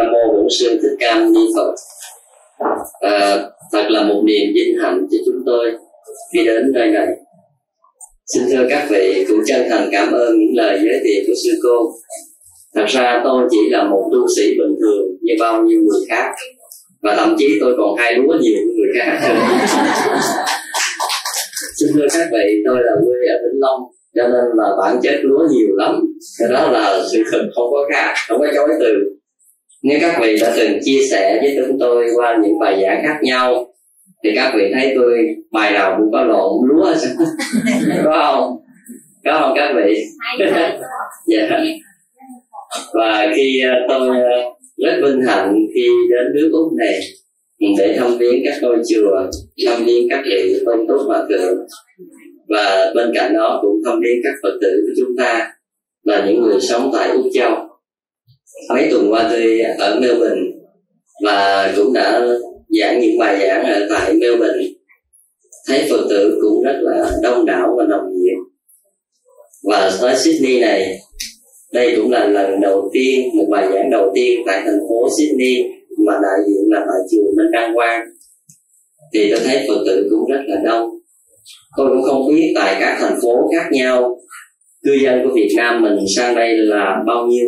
nam mô bổn sư thích ca mâu ni phật. À, thật là một niềm vinh hạnh cho chúng tôi khi đến nơi này. Xin thưa các vị cũng chân thành cảm ơn những lời giới thiệu của sư cô. Thật ra tôi chỉ là một tu sĩ bình thường như bao nhiêu người khác và thậm chí tôi còn hay lúa nhiều người khác xin thưa các vị tôi là quê ở vĩnh long cho nên là bản chất lúa nhiều lắm. Cái đó là sự thật không có khác không có chối từ. Nếu các vị đã từng chia sẻ với chúng tôi qua những bài giảng khác nhau thì các vị thấy tôi bài nào cũng có lộn lúa. Có không? Có không các vị? Dạ. Và khi ờ, tôi ờ, rất vinh hạnh khi đến nước úc này để thăm viếng các ngôi chùa, thăm viếng các vị tôn túc hòa thượng. Và bên cạnh đó cũng thăm viếng các phật tử của chúng ta là những người sống tại úc châu. Mấy tuần qua tôi ở melbourne và cũng đã giảng những bài giảng ở tại melbourne. Thấy phật tử cũng rất là đông đảo và nồng nhiệt. Và tới sydney này, đây cũng là lần đầu tiên, một bài giảng đầu tiên tại thành phố Sydney mà đại diện là tại chùa Minh Đăng Quang thì tôi thấy Phật tử cũng rất là đông. Tôi cũng không biết tại các thành phố khác nhau, cư dân của Việt Nam mình sang đây là bao nhiêu.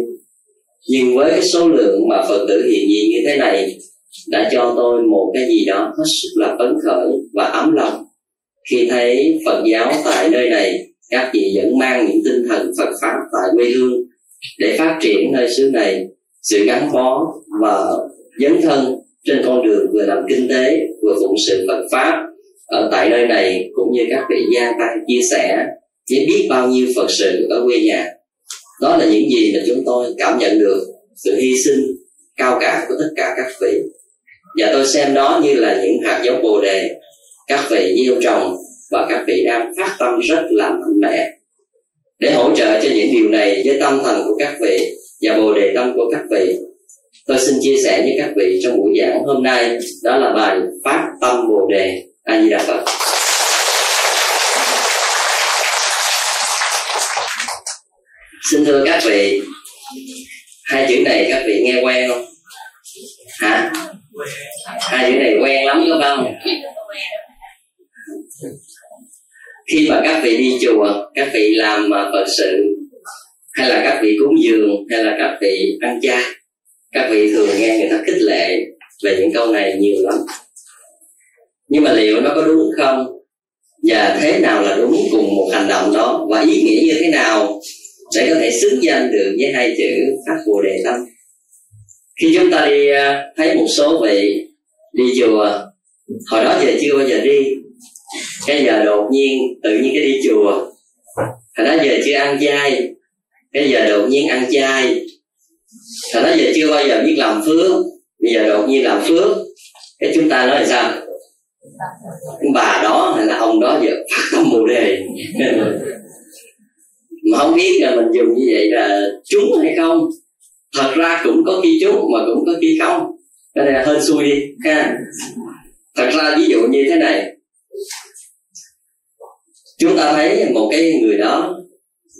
Nhưng với cái số lượng mà Phật tử hiện diện như thế này, đã cho tôi một cái gì đó hết sức là phấn khởi và ấm lòng. Khi thấy Phật giáo tại nơi này, các vị vẫn mang những tinh thần Phật pháp tại quê hương để phát triển nơi xứ này, sự gắn bó và dấn thân trên con đường vừa làm kinh tế, vừa phụng sự Phật pháp. Ở tại nơi này cũng như các vị gia tăng chia sẻ với biết bao nhiêu Phật sự ở quê nhà. Đó là những gì mà chúng tôi cảm nhận được, sự hy sinh cao cả của tất cả các vị. Và tôi xem đó như là những hạt giống bồ đề. Các vị gieo trồng và các vị đang phát tâm rất là mạnh mẽ. Để hỗ trợ cho những điều này với tâm thần của các vị và bồ đề tâm của các vị tôi xin chia sẻ với các vị trong buổi giảng hôm nay. Đó là bài phát tâm bồ đề a di đà phật. Xin thưa các vị, hai chữ này các vị nghe quen không? Hả? Hai chữ này quen lắm, có không? Khi mà các vị đi chùa, các vị làm à, phật sự, hay là các vị cúng dường, hay là các vị ăn chay các vị thường nghe người ta khích lệ về những câu này nhiều lắm. Nhưng mà liệu nó có đúng không? Và thế nào là đúng cùng một hành động đó? Và ý nghĩa như thế nào để có thể xứng danh được với hai chữ phát bồ đề tâm? Khi chúng ta đi à, thấy một số vị đi chùa, hồi đó giờ chưa bao giờ đi. Cái giờ đột nhiên tự nhiên cái đi chùa. Hồi đó giờ chưa ăn chay. Cái giờ đột nhiên ăn chay. Và nói giờ chưa bao giờ biết làm phước. Bây giờ đột nhiên làm phước. Cái chúng ta nói là sao? Bà đó hay là ông đó giờ phát tâm bồ đề. Mà không biết là mình dùng như vậy là trúng hay không. Thật ra cũng có khi trúng mà cũng có khi không. Cái này là hơi xui đi, ha. Thật ra ví dụ như thế này. Chúng ta thấy một cái người đó,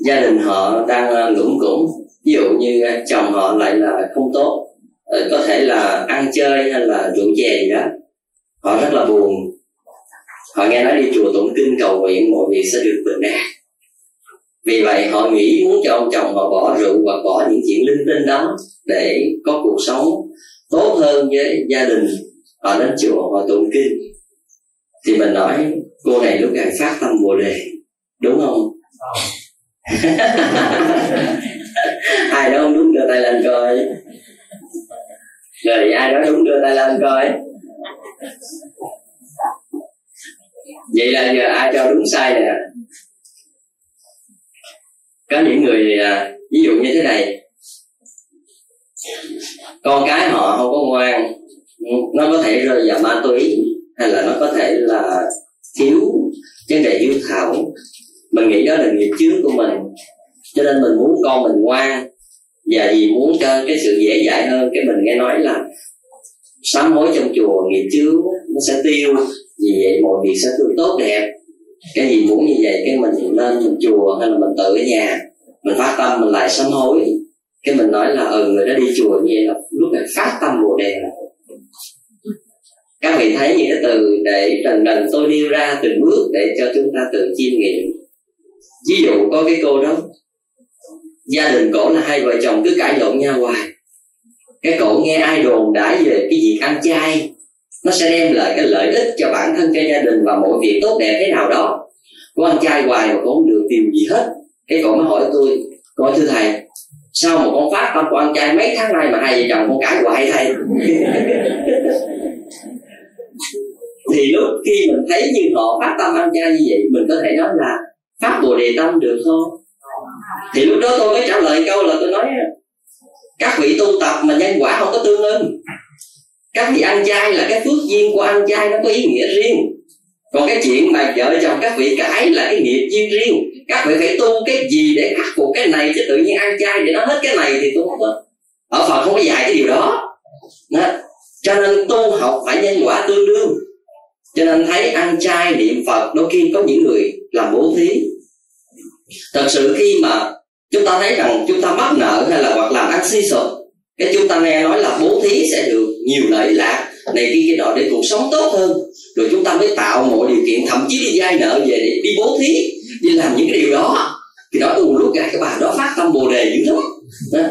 gia đình họ đang à, lũng củng ví dụ như chồng họ lại là không tốt ờ, có thể là ăn chơi hay là rượu chè gì đó họ rất là buồn. Họ nghe nói đi chùa tụng kinh cầu nguyện mọi việc sẽ được bình an. Vì vậy họ nghĩ muốn cho ông chồng họ bỏ rượu và bỏ những chuyện linh tinh đó để có cuộc sống tốt hơn với gia đình. Họ đến chùa họ tụng kinh. Thì mình nói cô này lúc này phát tâm bồ đề. Đúng không ai đó không đúng đưa tay lên coi. Rồi ai đó đúng đưa tay lên coi. Vậy là giờ ai cho đúng sai nè. Có những người à, ví dụ như thế này. Con cái họ không có ngoan, nó có thể rơi vào ma túy, hay là nó có thể là thiếu vấn đề hiếu thảo. Mình nghĩ đó là nghiệp trước của mình. Cho nên mình muốn con mình ngoan và vì muốn cho cái sự dễ dãi hơn, cái mình nghe nói là sám hối trong chùa, nghiệp chướng nó sẽ tiêu. Vì vậy mọi việc sẽ tươi tốt, đẹp. Cái gì muốn như vậy, cái mình lên mình chùa hay là mình tự ở nhà, mình phát tâm, mình lại sám hối. Cái mình nói là ừ người đó đi chùa như vậy là lúc này phát tâm bồ đề là các vị thấy những cái từ để dần dần tôi nêu ra từng bước để cho chúng ta tự chiêm nghiệm. Ví dụ có cái cô đó gia đình cổ là hai vợ chồng cứ cãi lộn nhau hoài. Cái cổ nghe ai đồn đãi về cái việc ăn chay, nó sẽ đem lại cái lợi ích cho bản thân, cho gia đình và mọi việc tốt đẹp thế nào đó. Cô ăn chay hoài mà con không được tìm gì hết. Cái cổ mới hỏi tôi coi thưa thầy, sao mà con phát tâm con ăn chay mấy tháng nay mà hai vợ chồng con cãi hoài thầy? Thì lúc khi mình thấy như họ phát tâm ăn chay như vậy, mình có thể nói là phát bồ đề tâm được không thì lúc đó tôi mới trả lời câu là tôi nói các vị tu tập mà nhân quả không có tương ứng các vị ăn chay là cái phước duyên của ăn chay nó có ý nghĩa riêng. Còn cái chuyện mà vợ chồng các vị cãi là cái nghiệp duyên riêng. Các vị phải tu cái gì để khắc phục cái này chứ tự nhiên ăn chay để nó hết cái này thì tôi không có ở phật không có dạy cái điều đó, đó. cho nên tu học phải nhân quả tương đương. Cho nên thấy ăn chay niệm phật đôi khi có những người làm bố thí thật sự khi mà chúng ta thấy rằng chúng ta mắc nợ hay là hoặc làm ăn suy sụp, cái chúng ta nghe nói là bố thí sẽ được nhiều lợi lạc. Này kia cái đó để cuộc sống tốt hơn. Rồi chúng ta mới tạo mọi điều kiện, thậm chí đi vay nợ về để đi bố thí, đi làm những cái điều đó. Thì đó cùng lúc ra cái bà đó phát tâm bồ đề dữ lắm. Đó.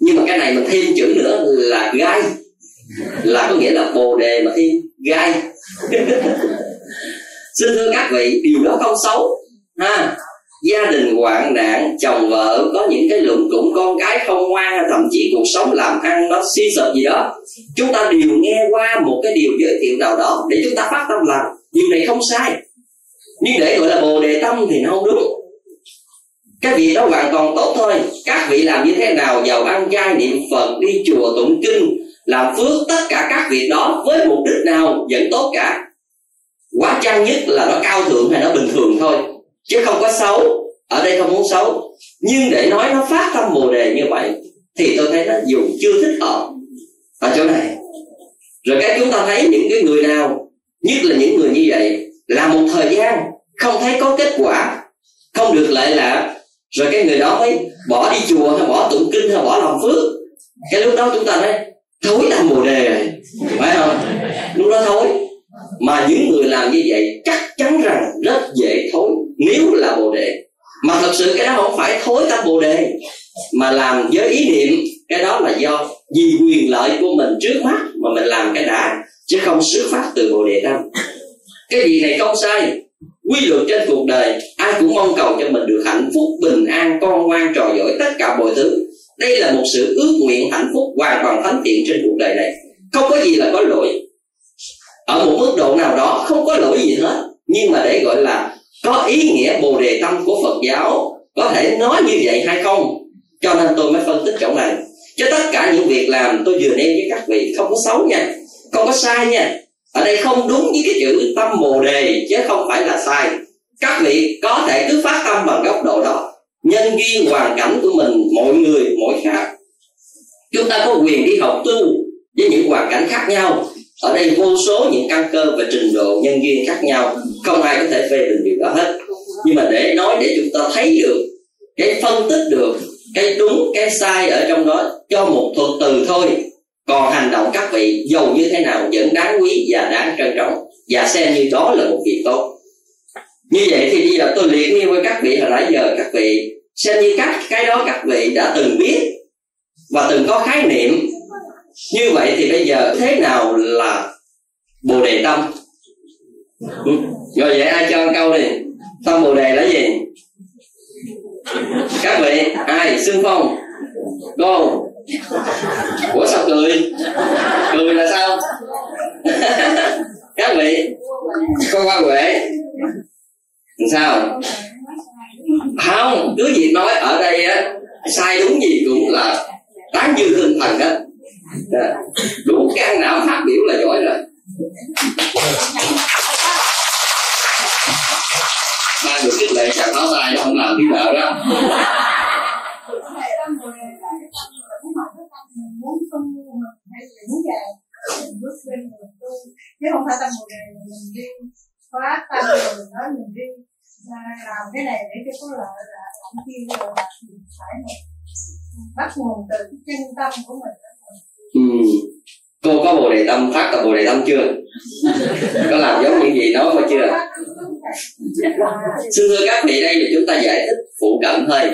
nhưng mà cái này mình thêm chữ nữa là gai. Là có nghĩa là bồ đề mà thêm gai. Xin thưa các vị, điều đó không xấu, ha gia đình hoạn nạn, chồng vợ, có những cái luận cũng con cái không ngoan, thậm chí cuộc sống làm ăn nó suy sụp gì đó. Chúng ta đều nghe qua một cái điều giới thiệu nào đó để chúng ta phát tâm làm. Điều này không sai. Nhưng để gọi là bồ đề tâm thì nó không đúng. Cái việc đó hoàn toàn tốt thôi. Các vị làm như thế nào giàu ăn chay niệm phật, đi chùa tụng kinh, làm phước tất cả các việc đó với mục đích nào vẫn tốt cả. Quá chăng nhất là nó cao thượng hay nó bình thường thôi chứ không có xấu. Ở đây không muốn xấu. Nhưng để nói nó phát tâm bồ đề như vậy, thì tôi thấy nó dùng chưa thích hợp ở chỗ này. Rồi cái chúng ta thấy những cái người nào, nhất là những người như vậy, là một thời gian không thấy có kết quả. Không được lợi lạc rồi cái người đó mới bỏ đi chùa, hay bỏ tụng kinh, hay bỏ lòng phước. Cái lúc đó chúng ta thấy thối tâm bồ đề. Phải không? Lúc đó thối mà những người làm như vậy chắc chắn rằng rất dễ thối nếu là bồ đề. Mà thật sự cái đó không phải thối tâm bồ đề, mà làm với ý niệm cái đó là do vì quyền lợi của mình trước mắt mà mình làm cái đã, chứ không xuất phát từ bồ đề tâm. Cái gì này không sai. Quy luật trên cuộc đời, ai cũng mong cầu cho mình được hạnh phúc, bình an, con ngoan, trò giỏi tất cả mọi thứ. Đây là một sự ước nguyện hạnh phúc hoàn toàn thánh thiện trên cuộc đời này. Không có gì là có lỗi ở một mức độ nào đó không có lỗi gì hết. Nhưng mà để gọi là có ý nghĩa bồ đề tâm của phật giáo, có thể nói như vậy hay không? Cho nên tôi mới phân tích chỗ này. Cho tất cả những việc làm, tôi vừa nêu với các vị, không có xấu nha, không có sai nha. Ở đây không đúng với cái chữ tâm bồ đề, chứ không phải là sai. Các vị có thể cứ phát tâm bằng góc độ đó. Nhân duyên hoàn cảnh của mình, mọi người mỗi khác. Chúng ta có quyền đi học tu với những hoàn cảnh khác nhau ở đây vô số những căn cơ và trình độ nhân duyên khác nhau, không ai có thể phê bình điều đó hết. Nhưng mà để nói để chúng ta thấy được, cái phân tích được, cái đúng, cái sai ở trong đó cho một thuật từ thôi. Còn hành động các vị giàu như thế nào vẫn đáng quý và đáng trân trọng, và xem như đó là một việc tốt. Như vậy thì bây giờ tôi liệt như với các vị hồi nãy giờ, các vị. Xem như các, cái đó các vị đã từng biết và từng có khái niệm như vậy thì bây giờ thế nào là bồ đề tâm? Rồi vậy ai cho câu đi? Tâm bồ đề là gì? Các vị, ai? Xương phong. Go ủa sao cười? Cười là sao? Các vị, con qua huệ. Sao? Không, cứ gì nói ở đây á, sai đúng gì cũng là tán dư hương thần á đủ can đảm phát biểu là giỏi rồi. Ba được cái lệ chặt áo tay không làm tí nợ đó chứ không phải tâm một đề mình đi khóa tâm rồi đó mình đi làm cái này để cho có lợi là làm kia là phải bắt nguồn từ chân tâm của mình. đó ừ. cô có bồ đề tâm phát là bồ đề tâm chưa? Có làm giống những gì nói mà chưa? Xin thưa các vị đây là chúng ta giải thích phụ cận thôi.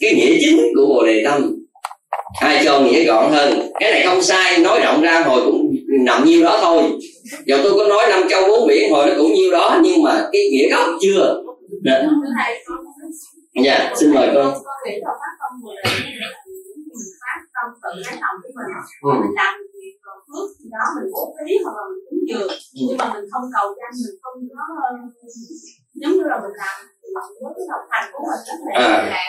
Cái nghĩa chính của bồ đề tâm ai cho nghĩa gọn hơn? Cái này không sai nói rộng ra hồi cũng nằm nhiêu đó thôi. Giờ tôi có nói năm châu bốn biển hồi nó cũng nhiêu đó nhưng mà cái nghĩa gốc chưa? Dạ, yeah, xin mời cô ừ. mình làm việc phước gì đó mình bố thí hoặc là mình cúng dường. Nhưng mà mình không cầu danh mình không có giống như là mình làm lòng cái lòng thành của mình rất là à.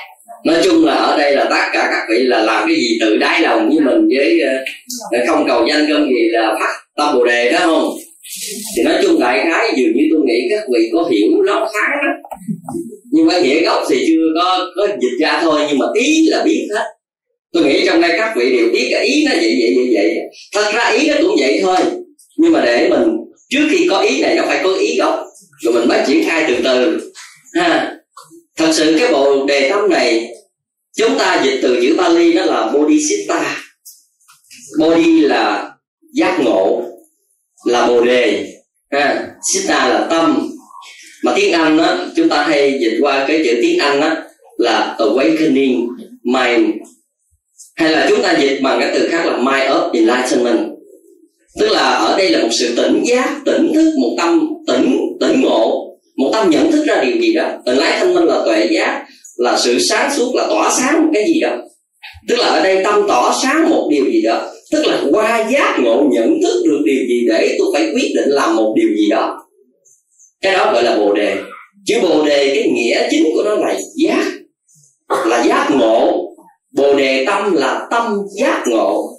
nói chung là ở đây là tất cả các vị là làm cái gì tự đáy lòng với mình với uh, không cầu danh công gì là phát tâm bồ đề đó không? Thì nói chung đại khái dường như tôi nghĩ các vị có hiểu lắm khá đó nhưng mà nghĩa gốc thì chưa có có dịch ra thôi nhưng mà ý là biết hết tôi nghĩ trong đây các vị đều biết cái ý nó vậy vậy vậy vậy. Thật ra ý nó cũng vậy thôi. Nhưng mà để mình, trước khi có ý này, nó phải có ý gốc. Rồi mình mới triển khai từ từ. Ha. Thật sự cái bộ đề tâm này, chúng ta dịch từ chữ Bali đó là bodhisatta Bodhi là giác ngộ, là bồ đề. Ha. Sitta là tâm. Mà tiếng anh á, chúng ta hay dịch qua cái chữ tiếng anh á, là awakening mind hay là chúng ta dịch bằng cái từ khác là mind of enlightenment. Tức là ở đây là một sự tỉnh giác, tỉnh thức, một tâm tỉnh tỉnh ngộ. Một tâm nhận thức ra điều gì đó. Enlightenment lái thanh minh là tuệ giác, là sự sáng suốt, là tỏa sáng một cái gì đó. Tức là ở đây tâm tỏ sáng một điều gì đó. Tức là qua giác ngộ nhận thức được điều gì để tôi phải quyết định làm một điều gì đó. Cái đó gọi là bồ đề. Chữ bồ đề, cái nghĩa chính của nó là giác. Là giác ngộ bồ đề tâm là tâm giác ngộ.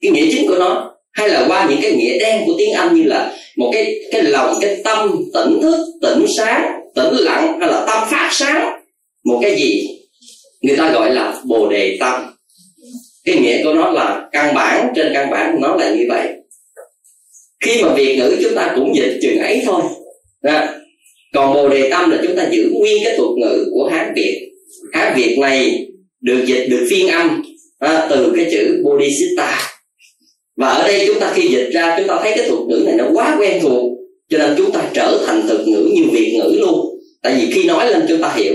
Cái nghĩa chính của nó, hay là qua những cái nghĩa đen của tiếng anh như là một cái cái lòng, cái tâm tỉnh thức, tỉnh sáng, tỉnh lặng, hay là tâm phát sáng. Một cái gì? Người ta gọi là bồ đề tâm. Cái nghĩa của nó là căn bản, trên căn bản nó là như vậy. Khi mà việt ngữ chúng ta cũng dịch chừng ấy thôi. Đó. còn bồ đề tâm là chúng ta giữ nguyên cái thuật ngữ của hán việt. Hán việt này được dịch được phiên âm à, từ cái chữ bodhisatta và ở đây chúng ta khi dịch ra chúng ta thấy cái thuật ngữ này nó quá quen thuộc cho nên chúng ta trở thành thuật ngữ như việt ngữ luôn. Tại vì khi nói lên chúng ta hiểu.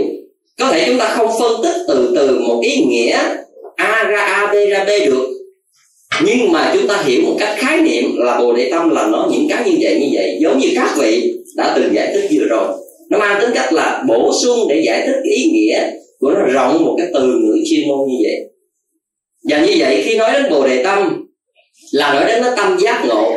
Có thể chúng ta không phân tích từ từ một ý nghĩa a ra a b ra b được. Nhưng mà chúng ta hiểu một cách khái niệm là bồ đề tâm là nó những cái như vậy như vậy giống như các vị đã từng giải thích vừa rồi. Nó mang tính cách là bổ sung để giải thích ý nghĩa của nó rộng một cái từ ngữ chuyên môn như vậy. Và như vậy khi nói đến bồ đề tâm, là nói đến nó tâm giác ngộ,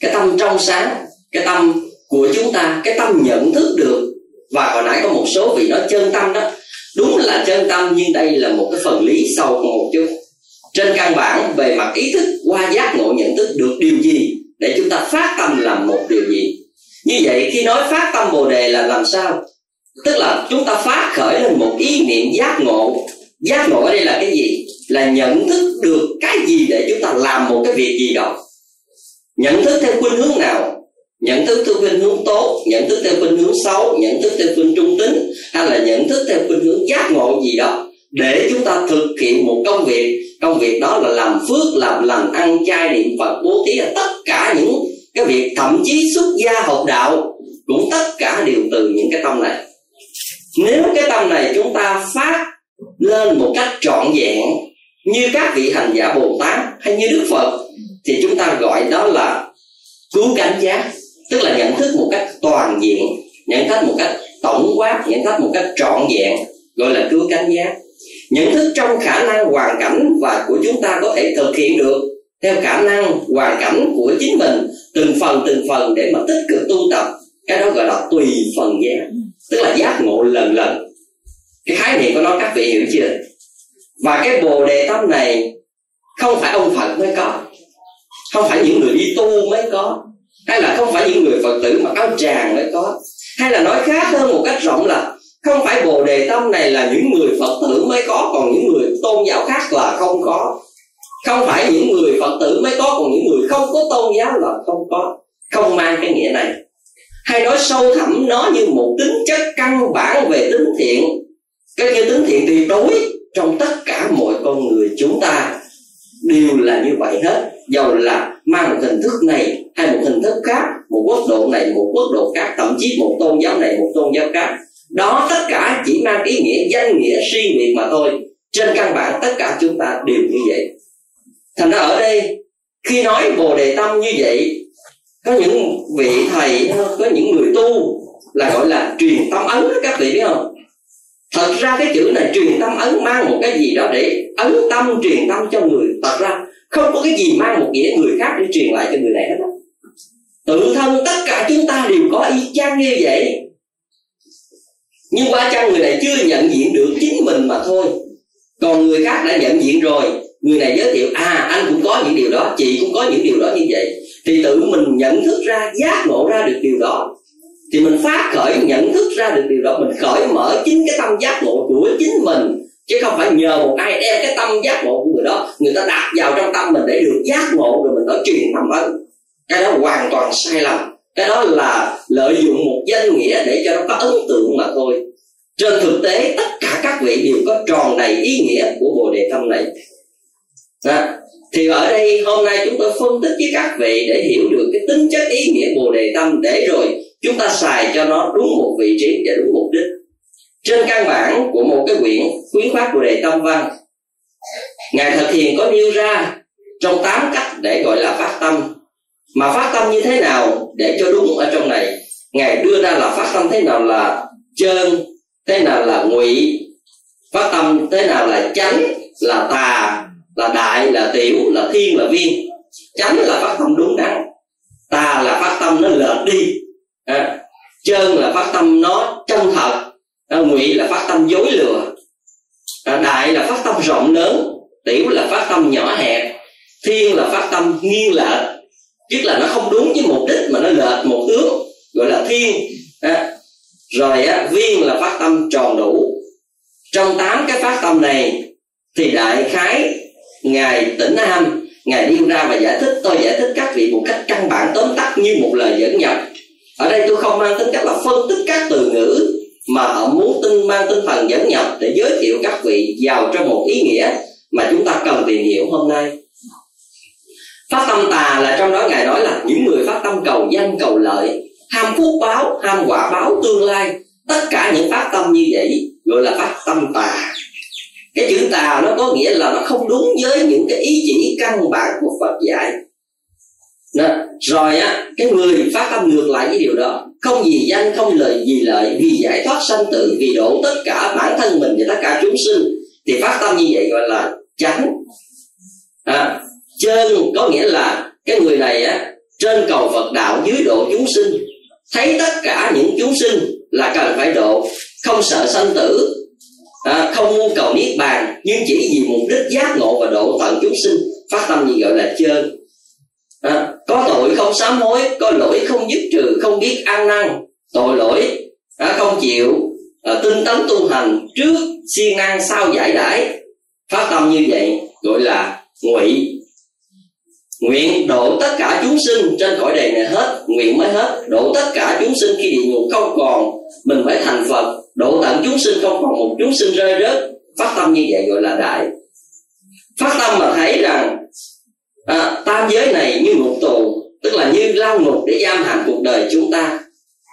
cái tâm trong sáng, cái tâm của chúng ta, cái tâm nhận thức được. Và hồi nãy có một số vị nói chân tâm đó. Đúng là chân tâm, nhưng đây là một cái phần lý sâu hơn một chút. Trên căn bản, về mặt ý thức, qua giác ngộ, nhận thức được điều gì, để chúng ta phát tâm làm một điều gì. Như vậy, khi nói phát tâm bồ đề là làm sao? Tức là chúng ta phát khởi lên một ý niệm giác ngộ. Giác ngộ ở đây là cái gì? Là nhận thức được cái gì để chúng ta làm một cái việc gì đó. Nhận thức theo khuynh hướng nào? Nhận thức theo khuynh hướng tốt, nhận thức theo khuynh hướng xấu, nhận thức theo khuynh trung tính, hay là nhận thức theo khuynh hướng giác ngộ gì đó để chúng ta thực hiện một công việc. Công việc đó là làm phước, làm lành, ăn chay, niệm phật, bố thí tất cả những cái việc thậm chí xuất gia học đạo, cũng tất cả đều từ những cái tâm này nếu cái tâm này chúng ta phát lên một cách trọn vẹn, như các vị hành giả bồ tát hay như đức phật, thì chúng ta gọi đó là cứu cánh giác. Tức là nhận thức một cách toàn diện, nhận thức một cách tổng quát, nhận thức một cách trọn vẹn, gọi là cứu cánh giác. Nhận thức trong khả năng hoàn cảnh và của chúng ta có thể thực hiện được, theo khả năng hoàn cảnh của chính mình, từng phần từng phần để mà tích cực tu tập. Cái đó gọi là tùy phần giác tức là giác ngộ lần lần. Cái khái niệm của nó các vị hiểu chưa? Và cái bồ đề tâm này không phải ông phật mới có. Không phải những người đi tu mới có. Hay là không phải những người phật tử mặc áo tràng mới có. Hay là nói khác hơn một cách rộng là không phải bồ đề tâm này là những người phật tử mới có, còn những người tôn giáo khác là không có. Không phải những người phật tử mới có, còn những người không có tôn giáo là không có. Không mang cái nghĩa này hay nói sâu thẳm nó như một tính chất căn bản về tính thiện. Cái như tính thiện tuyệt đối trong tất cả mọi con người chúng ta. Đều là như vậy hết. Dầu là mang một hình thức này hay một hình thức khác, một quốc độ này, một quốc độ khác, thậm chí một tôn giáo này, một tôn giáo khác. Đó, tất cả chỉ mang ý nghĩa danh nghĩa riêng biệt mà thôi. Trên căn bản, tất cả chúng ta đều như vậy. Thành ra ở đây, khi nói bồ đề tâm như vậy có những vị thầy, có những người tu là gọi là truyền tâm ấn đó các vị biết không? Thật ra cái chữ này truyền tâm ấn mang một cái gì đó để ấn tâm, truyền tâm cho người. Thật ra không có cái gì mang một nghĩa người khác để truyền lại cho người này hết đó. tự thân tất cả chúng ta đều có y chang như vậy. Nhưng ba chăng người này chưa nhận diện được chính mình mà thôi. Còn người khác đã nhận diện rồi. Người này giới thiệu à anh cũng có những điều đó, chị cũng có những điều đó như vậy thì tự mình nhận thức ra, giác ngộ ra được điều đó. Thì mình phát khởi, nhận thức ra được điều đó, mình khởi mở chính cái tâm giác ngộ của chính mình. Chứ không phải nhờ một ai đem cái tâm giác ngộ của người đó, người ta đặt vào trong tâm mình để được giác ngộ rồi mình nói truyền tâm ấn. Cái đó hoàn toàn sai lầm. Cái đó là lợi dụng một danh nghĩa để cho nó có ấn tượng mà thôi. Trên thực tế, tất cả các vị đều có tròn đầy ý nghĩa của bồ đề tâm này. Đó thì ở đây hôm nay chúng tôi phân tích với các vị để hiểu được cái tính chất ý nghĩa bồ đề tâm để rồi chúng ta xài cho nó đúng một vị trí và đúng mục đích. Trên căn bản của một cái quyển, khuyến pháp bồ đề tâm văn, ngài thực hiện có nêu ra trong tám cách để gọi là phát tâm. Mà phát tâm như thế nào để cho đúng ở trong này? Ngài đưa ra là phát tâm thế nào là trơn thế nào là ngụy, phát tâm thế nào là chánh, là tà là đại là tiểu là thiên là viên. Chánh là phát tâm đúng đắn. Tà là phát tâm nó lệch đi. À, trơn là phát tâm nó chân thật. À, ngụy là phát tâm dối lừa. À, đại là phát tâm rộng lớn. Tiểu là phát tâm nhỏ hẹp. Thiên là phát tâm nghiêng lệch. Tức là nó không đúng với mục đích mà nó lệch một hướng gọi là thiên. À, rồi á, viên là phát tâm tròn đủ. Trong tám cái phát tâm này thì đại khái ngài tỉnh am ngài đi ra và giải thích, tôi giải thích các vị một cách căn bản, tóm tắt như một lời dẫn nhập. Ở đây tôi không mang tính cách là phân tích các từ ngữ, mà họ muốn tin mang tinh thần dẫn nhập để giới thiệu các vị vào trong một ý nghĩa mà chúng ta cần tìm hiểu hôm nay. Phát tâm tà là trong đó ngài nói là những người phát tâm cầu danh, cầu lợi, ham phúc báo, ham quả báo tương lai, tất cả những phát tâm như vậy, gọi là phát tâm tà cái chữ tà nó có nghĩa là nó không đúng với những cái ý chỉ căn bản của phật dạy. Đó. rồi á cái người phát tâm ngược lại với điều đó. Không vì danh không lời vì lợi vì giải thoát sanh tử vì độ tất cả bản thân mình và tất cả chúng sinh thì phát tâm như vậy gọi là chánh. À, chân có nghĩa là cái người này á trên cầu phật đạo dưới độ chúng sinh. Thấy tất cả những chúng sinh là cần phải độ không sợ sanh tử à, không cầu niết bàn nhưng chỉ vì mục đích giác ngộ và độ tận chúng sinh phát tâm gì gọi là chơn à, có tội không sám hối có lỗi không dứt trừ không biết ăn năn tội lỗi à, không chịu à, tinh tấn tu hành trước siêng năng sau giải đãi. Phát tâm như vậy gọi là ngụy. Nguyện độ tất cả chúng sinh trên cõi đời này hết nguyện mới hết. Độ tất cả chúng sinh khi địa ngục không còn mình phải thành phật độ tận chúng sinh không còn một chúng sinh rơi rớt. Phát tâm như vậy gọi là đại. Phát tâm mà thấy rằng à, tam giới này như ngục tù tức là như lao ngục để giam hãm cuộc đời chúng ta.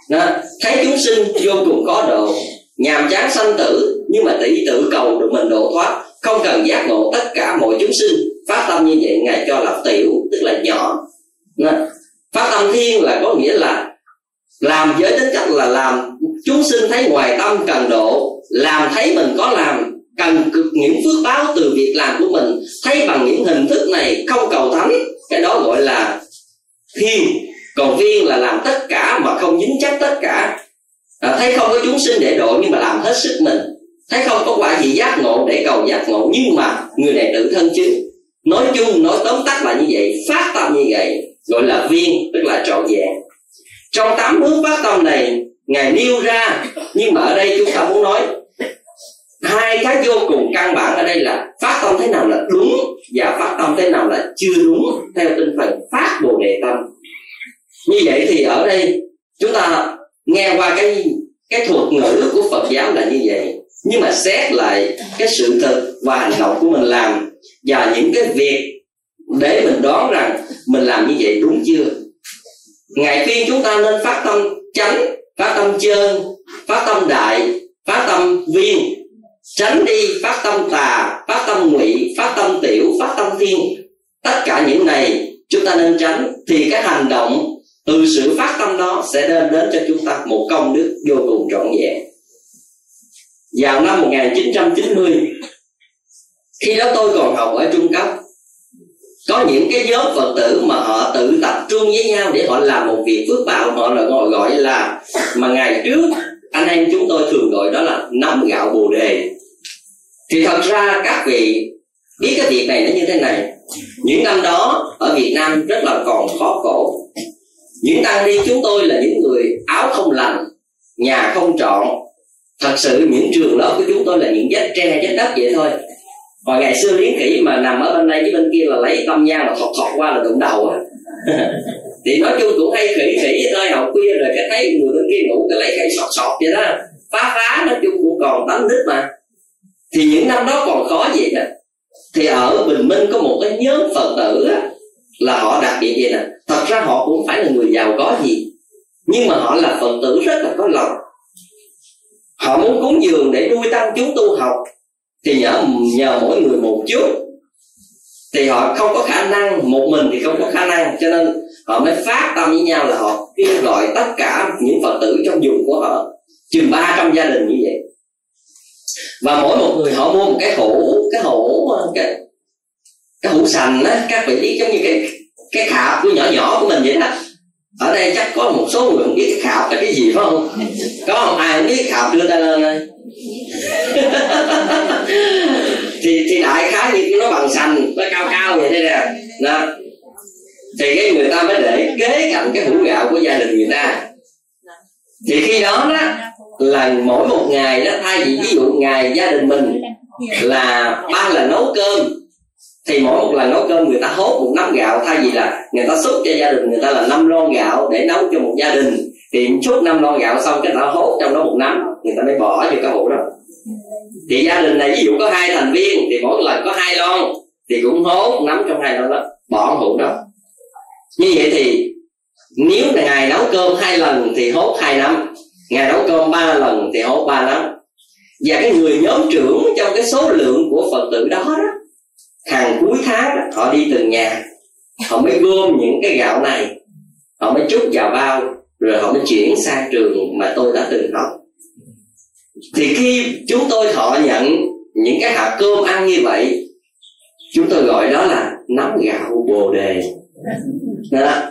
Đó, thấy chúng sinh vô cùng có độ nhàm chán sanh tử nhưng mà tỷ tự cầu được mình độ thoát không cần giác ngộ tất cả mọi chúng sinh. Phát tâm như vậy ngài cho là tiểu tức là nhỏ. Phát tâm thiên là có nghĩa là làm với tính cách là làm chúng sinh thấy ngoài tâm cần độ làm thấy mình có làm cần cực những phước báo từ việc làm của mình. Thấy bằng những hình thức này không cầu thánh cái đó gọi là thiên còn viên là làm tất cả mà không dính chắc tất cả. À, thấy không có chúng sinh để độ nhưng mà làm hết sức mình. Thấy không có quả gì giác ngộ để cầu giác ngộ nhưng mà người này tự thân chứ. Nói chung nói tóm tắt là như vậy phát tâm như vậy gọi là viên tức là trọn vẹn trong tám hướng phát tâm này, ngài nêu ra, nhưng mà ở đây chúng ta muốn nói, hai cái vô cùng căn bản ở đây là phát tâm thế nào là đúng và phát tâm thế nào là chưa đúng theo tinh thần phát bồ đề tâm. Như vậy thì ở đây chúng ta nghe qua cái cái thuật ngữ của Phật giáo là như vậy. Nhưng mà xét lại cái sự thật và hành động của mình làm và những cái việc để mình đoán rằng mình làm như vậy đúng chưa? Ngài khuyên chúng ta nên phát tâm chánh, phát tâm chân phát tâm đại, phát tâm viên, tránh đi phát tâm tà, phát tâm ngụy, phát tâm tiểu, phát tâm thiên. Tất cả những này chúng ta nên tránh, thì cái hành động từ sự phát tâm đó sẽ đem đến cho chúng ta một công đức vô cùng trọn vẹn. Vào năm 1990 khi đó tôi còn học ở trung cấp có những cái nhóm phật tử mà họ tự tập trung với nhau để họ làm một việc phước báo, họ là gọi gọi là, mà ngày trước anh em chúng tôi thường gọi đó là nắm gạo bồ đề. Thì thật ra các vị biết cái việc này nó như thế này. Những năm đó ở việt nam rất là còn khó khổ. Những tăng ni chúng tôi là những người áo không lành, nhà không trọn. Thật sự những trường lớp của chúng tôi là những vách tre, vách đất vậy thôi hồi ngày xưa liếng kỹ mà nằm ở bên đây với bên kia là lấy tâm nhang mà thọt thọt qua là đụng đầu á. Thì nói chung cũng hay khỉ khỉ thôi học khuya rồi cái thấy người bên kia ngủ cái lấy cây sọt sọt vậy đó. Phá phá nói chung cũng còn tắm nít mà. Thì những năm đó còn khó gì nè. Thì ở bình minh có một cái nhóm phật tử á, là họ đặc biệt vậy nè. Thật ra họ cũng phải là người giàu có gì nhưng mà họ là phật tử rất là có lòng. Họ muốn cúng dường để nuôi tăng chúng tu học thì nhờ nhờ mỗi người một chút thì họ không có khả năng, một mình thì không có khả năng. Cho nên họ mới phát tâm với nhau là họ kêu gọi tất cả những phật tử trong vùng của họ, chừng 300 gia đình như vậy. Và mỗi một người họ mua một cái hũ cái hũ, cái cái hũ sành á, các vị biết giống như cái cái khạp của nhỏ nhỏ của mình vậy đó ở đây chắc có một số người không biết cái khảo là cái gì, phải không? Có không ai không biết khảo đưa tay lên đây? Thì thì đại khái như nó bằng sành nó cao cao vậy đây nè. Đó. Thì cái người ta mới để kế cạnh cái hũ gạo của gia đình người ta. Thì khi đó đó, là mỗi một ngày đó, thay vì ví dụ ngày gia đình mình là ba lần nấu cơm thì mỗi một lần nấu cơm người ta hốt một nắm gạo thay vì là người ta xúc cho gia đình, người ta là năm lon gạo để nấu cho một gia đình. Thì chút năm lon gạo xong cái ta hốt trong đó một nắm, người ta mới bỏ vô cái hũ đó. Thì gia đình này ví dụ có hai thành viên, thì mỗi lần có hai lon, thì cũng hốt nắm trong hai lon đó, bỏ hũ đó. Như vậy thì nếu là ngày nấu cơm hai lần thì hốt hai nắm ngày nấu cơm ba lần thì hốt ba nắm. Và cái người nhóm trưởng trong cái số lượng của phật tử đó đó hàng cuối tháng đó, họ đi từng nhà họ mới gom những cái gạo này họ mới chút vào bao rồi họ mới chuyển sang trường mà tôi đã từng học thì khi chúng tôi thọ nhận những cái hạt cơm ăn như vậy chúng tôi gọi đó là nắm gạo bồ đề đó.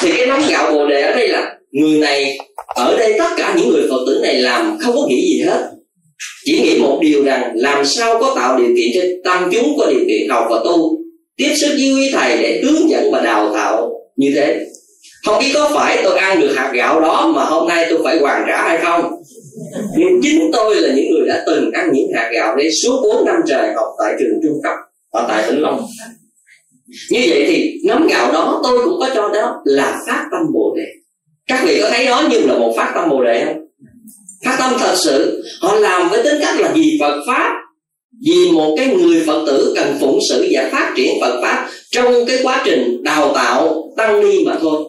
thì cái nắm gạo bồ đề ở đây là người này ở đây tất cả những người phật tử này làm không có nghĩ gì hết chỉ nghĩ một điều rằng, làm sao có tạo điều kiện cho tăng chúng có điều kiện học và tu, tiếp xúc với quý thầy để hướng dẫn và đào tạo như thế. Không biết có phải tôi ăn được hạt gạo đó mà hôm nay tôi phải hoàn trả hay không? Nhưng chính tôi là những người đã từng ăn những hạt gạo đấy suốt 4 năm trời học tại trường trung cấp ở tại vĩnh long. Như vậy thì nắm gạo đó tôi cũng có cho đó là phát tâm bồ đề. Các vị có thấy đó như là một phát tâm bồ đề không? Phát tâm thật sự, họ làm với tính cách là vì phật pháp. Vì một cái người phật tử cần phụng sự và phát triển phật pháp trong cái quá trình đào tạo, tăng ni mà thôi.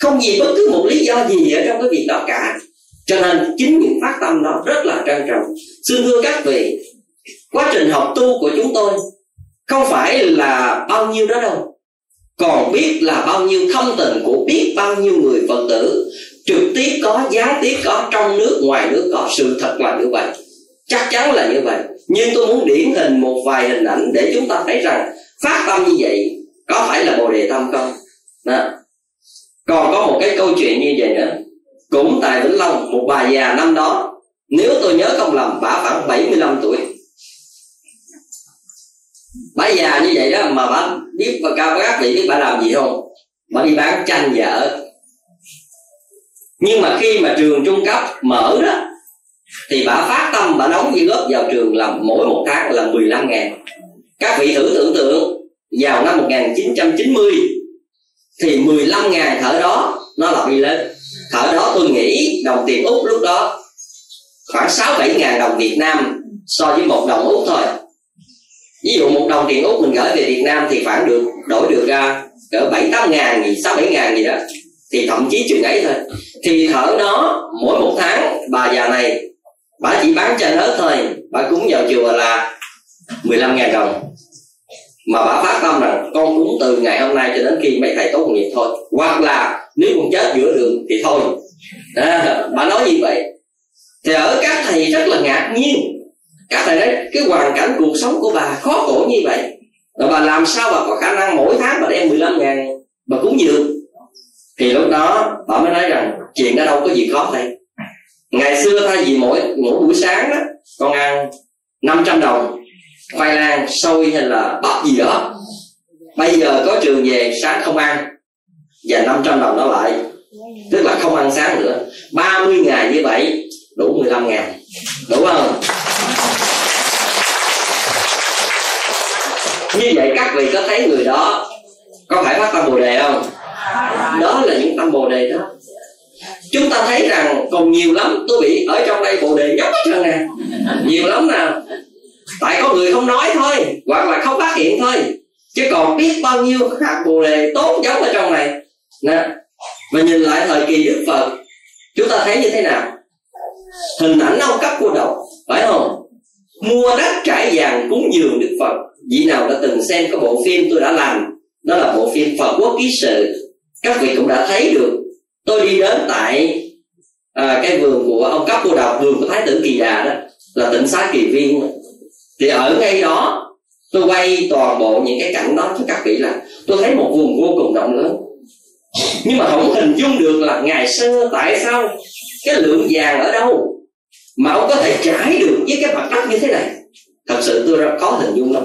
Không vì bất cứ một lý do gì ở trong cái việc đó cả. Cho nên chính những phát tâm đó rất là trân trọng. Xin thưa các vị, quá trình học tu của chúng tôi không phải là bao nhiêu đó đâu. Còn biết là bao nhiêu thông tình của biết bao nhiêu người phật tử trực tiếp có, gián tiếp có, trong nước, ngoài nước có, sự thật là như vậy. Chắc chắn là như vậy. Nhưng tôi muốn điển hình một vài hình ảnh để chúng ta thấy rằng phát tâm như vậy có phải là bồ đề tâm không? Đó. còn có một cái câu chuyện như vậy nữa. Cũng tại vĩnh long, một bà già năm đó, nếu tôi nhớ không lầm, bà khoảng 75 tuổi. Bà già như vậy đó, mà bà biết và cao các vị biết bà làm gì không? Bà đi bán chanh vợ nhưng mà khi mà trường trung cấp mở đó, thì bà phát tâm, bà đóng như lớp vào trường là mỗi một tháng là 15 ngàn. Các vị thử tưởng tượng, vào năm 1990 thì 15 ngàn thở đó, nó là đi lên. Thở đó tôi nghĩ đồng tiền úc lúc đó, khoảng 6 7 ngàn đồng Việt Nam so với một đồng úc thôi. Ví dụ một đồng tiền úc mình gửi về Việt Nam thì khoảng được, đổi được ra cỡ bảy tám ngàn gì, sáu bảy ngàn gì đó thì thậm chí chừng ấy thôi. Thì thở nó mỗi một tháng bà già này bà chỉ bán chân hết thôi. Bà cúng vào chùa là 15 ngàn đồng. Mà bà phát tâm rằng con cúng từ ngày hôm nay cho đến khi mấy thầy tốt nghiệp thôi. Hoặc là nếu con chết giữa đường thì thôi. À, bà nói như vậy. Thì ở các thầy rất là ngạc nhiên. Các thầy nói cái hoàn cảnh cuộc sống của bà khó khổ như vậy. Rồi bà làm sao bà có khả năng mỗi tháng bà đem 15 ngàn bà cúng dường? Thì lúc đó, bà mới nói rằng, chuyện đó đâu có gì khó thầy ngày xưa thay vì mỗi mỗi buổi sáng đó con ăn 500 đồng, khoai lang, xôi hay là bắp gì đó. Bây giờ có trường về, sáng không ăn, và 500 đồng đó lại. Tức là không ăn sáng nữa. 30 ngày như vậy, đủ 15 ngàn. Đủ không? Như vậy các vị có thấy người đó có phải phát tâm bồ đề không? Đó là những tâm bồ đề đó. Chúng ta thấy rằng còn nhiều lắm, tôi bị ở trong đây bồ đề nhóc hết trơn nè nhiều lắm nè tại có người không nói thôi, hoặc là không phát hiện thôi. Chứ còn biết bao nhiêu các bồ đề tốt giống ở trong này. Nè, và nhìn lại thời kỳ đức phật, chúng ta thấy như thế nào? Hình ảnh ông cấp cô độc, phải không? Mua đất trải vàng cúng dường đức phật. Vị nào đã từng xem cái bộ phim tôi đã làm? Đó là bộ phim phật quốc ký sự các vị cũng đã thấy được. Tôi đi đến tại à, cái vườn của ông cấp cô độc vườn của thái tử kỳ đà đó là tỉnh xá kỳ viên. Thì ở ngay đó tôi quay toàn bộ những cái cảnh đó cho các vị là tôi thấy một vùng vô cùng rộng lớn. Nhưng mà không hình dung được là ngày xưa tại sao cái lượng vàng ở đâu mà ông có thể trải được với cái mặt đất như thế này. Thật sự tôi rất khó hình dung lắm.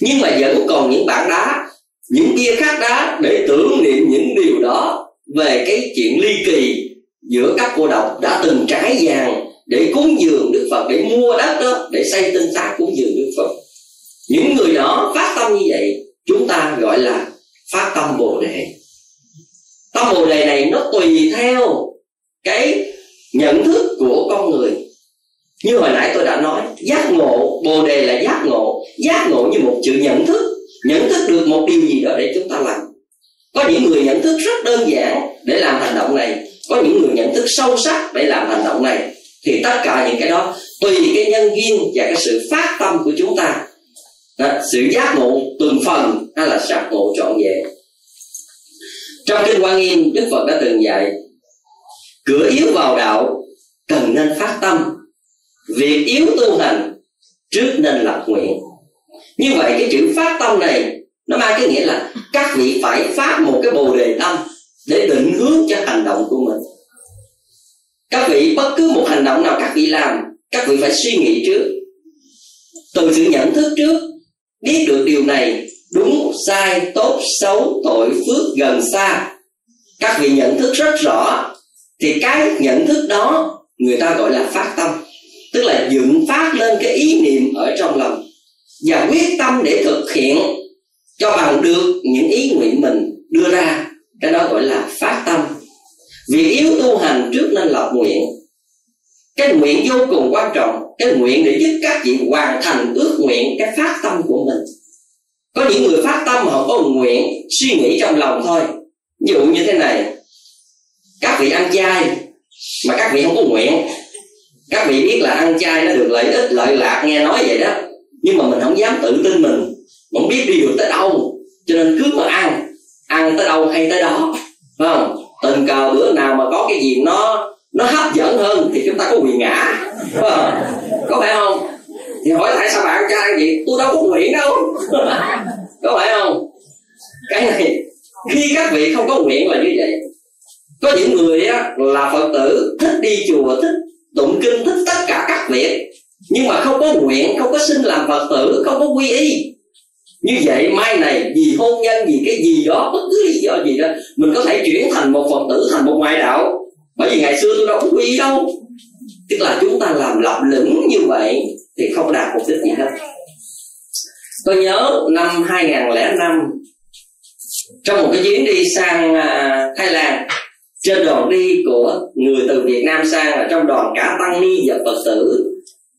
Nhưng mà vẫn còn những bản đá những kia khác đá để tưởng niệm những điều đó về cái chuyện ly kỳ giữa các cô độc đã từng trải vàng để cúng dường Đức Phật, để mua đất đó, để xây tinh xá cúng dường Đức Phật. Những người đó phát tâm như vậy, chúng ta gọi là phát tâm bồ đề. Tâm bồ đề này nó tùy theo cái nhận thức của con người. Như hồi nãy tôi đã nói, giác ngộ, bồ đề là giác ngộ. Giác ngộ như một chữ nhận thức nhận thức được một điều gì đó để chúng ta làm. Có những người nhận thức rất đơn giản để làm hành động này. Có những người nhận thức sâu sắc để làm hành động này. Thì tất cả những cái đó tùy cái nhân duyên và cái sự phát tâm của chúng ta. Đó, sự giác ngộ từng phần hay là sạc ngộ trọn vẹn. Trong kinh quan nghiêm đức phật đã từng dạy cửa yếu vào đạo cần nên phát tâm. Việc yếu tu hành trước nên lập nguyện như vậy cái chữ phát tâm này, nó mang cái nghĩa là các vị phải phát một cái bồ đề tâm để định hướng cho hành động của mình. Các vị, bất cứ một hành động nào các vị làm, các vị phải suy nghĩ trước. Từ sự nhận thức trước, biết được điều này, đúng, sai, tốt, xấu, tội, phước, gần, xa. Các vị nhận thức rất rõ, thì cái nhận thức đó người ta gọi là phát tâm. Tức là dựng phát lên cái ý niệm ở trong lòng và quyết tâm để thực hiện cho bằng được những ý nguyện mình đưa ra. Cái đó gọi là phát tâm. Việc yếu tu hành trước nên lập nguyện. Cái nguyện vô cùng quan trọng. Cái nguyện để giúp các vị hoàn thành ước nguyện, cái phát tâm của mình. Có những người phát tâm họ có một nguyện, suy nghĩ trong lòng thôi. Ví dụ như thế này. Các vị ăn chay mà các vị không có nguyện. Các vị biết là ăn chay nó được lợi ích, lợi lạc, nghe nói vậy đó nhưng mà mình không dám tự tin mình. Không biết đi được tới đâu. Cho nên cứ mà ăn ăn tới đâu hay tới đó. Phải không? Tình cờ bữa nào mà có cái gì nó nó hấp dẫn hơn thì chúng ta có quyền ngã. Phải không? có phải không? Thì hỏi tại sao bạn cho ăn vậy? Tôi đâu có nguyện đâu. Có phải không? Cái này khi các vị không có nguyện là như vậy. Có những người á, là phật tử thích đi chùa thích tụng kinh thích tất cả các việc nhưng mà không có nguyện, không có xin làm phật tử, không có quy y. Như vậy, mai này, vì hôn nhân, vì cái gì đó, bất cứ lý do gì đó, mình có thể chuyển thành một phật tử, thành một ngoại đạo. Bởi vì ngày xưa tôi đâu có quy y đâu. Tức là chúng ta làm lập lửng như vậy thì không đạt mục đích gì đâu tôi nhớ năm 2005 trong một cái chuyến đi sang à, Thái Lan, trên đoàn đi của người từ Việt Nam sang là trong đoàn cả tăng ni và Phật tử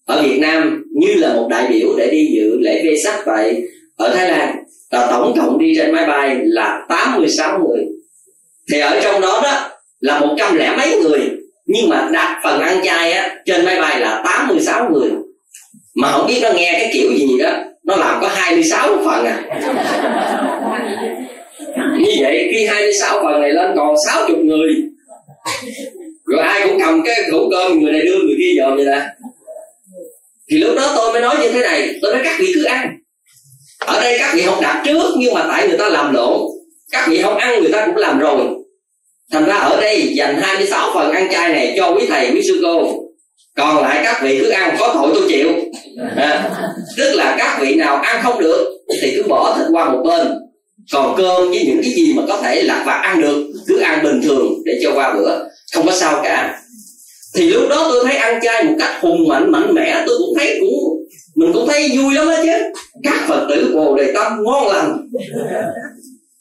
ở Việt Nam như là một đại biểu để đi dự lễ vê sắc tại ở Thái Lan, là tổng cộng đi trên máy bay là 86 người. Thì ở trong đó đó là một trăm lẻ mấy người, nhưng mà đặt phần ăn chay á, trên máy bay là 86 người. Mà không biết nó nghe cái kiểu gì đó, nó làm có 26 phần à. Như vậy, khi 26 phần này lên còn 60 người. Rồi ai cũng cầm cái hũ cơm người này đưa người kia dòm vậy nè thì lúc đó tôi mới nói như thế này tôi nói các vị cứ ăn. Ở đây các vị không đặt trước nhưng mà tại người ta làm lộn. Các vị không ăn người ta cũng làm rồi. Thành ra ở đây dành 26 phần ăn chay này cho quý thầy quý sư cô. Còn lại các vị cứ ăn có tội tôi chịu. À, tức là các vị nào ăn không được thì cứ bỏ thịt qua một bên. Còn cơm với những cái gì mà có thể lặt vặt ăn được cứ ăn bình thường để cho qua bữa. Không có sao cả thì lúc đó tôi thấy ăn chay một cách hùng mạnh mạnh mẽ, tôi cũng thấy cũng, mình cũng thấy vui lắm đó chứ. Các phật tử bồ đề tâm ngon lành.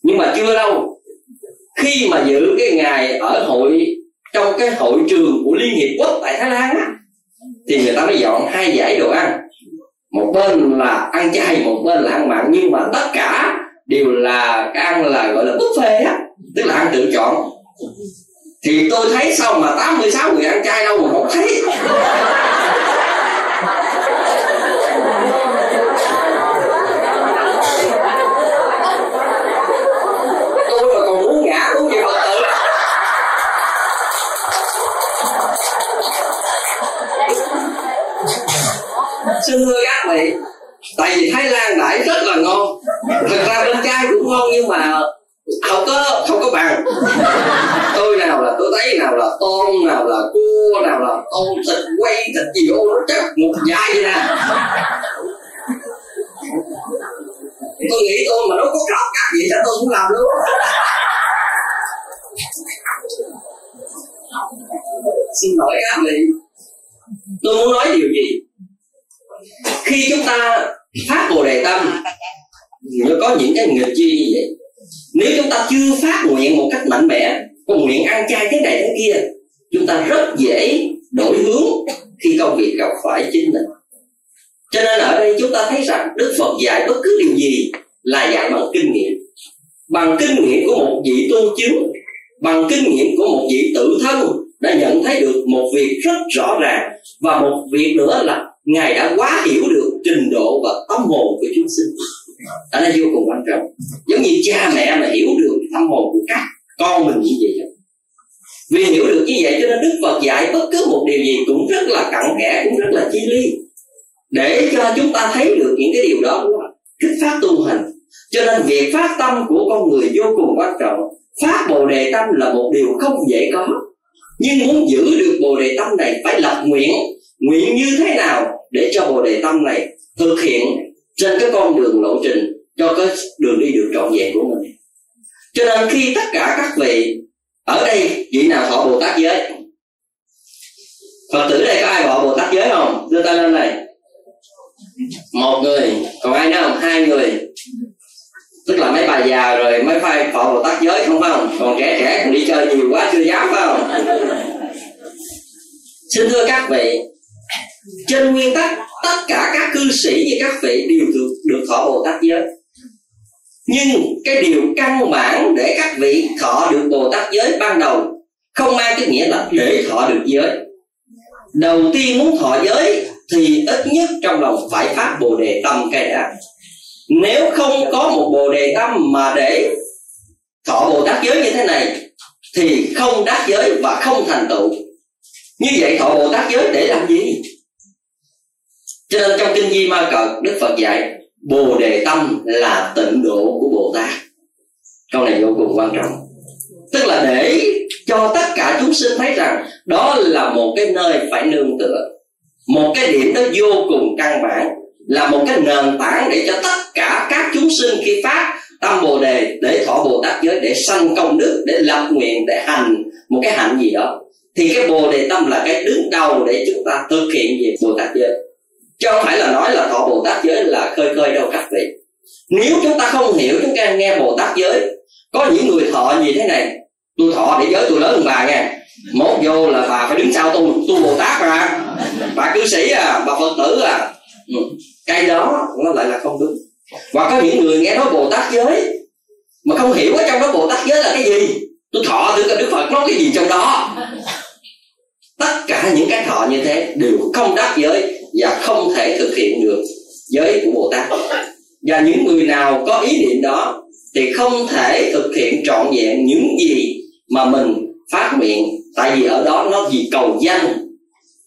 Nhưng mà chưa đâu. Khi mà dự cái ngày ở hội, trong cái hội trường của liên hiệp quốc tại thái lan á, thì người ta mới dọn hai giải đồ ăn. Một bên là ăn chay, một bên là ăn mặn. Nhưng mà tất cả đều là cái ăn là gọi là buffet á, tức là ăn tự chọn thì tôi thấy sao mà 86 người ăn chay đâu mà không thấy? Tôi mà còn muốn ngã muốn gì phật tử. Xin thưa các vị, tại vì thái lan đãi rất là ngon. Thực ra bên trai cũng ngon nhưng mà không có không có bằng tôi nào là tôi thấy, nào là tôm nào là cua nào là tôm thịt quay, thịt gì ô nó chắc một dài vậy nè. Tôi nghĩ tôi mà nó có cọp cắt gì chắc tôi cũng làm luôn xin lỗi các vị tôi muốn nói điều gì? Khi chúng ta phát bồ đề tâm, nó có những cái nghịch chi như vậy? Nếu chúng ta chưa phát nguyện một cách mạnh mẽ, có nguyện ăn chay thế này thế kia, chúng ta rất dễ đổi hướng khi công việc gặp phải chính mình. Cho nên ở đây chúng ta thấy rằng đức phật dạy bất cứ điều gì là dạy bằng kinh nghiệm. Bằng kinh nghiệm của một vị tu chứng bằng kinh nghiệm của một vị tự thân đã nhận thấy được một việc rất rõ ràng và một việc nữa là ngài đã quá hiểu được trình độ và tâm hồn của chúng sinh đó là vô cùng quan trọng. Giống như cha mẹ mà hiểu được tâm hồn của các con mình như vậy vì hiểu được như vậy cho nên đức phật dạy bất cứ một điều gì cũng rất là cặn kẽ, cũng rất là chi ly. Để cho chúng ta thấy được những cái điều đó kích phát tu hành. Cho nên việc phát tâm của con người vô cùng quan trọng. Phát bồ đề tâm là một điều không dễ có. Nhưng muốn giữ được bồ đề tâm này phải lập nguyện. Nguyện như thế nào để cho bồ đề tâm này thực hiện trên cái con đường lộ trình cho cái đường đi được trọn vẹn của mình. Cho nên khi tất cả các vị ở đây, vị nào thọ bồ tát giới? Phật tử đây có ai thọ bồ tát giới không? Đưa tay lên này một người. Còn ai nữa không? Hai người. Tức là mấy bà già rồi mới phải thọ bồ tát giới không phải không? Còn trẻ trẻ còn đi chơi nhiều quá, chưa dám phải không? Xin thưa các vị trên nguyên tắc, tất cả các cư sĩ như các vị đều được được thọ bồ tát giới. Nhưng cái điều căn bản để các vị thọ được bồ tát giới ban đầu không mang cái nghĩa là để thọ được giới. Đầu tiên muốn thọ giới thì ít nhất trong lòng phải phát bồ đề tâm cái đã. Nếu không có một bồ đề tâm mà để thọ bồ tát giới như thế này, thì không đắc giới và không thành tựu. Như vậy thọ bồ tát giới để làm gì? Cho nên trong kinh di ma cật, đức phật dạy, bồ đề tâm là tịnh độ của bồ tát. Câu này vô cùng quan trọng. Tức là để cho tất cả chúng sinh thấy rằng đó là một cái nơi phải nương tựa, một cái điểm đó vô cùng căn bản, là một cái nền tảng để cho tất cả các chúng sinh khi phát tâm bồ đề, để thọ bồ tát giới, để sanh công đức, để lập nguyện, để hành một cái hạnh gì đó, thì cái bồ đề tâm là cái đứng đầu để chúng ta thực hiện việc bồ tát giới chứ không phải là nói là thọ bồ tát giới là khơi khơi đâu các vị nếu chúng ta không hiểu, chúng ta nghe bồ tát giới, có những người thọ như thế này? Tôi thọ để giới tôi lớn hơn bà nha mốt vô là bà phải đứng sau tôi tu bồ tát mà. Bà cư sĩ à bà phật tử à. Ừ. cái đó nó lại là không đúng. Và có những người nghe nói bồ tát giới, mà không hiểu ở trong đó bồ tát giới là cái gì? Tôi thọ thử coi đức phật nói cái gì trong đó. Tất cả những cái thọ như thế đều không đắc giới và không thể thực hiện được giới của bồ tát. Và những người nào có ý niệm đó thì không thể thực hiện trọn vẹn những gì mà mình phát nguyện tại vì ở đó nó vì cầu danh,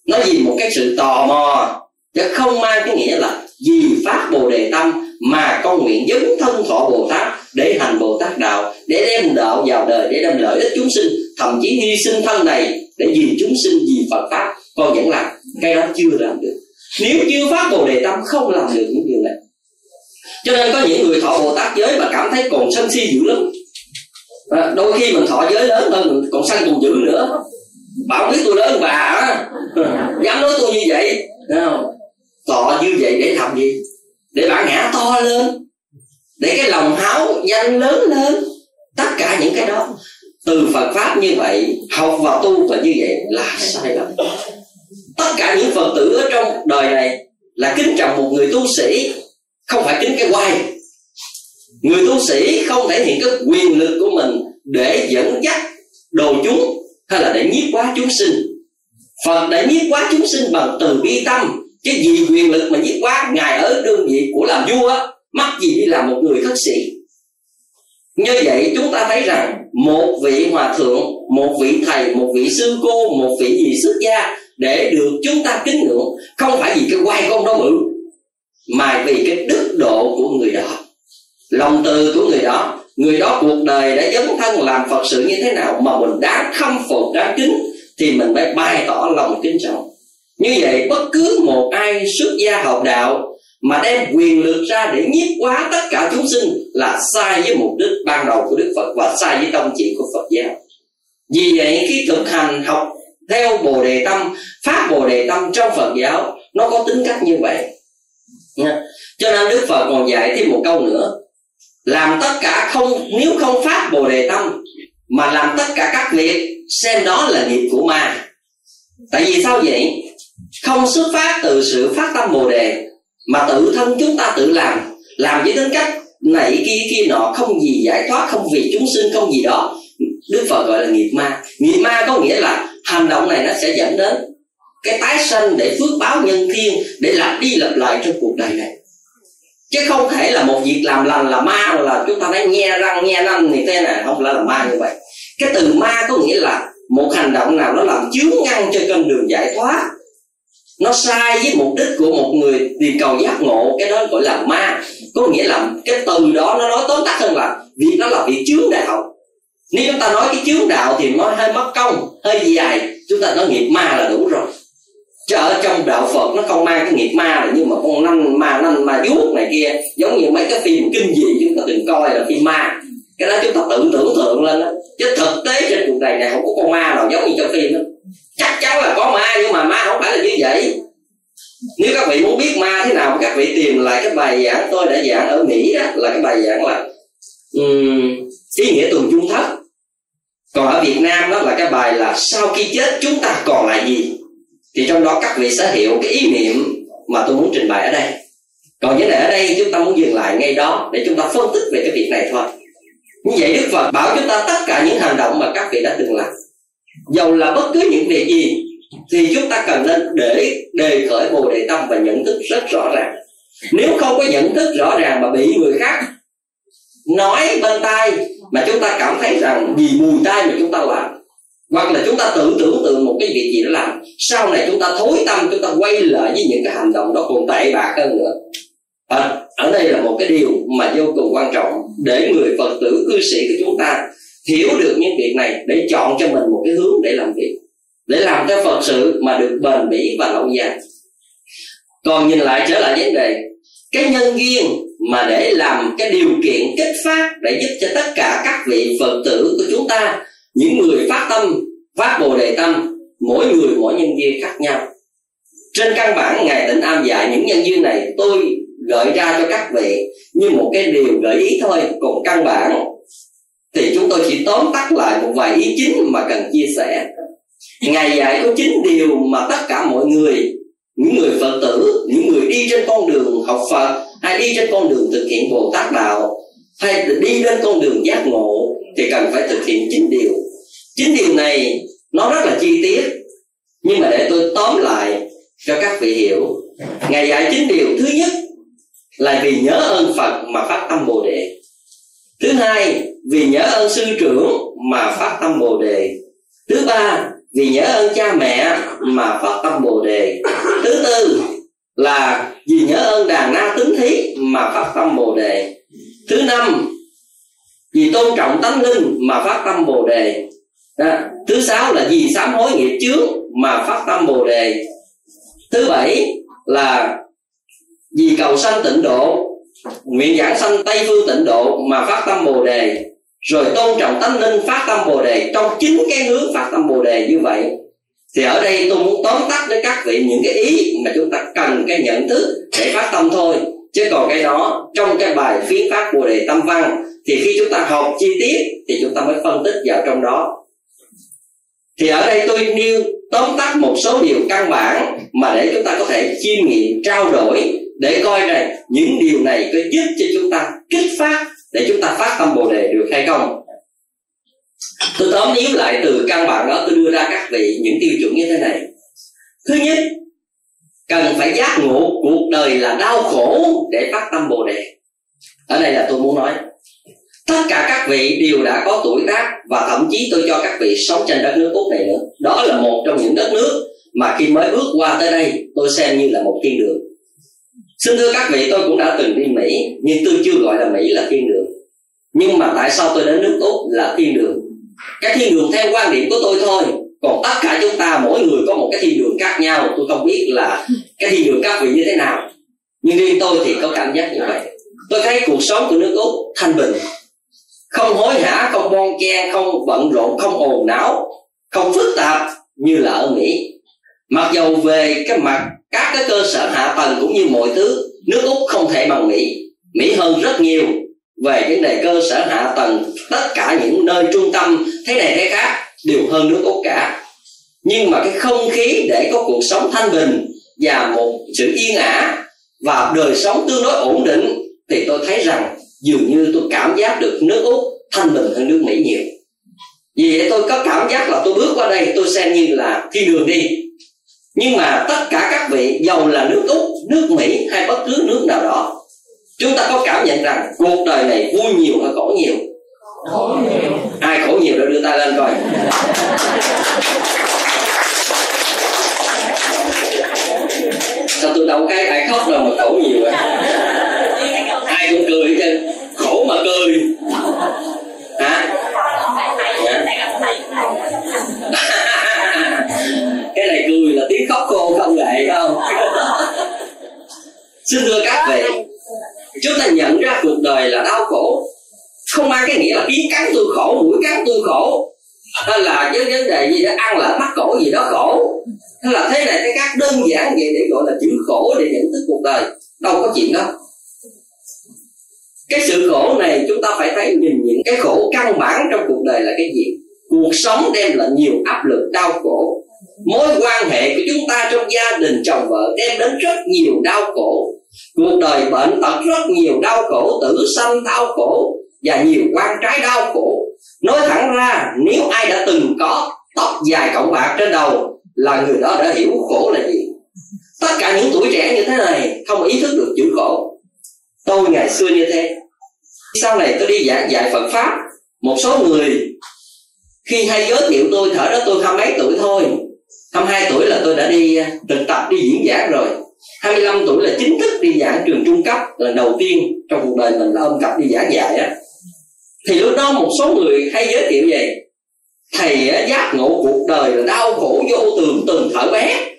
nó vì một cái sự tò mò, chứ không mang cái nghĩa là vì phát bồ đề tâm mà con nguyện dấn thân thọ bồ tát để hành bồ tát đạo, để đem đạo vào đời, để đem lợi ích chúng sinh, thậm chí hy sinh thân này để vì chúng sinh vì phật pháp. Con vẫn làm. Cái đó chưa làm được nếu chưa phát bồ đề tâm không làm được những điều này cho nên có những người thọ bồ tát giới mà cảm thấy còn sân si dữ lắm. À, đôi khi mình thọ giới lớn hơn mình còn sân còn dữ nữa. Bảo biết tôi lớn bà dám nói tôi như vậy không? thọ như vậy để làm gì? Để bản ngã to lên để cái lòng háo danh lớn lên. Tất cả những cái đó từ Phật pháp như vậy học và tu và như vậy là sai lầm tất cả những phật tử ở trong đời này là kính trọng một người tu sĩ, không phải kính cái quay. Người tu sĩ không thể hiện cái quyền lực của mình để dẫn dắt đồ chúng hay là để nhiếp quá chúng sinh. Phật đã nhiếp quá chúng sinh bằng từ bi tâm, chứ vì quyền lực mà nhiếp quá, ngài ở đương vị của làm vua mắc gì đi làm một người khất sĩ. Như vậy chúng ta thấy rằng một vị hòa thượng, một vị thầy, một vị sư cô, một vị gì xuất gia để được chúng ta kính ngưỡng, không phải vì cái quay con đó bự mà vì cái đức độ của người đó lòng từ của người đó người đó cuộc đời đã dấn thân làm phật sự như thế nào mà mình đáng khâm phục đáng kính, thì mình phải bày tỏ lòng kính trọng như vậy, bất cứ một ai xuất gia học đạo mà đem quyền lực ra để nhiếp quá tất cả chúng sinh là sai với mục đích ban đầu của Đức Phật và sai với tâm chỉ của Phật giáo. Vì vậy, khi thực hành học theo Bồ đề tâm, phát Bồ đề tâm trong Phật giáo nó có tính cách như vậy. nha Cho nên Đức Phật còn dạy thêm một câu nữa làm tất cả không nếu không phát Bồ đề tâm mà làm tất cả các việc xem đó là nghiệp của ma. Tại vì sao vậy? Không xuất phát từ sự phát tâm Bồ đề mà tự thân chúng ta tự làm làm với tính cách này kia kia nọ không gì giải thoát không vì chúng sinh không gì đó đức phật gọi là nghiệp ma nghiệp ma có nghĩa là hành động này nó sẽ dẫn đến cái tái sanh để phước báo nhân thiên, để lặp đi lặp lại trong cuộc đời này. Chứ không thể là một việc làm lành là ma là chúng ta nói nghe răng, nghe nanh thì thế này, không phải là ma như vậy. Cái từ ma có nghĩa là một hành động nào nó làm chướng ngăn cho con đường giải thoát. Nó sai với mục đích của một người tìm cầu giác ngộ, cái đó gọi là ma. Có nghĩa là cái từ đó nó nói tóm tắt hơn là việc đó là việc chướng đạo nếu chúng ta nói cái chướng đạo thì nó hơi mất công hơi dài. Chúng ta nói nghiệp ma là đủ rồi. Chứ ở trong đạo phật nó không mang cái nghiệp ma này nhưng mà con nanh ma nanh ma vuốt này kia giống như mấy cái phim kinh dị chúng ta đừng coi là phim ma. Cái đó chúng ta tự tưởng tượng lên đó chứ thực tế trên cuộc đời này không có con ma nào giống như trong phim đó chắc chắn là có ma nhưng mà ma không phải là như vậy. Nếu các vị muốn biết ma thế nào các vị tìm lại cái bài giảng tôi đã giảng ở mỹ đó là cái bài giảng là um, ý nghĩa tuần chung thất còn ở việt nam đó là cái bài là sau khi chết chúng ta còn lại gì? Thì trong đó các vị sẽ hiểu cái ý niệm mà tôi muốn trình bày ở đây. Còn vấn đề ở đây chúng ta muốn dừng lại ngay đó để chúng ta phân tích về cái việc này thôi. Như vậy đức phật bảo chúng ta tất cả những hành động mà các vị đã từng làm. Dầu là bất cứ những việc gì, thì chúng ta cần nên để đề khởi bồ đề tâm và nhận thức rất rõ ràng. Nếu không có nhận thức rõ ràng mà bị người khác nói bên tai mà chúng ta cảm thấy rằng vì mùi tai mà chúng ta làm. Hoặc là chúng ta tự tưởng tượng một cái việc gì đó làm. Sau này chúng ta thối tâm chúng ta quay lại với những cái hành động đó còn tệ bạc hơn nữa. À, ở đây là một cái điều mà vô cùng quan trọng. Để người phật tử cư sĩ của chúng ta hiểu được những việc này để chọn cho mình một cái hướng để làm việc. Để làm cho phật sự mà được bền bỉ và lâu dài còn nhìn lại trở lại vấn đề cái nhân duyên mà để làm cái điều kiện kích phát để giúp cho tất cả các vị phật tử của chúng ta, những người phát tâm, phát bồ đề tâm, mỗi người, mỗi nhân duyên khác nhau. Trên căn bản, ngài tịnh am dạy những nhân duyên này, tôi gợi ra cho các vị như một cái điều gợi ý thôi. Còn căn bản, thì chúng tôi chỉ tóm tắt lại một vài ý chính mà cần chia sẻ. Ngài dạy có chín điều mà tất cả mọi người, những người phật tử, những người đi trên con đường học phật hay đi trên con đường thực hiện bồ tát đạo. Hay đi lên con đường giác ngộ thì cần phải thực hiện chín điều. Chín điều này, nó rất là chi tiết. Nhưng mà để tôi tóm lại cho các vị hiểu ngài dạy chín điều thứ nhất là vì nhớ ơn phật mà phát tâm bồ đề. Thứ hai, vì nhớ ơn sư trưởng mà phát tâm bồ đề. Thứ ba, vì nhớ ơn cha mẹ mà phát tâm bồ đề. Thứ tư là vì nhớ ơn đàn na tính thí mà phát tâm bồ đề. Thứ năm, vì tôn trọng tánh linh mà phát tâm bồ đề. Đó. thứ sáu là vì sám hối nghiệp chướng mà phát tâm bồ đề. Thứ bảy là vì cầu sanh tịnh độ nguyện giảng sanh tây phương tịnh độ mà phát tâm bồ đề. Rồi tôn trọng tánh linh, phát tâm bồ đề. Trong chính cái hướng phát tâm bồ đề như vậy thì ở đây tôi muốn tóm tắt với các vị những cái ý mà chúng ta cần cái nhận thức để phát tâm thôi. Chứ còn cái đó, trong cái bài phiến phát bồ đề tâm văn, thì khi chúng ta học chi tiết thì chúng ta mới phân tích vào trong đó. Thì ở đây tôi nêu tóm tắt một số điều căn bản mà để chúng ta có thể chiêm nghiệm, trao đổi để coi này những điều này có giúp cho chúng ta kích phát, để chúng ta phát tâm bồ đề được hay không tôi tóm yếu lại từ căn bản đó, tôi đưa ra các vị những tiêu chuẩn như thế này. Thứ nhất, cần phải giác ngộ cuộc đời là đau khổ để phát tâm bồ đề. Ở đây là tôi muốn nói, tất cả các vị đều đã có tuổi tác và thậm chí tôi cho các vị sống trên đất nước úc này nữa. Đó là một trong những đất nước mà khi mới bước qua tới đây, tôi xem như là một thiên đường. Xin thưa các vị, tôi cũng đã từng đi mỹ, nhưng tôi chưa gọi là mỹ là thiên đường. Nhưng mà tại sao tôi đến nước úc là thiên đường? Cái thiên đường theo quan điểm của tôi thôi. Còn tất cả chúng ta, mỗi người có một cái thiên đường khác nhau. Tôi không biết là cái thiên đường các vị như thế nào. Nhưng riêng tôi thì có cảm giác như vậy. Tôi thấy cuộc sống của nước úc thanh bình. Không hối hả, không bon chen, không bận rộn, không ồn não không phức tạp như là ở mỹ. Mặc dầu về cái mặt các cái cơ sở hạ tầng cũng như mọi thứ, nước úc không thể bằng mỹ. Mỹ hơn rất nhiều về vấn đề cơ sở hạ tầng, tất cả những nơi trung tâm, thế này thế khác, đều hơn nước úc cả. Nhưng mà cái không khí để có cuộc sống thanh bình và một sự yên ả và đời sống tương đối ổn định, thì tôi thấy rằng dường như tôi cảm giác được nước úc thanh bình hơn nước mỹ nhiều. Vì vậy tôi có cảm giác là tôi bước qua đây, tôi xem như là thiên đường đi. Nhưng mà tất cả các vị giàu là nước úc, nước mỹ hay bất cứ nước nào đó chúng ta có cảm nhận rằng cuộc đời này vui nhiều hay khổ nhiều? Khổ nhiều. Ai khổ nhiều rồi đưa tay lên coi. Sao tôi đâu cái ai khóc đâu mà khổ nhiều vậy? Ai cũng cười chứ khổ mà cười. Hả? Cái này cười là tiếng khóc khô không lệ không? Xin thưa các vị chúng ta nhận ra cuộc đời là đau khổ. Không mang cái nghĩa là kiến cắn tôi khổ, mũi cắn tôi khổ. Hay là cái vấn đề gì đó, ăn là mắc cổ gì đó khổ. Hay là thế này, thế khác, đơn giản vậy để gọi là chữ khổ để nhận thức cuộc đời. Đâu có chuyện đó. Cái sự khổ này chúng ta phải thấy nhìn những cái khổ căn bản trong cuộc đời là cái gì? Cuộc sống đem lại nhiều áp lực, đau khổ. Mối quan hệ của chúng ta trong gia đình, chồng vợ đem đến rất nhiều đau khổ cuộc đời bệnh tật rất nhiều, đau khổ, tử sanh đau khổ và nhiều quan trái đau khổ. Nói thẳng ra, nếu ai đã từng có tóc dài cộng bạc trên đầu là người đó đã hiểu khổ là gì. Tất cả những tuổi trẻ như thế này không ý thức được chữ khổ. Tôi ngày xưa như thế. Sau này tôi đi giảng dạy phật pháp, một số người khi hay giới thiệu tôi thở đó tôi hai mấy tuổi thôi. 22 tuổi là tôi đã đi à, thực tập, đi diễn giảng rồi. 25 tuổi là chính thức đi giảng trường trung cấp lần đầu tiên trong cuộc đời mình là ôm cặp đi giảng dạy á. Thì lúc đó một số người hay giới thiệu vậy thầy giác ngộ cuộc đời là đau khổ vô tường từng thở bé.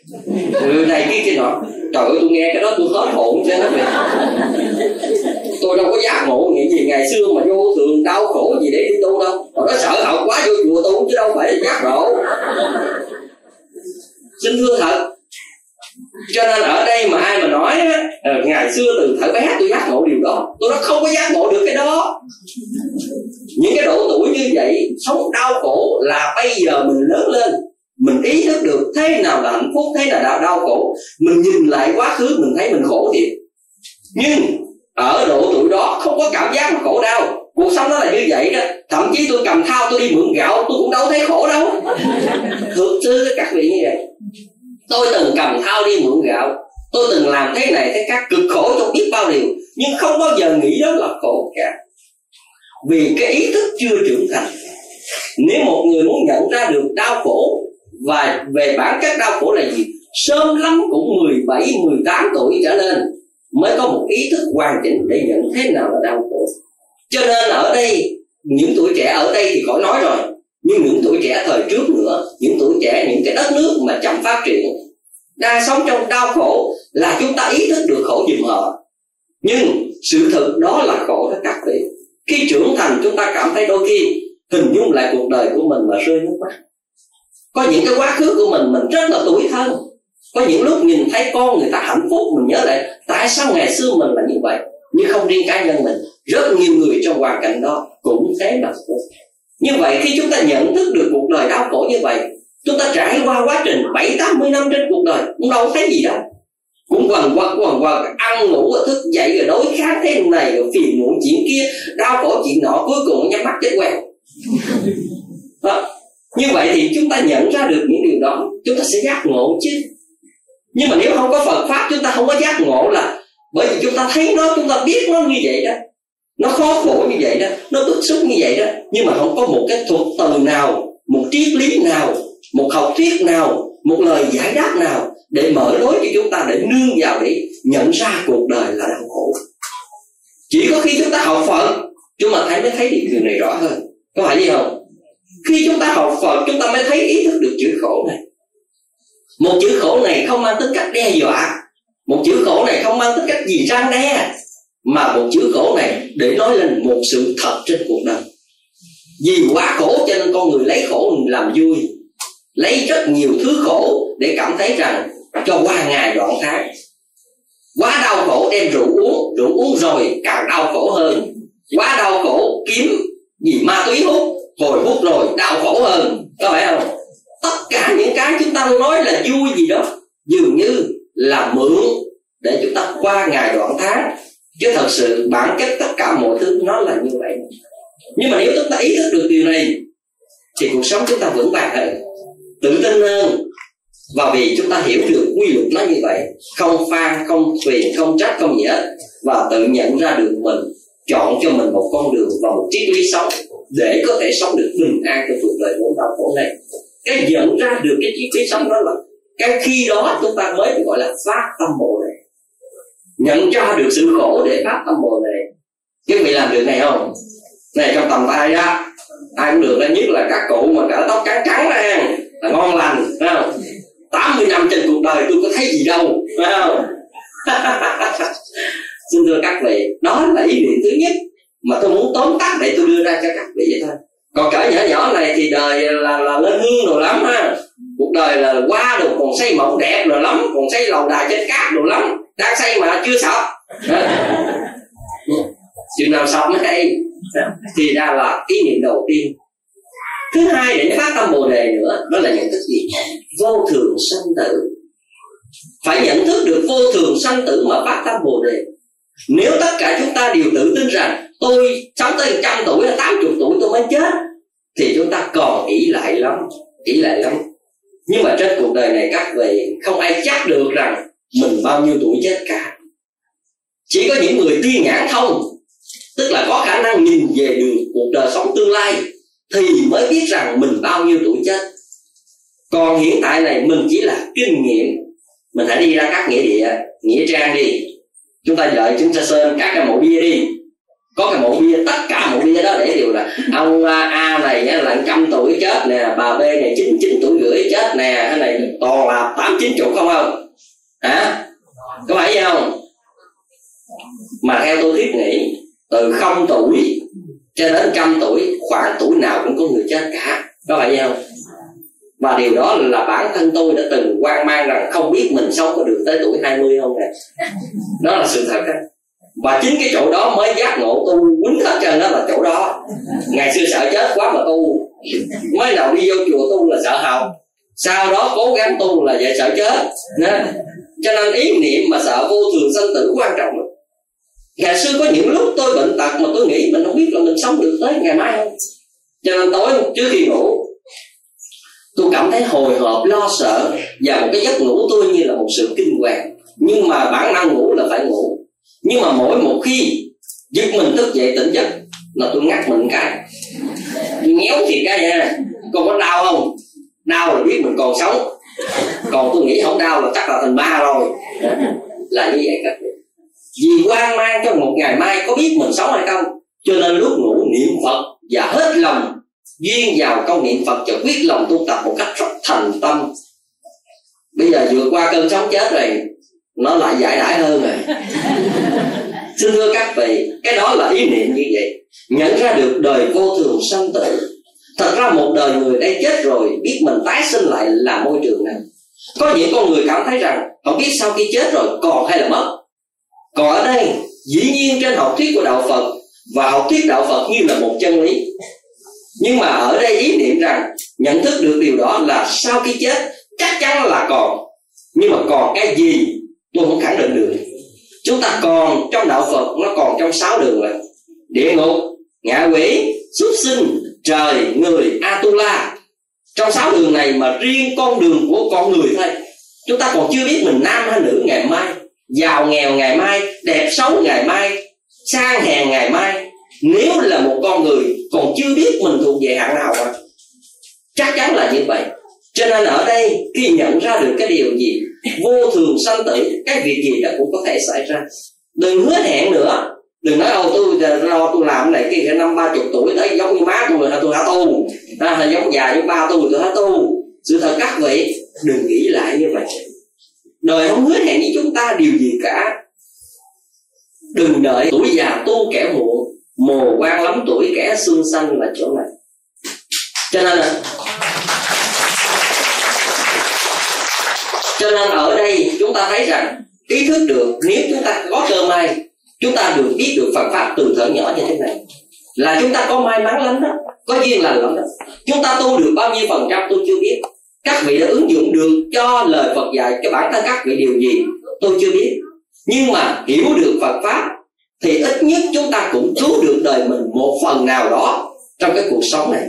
Người này kia kia nọ. Trời ơi, tôi nghe cái đó tôi hết hồn cho nó vậy tôi đâu có giác ngộ, nghĩ gì ngày xưa mà vô thường đau khổ gì để đi tu đâu. Mà nó sợ học quá vô chùa tu chứ đâu phải giác ngộ. Xin thưa thật cho nên ở đây mà ai mà nói ờ, ngày xưa từ thở bé tôi giác ngộ điều đó, tôi nói không có giác ngộ được cái đó. Những cái độ tuổi như vậy, sống đau khổ là bây giờ mình lớn lên, mình ý thức được thế nào là hạnh phúc, thế nào là đau khổ. Mình nhìn lại quá khứ, mình thấy mình khổ thiệt. Nhưng ở độ tuổi đó không có cảm giác mà khổ đau. Cuộc sống nó là như vậy đó. Thậm chí tôi cầm thao tôi đi mượn gạo, tôi cũng đâu thấy khổ đâu. Thực sự các vị như vậy tôi từng cầm thao đi mượn gạo. Tôi từng làm thế này thế khác cực khổ trong biết bao điều nhưng không bao giờ nghĩ đó là khổ cả. Vì cái ý thức chưa trưởng thành nếu một người muốn nhận ra được đau khổ và về bản chất đau khổ là gì sớm lắm cũng 17, 18 tuổi trở lên mới có một ý thức hoàn chỉnh để nhận thế nào là đau khổ. Cho nên ở đây những tuổi trẻ ở đây thì khỏi nói rồi như những tuổi trẻ thời trước nữa, những tuổi trẻ, những cái đất nước mà chậm phát triển, đang sống trong đau khổ là chúng ta ý thức được khổ giùm họ nhưng sự thật đó là khổ đó các vị khi trưởng thành, chúng ta cảm thấy đôi khi hình dung lại cuộc đời của mình mà rơi nước mắt. Có những cái quá khứ của mình mình rất là tuổi thân. Có những lúc nhìn thấy con người ta hạnh phúc, mình nhớ lại, tại sao ngày xưa mình là như vậy? Nhưng không riêng cá nhân mình, rất nhiều người trong hoàn cảnh đó cũng thế mà như vậy khi chúng ta nhận thức được cuộc đời đau khổ như vậy chúng ta trải qua quá trình bảy tám mươi năm trên cuộc đời cũng đâu thấy gì đâu. Cũng quần quật quần quật ăn ngủ thức dậy rồi đối kháng thế này rồi phiền muộn chuyện kia đau khổ chuyện nọ cuối cùng nhắm mắt chết queo. Như vậy thì chúng ta nhận ra được những điều đó chúng ta sẽ giác ngộ chứ. Nhưng mà nếu không có Phật pháp chúng ta không có giác ngộ là bởi vì chúng ta thấy nó chúng ta biết nó như vậy đó nó khó khổ như vậy đó, nó bức xúc như vậy đó. Nhưng mà không có một cái thuật từ nào, một triết lý nào, một học thuyết nào, một lời giải đáp nào để mở lối cho chúng ta để nương vào để nhận ra cuộc đời là đau khổ. Chỉ có khi chúng ta học phật, chúng ta thấy mới thấy được điều này rõ hơn. Có phải gì không? Khi chúng ta học phật, chúng ta mới thấy ý thức được chữ khổ này. Một chữ khổ này không mang tính cách đe dọa. Một chữ khổ này không mang tính cách gì răng đe mà một chữ khổ này để nói lên một sự thật trên cuộc đời. Vì quá khổ cho nên con người lấy khổ làm vui, lấy rất nhiều thứ khổ để cảm thấy rằng cho qua ngày đoạn tháng, quá đau khổ đem rượu uống rượu uống rồi càng đau khổ hơn. Quá đau khổ kiếm gì ma túy hút, hồi hút rồi đau khổ hơn. Có phải không? Tất cả những cái chúng ta nói là vui gì đó, dường như là mượn để chúng ta qua ngày đoạn tháng chứ thật sự bản chất tất cả mọi thứ nó là như vậy. Nhưng mà nếu chúng ta ý thức được điều này, thì cuộc sống chúng ta vững vàng hơn, tự tin hơn. Và vì chúng ta hiểu được quy luật nó như vậy, không phan không phiền không trách, không gì hết, và tự nhận ra được mình, chọn cho mình một con đường và một triết lý sống để có thể sống được bình an trong cuộc đời vốn đau khổ này. Cái nhận ra được cái triết lý sống đó là cái khi đó chúng ta mới gọi là phát tâm bộ nhận cho được sự khổ để phát tâm bồ đề. Chứ vị làm được này không? Này, trong tầm tay á, ai cũng được đó nhất là các cụ mà cả tóc trắng trắng ra, là ngon lành, phải không? 80 năm trên cuộc đời tôi có thấy gì đâu, phải không? Xin thưa các vị, đó là ý niệm thứ nhất mà tôi muốn tóm tắt để tôi đưa ra cho các vị vậy thôi. Còn cỡ nhỏ nhỏ này thì đời là là lên hương rồi lắm ha. Cuộc đời là qua được còn xây mộng đẹp rồi lắm, còn xây lầu đài trên cát rồi lắm đang xây mà chưa sập chừng nào sập mới hay. Thì ra là ý niệm đầu tiên. Thứ hai để phát tâm bồ đề nữa, đó là nhận thức gì? Vô thường sanh tử. Phải nhận thức được vô thường sanh tử mà phát tâm bồ đề. Nếu tất cả chúng ta đều tự tin rằng tôi sống tới trăm tuổi hay tám chục tuổi tôi mới chết, thì chúng ta còn ỷ lại lắm ỷ lại lắm. Nhưng mà trên cuộc đời này các vị, không ai chắc được rằng mình bao nhiêu tuổi chết cả. Chỉ có những người tiên nhãn thông tức là có khả năng nhìn về đường cuộc đời sống tương lai thì mới biết rằng mình bao nhiêu tuổi chết. Còn hiện tại này mình chỉ là kinh nghiệm. Mình hãy đi ra các nghĩa địa, nghĩa trang đi. Chúng ta đợi chúng ta sơn các cái mộ bia đi. Có cái mộ bia, tất cả mộ bia đó để điều là ông à, a này là trăm tuổi chết nè, bà b này chín chín tuổi rưỡi chết nè, cái này toàn là tám chín chục không không? Hả? Có phải vậy không? Mà theo tôi thiết nghĩ, từ không tuổi cho đến trăm tuổi, khoảng tuổi nào cũng có người chết cả. Có phải vậy không? Và điều đó là bản thân tôi đã từng quan mang rằng không biết mình sống có được tới tuổi 20 không nè. Nó là sự thật đó và chính cái chỗ đó mới giác ngộ tu quýnh hết trơn đó là chỗ đó. Ngày xưa sợ chết quá mà tu. Mới đầu đi vô chùa tu là sợ học sau đó cố gắng tu là vậy sợ chết cho nên ý niệm mà sợ vô thường sanh tử quan trọng lắm. Ngày xưa có những lúc tôi bệnh tật mà tôi nghĩ mình không biết là mình sống được tới ngày mai không? Cho nên tối trước khi ngủ, tôi cảm thấy hồi hộp, lo sợ và một cái giấc ngủ tôi như là một sự kinh hoàng. Nhưng mà bản năng ngủ là phải ngủ. Nhưng mà mỗi một khi giật mình thức dậy tỉnh giấc là tôi ngắt mình cái. Tôi nhéo thì cái nha. Còn có đau không? Đau là biết mình còn sống còn tôi nghĩ không đau là chắc là thành ma rồi. Là như vậy các vị. Vì quan mang trong một ngày mai có biết mình sống hay không, cho nên lúc ngủ niệm phật và hết lòng, duyên vào câu niệm phật và quyết lòng tu tập một cách rất thành tâm. Bây giờ vượt qua cơn sống chết rồi, nó lại giải đãi hơn rồi. Xin thưa các vị, cái đó là ý niệm như vậy. Nhận ra được đời vô thường sanh tử thật ra một đời người đây chết rồi, biết mình tái sinh lại là môi trường này. Có những con người cảm thấy rằng, không biết sau khi chết rồi còn hay là mất. Còn ở đây, dĩ nhiên trên học thuyết của đạo phật, và học thuyết đạo phật như là một chân lý. Nhưng mà ở đây ý niệm rằng, nhận thức được điều đó là sau khi chết, chắc chắn là còn. Nhưng mà còn cái gì, tôi không khẳng định được. Chúng ta còn trong đạo phật, nó còn trong sáu đường là địa ngục, ngạ quỷ xuất sinh trời người atula. Trong sáu đường này mà riêng con đường của con người thôi. Chúng ta còn chưa biết mình nam hay nữ ngày mai. Giàu nghèo ngày mai, đẹp xấu ngày mai sang hèn ngày mai. Nếu là một con người còn chưa biết mình thuộc về hạng nào mà. Chắc chắn là như vậy. Cho nên ở đây khi nhận ra được cái điều gì, vô thường sanh tử, cái việc gì là cũng có thể xảy ra. Đừng hứa hẹn nữa đừng nói, ô, tôi lo tôi làm này kia năm ba chục tuổi tới giống như má tôi là tôi đã tu? Ta là giống già như ba tôi tôi đã tu? Sự thật các vị đừng nghĩ lại như vậy. Đời không hứa hẹn với chúng ta điều gì cả. Đừng đợi tuổi già tu kẻ muộn mồ quan lắm tuổi kẻ xuân xanh là chỗ này. Cho nên là, cho nên ở đây chúng ta thấy rằng ý thức được, nếu chúng ta có cơ may chúng ta được biết được Phật pháp từ thở nhỏ như thế này. Là chúng ta có may mắn lắm đó, có duyên lành lắm đó. Chúng ta tu được bao nhiêu phần trăm tôi chưa biết. Các vị đã ứng dụng được cho lời Phật dạy cho bản thân các vị điều gì, tôi chưa biết. Nhưng mà hiểu được Phật pháp thì ít nhất chúng ta cũng cứu được đời mình một phần nào đó trong cái cuộc sống này.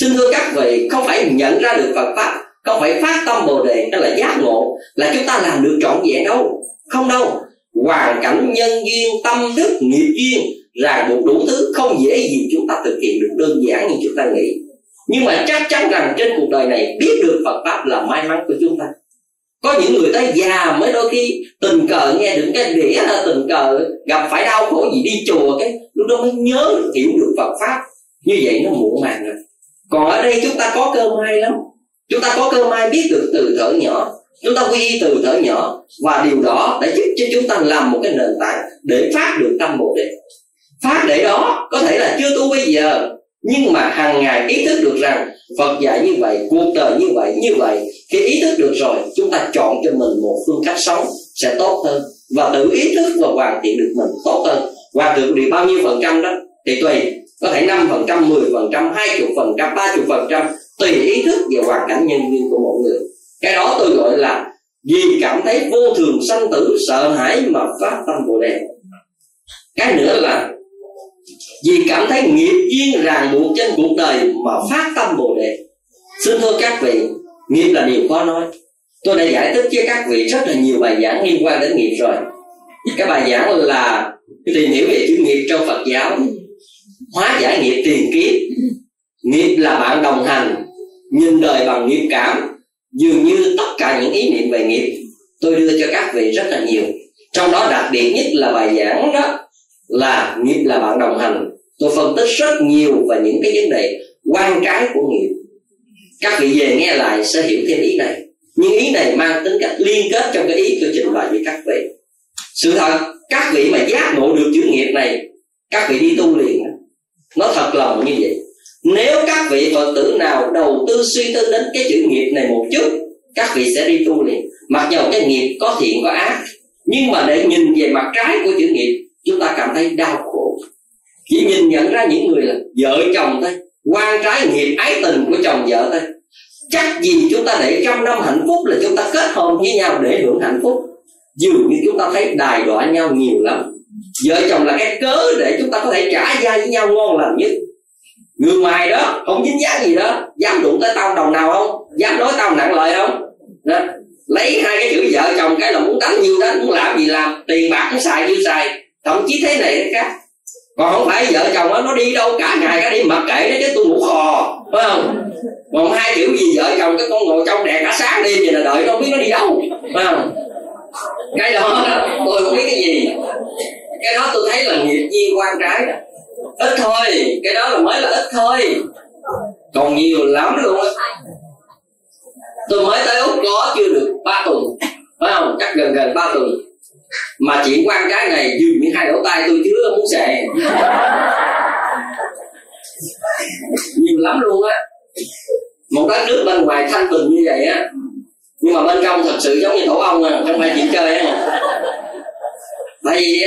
Xin thưa các vị, không phải nhận ra được Phật pháp, không phải phát tâm bồ đề, đó là giác ngộ, là chúng ta làm được trọn vẹn đâu. Không đâu hoàn cảnh nhân duyên, tâm đức, nghiệp duyên ràng buộc đủ thứ không dễ gì chúng ta thực hiện được đơn giản như chúng ta nghĩ. Nhưng mà chắc chắn rằng trên cuộc đời này biết được Phật pháp là may mắn của chúng ta. Có những người tới già mới đôi khi tình cờ nghe được cái đĩa là tình cờ gặp phải đau khổ gì đi chùa cái, lúc đó mới nhớ hiểu được Phật pháp. Như vậy nó muộn màng rồi. Còn ở đây chúng ta có cơ may lắm. Chúng ta có cơ may biết được từ thở nhỏ chúng ta quy y từ thở nhỏ. Và điều đó đã giúp cho chúng ta làm một cái nền tảng để phát được tâm bồ đề. Phát để đó có thể là chưa tu bây giờ, nhưng mà hàng ngày ý thức được rằng Phật dạy như vậy, cuộc đời như vậy như vậy, khi ý thức được rồi, chúng ta chọn cho mình một phương cách sống sẽ tốt hơn. Và tự ý thức và hoàn thiện được mình tốt hơn. Hoàn thiện được bao nhiêu phần trăm đó? Thì tùy. Có thể năm phần trăm, mười phần trăm, hai chục phần trăm, ba chục phần trăm, tùy ý thức và hoàn cảnh nhân duyên của mỗi người cái đó tôi gọi là vì cảm thấy vô thường sanh tử, sợ hãi mà phát tâm bồ đề. Cái nữa là vì cảm thấy nghiệp duyên ràng buộc trên cuộc đời mà phát tâm bồ đề. Xin thưa các vị, nghiệp là điều khó nói. Tôi đã giải thích với các vị rất là nhiều bài giảng liên quan đến nghiệp rồi. Cái bài giảng là tìm hiểu về chữ nghiệp trong phật giáo. Hóa giải nghiệp tiền kiếp. Nghiệp là bạn đồng hành, nhìn đời bằng nghiệp cảm dường như tất cả những ý niệm về nghiệp tôi đưa cho các vị rất là nhiều. Trong đó đặc biệt nhất là bài giảng đó là nghiệp là bạn đồng hành. Tôi phân tích rất nhiều về những cái vấn đề quan trái của nghiệp. Các vị về nghe lại sẽ hiểu thêm ý này. Nhưng ý này mang tính cách liên kết trong cái ý tôi trình bày với các vị. Sự thật, các vị mà giác ngộ được chữ nghiệp này, các vị đi tu liền nó thật lòng như vậy nếu các vị phật tử nào đầu tư suy tư đến cái chữ nghiệp này một chút, các vị sẽ đi tu liền. Mặc dầu cái nghiệp có thiện có ác, nhưng mà để nhìn về mặt trái của chữ nghiệp, chúng ta cảm thấy đau khổ. Chỉ nhìn nhận ra những người là vợ chồng thôi, quan trái nghiệp ái tình của chồng vợ thôi. Chắc gì chúng ta để trăm năm hạnh phúc là chúng ta kết hôn với nhau để hưởng hạnh phúc. Dường như chúng ta thấy đài đọa nhau nhiều lắm. Vợ chồng là cái cớ để chúng ta có thể trả gia với nhau ngon lành nhất người ngoài đó không dính dáng gì đó dám đụng tới tao đồng nào không? Dám nói tao nặng lời không? Đó. lấy hai cái chữ vợ chồng cái là muốn đánh nhiêu đánh muốn làm gì làm tiền bạc cũng xài nhiêu xài thậm chí thế này thế khác. Còn không phải vợ chồng đó, nó đi đâu cả ngày cả đêm mặc kệ nó chứ tôi ngủ khò phải không? Còn hai kiểu gì vợ chồng cái con ngồi trong đèn cả sáng đêm vậy là đợi nó không biết nó đi đâu phải không? Cái đó tôi không biết cái gì. Cái đó tôi thấy là nghiệp duyên quan trái ít thôi, cái đó là mới là ít thôi. Còn nhiều lắm luôn á. Tôi mới tới úc có chưa được ba tuần, phải không? Chắc gần gần ba tuần. Mà chuyện quan trái này dường những hai lỗ tay tôi chứ muốn xệ nhiều lắm luôn á. Một đất nước bên ngoài thanh bình như vậy á. Nhưng mà bên trong thật sự giống như tổ ong à không phải chuyện chơi á tại vì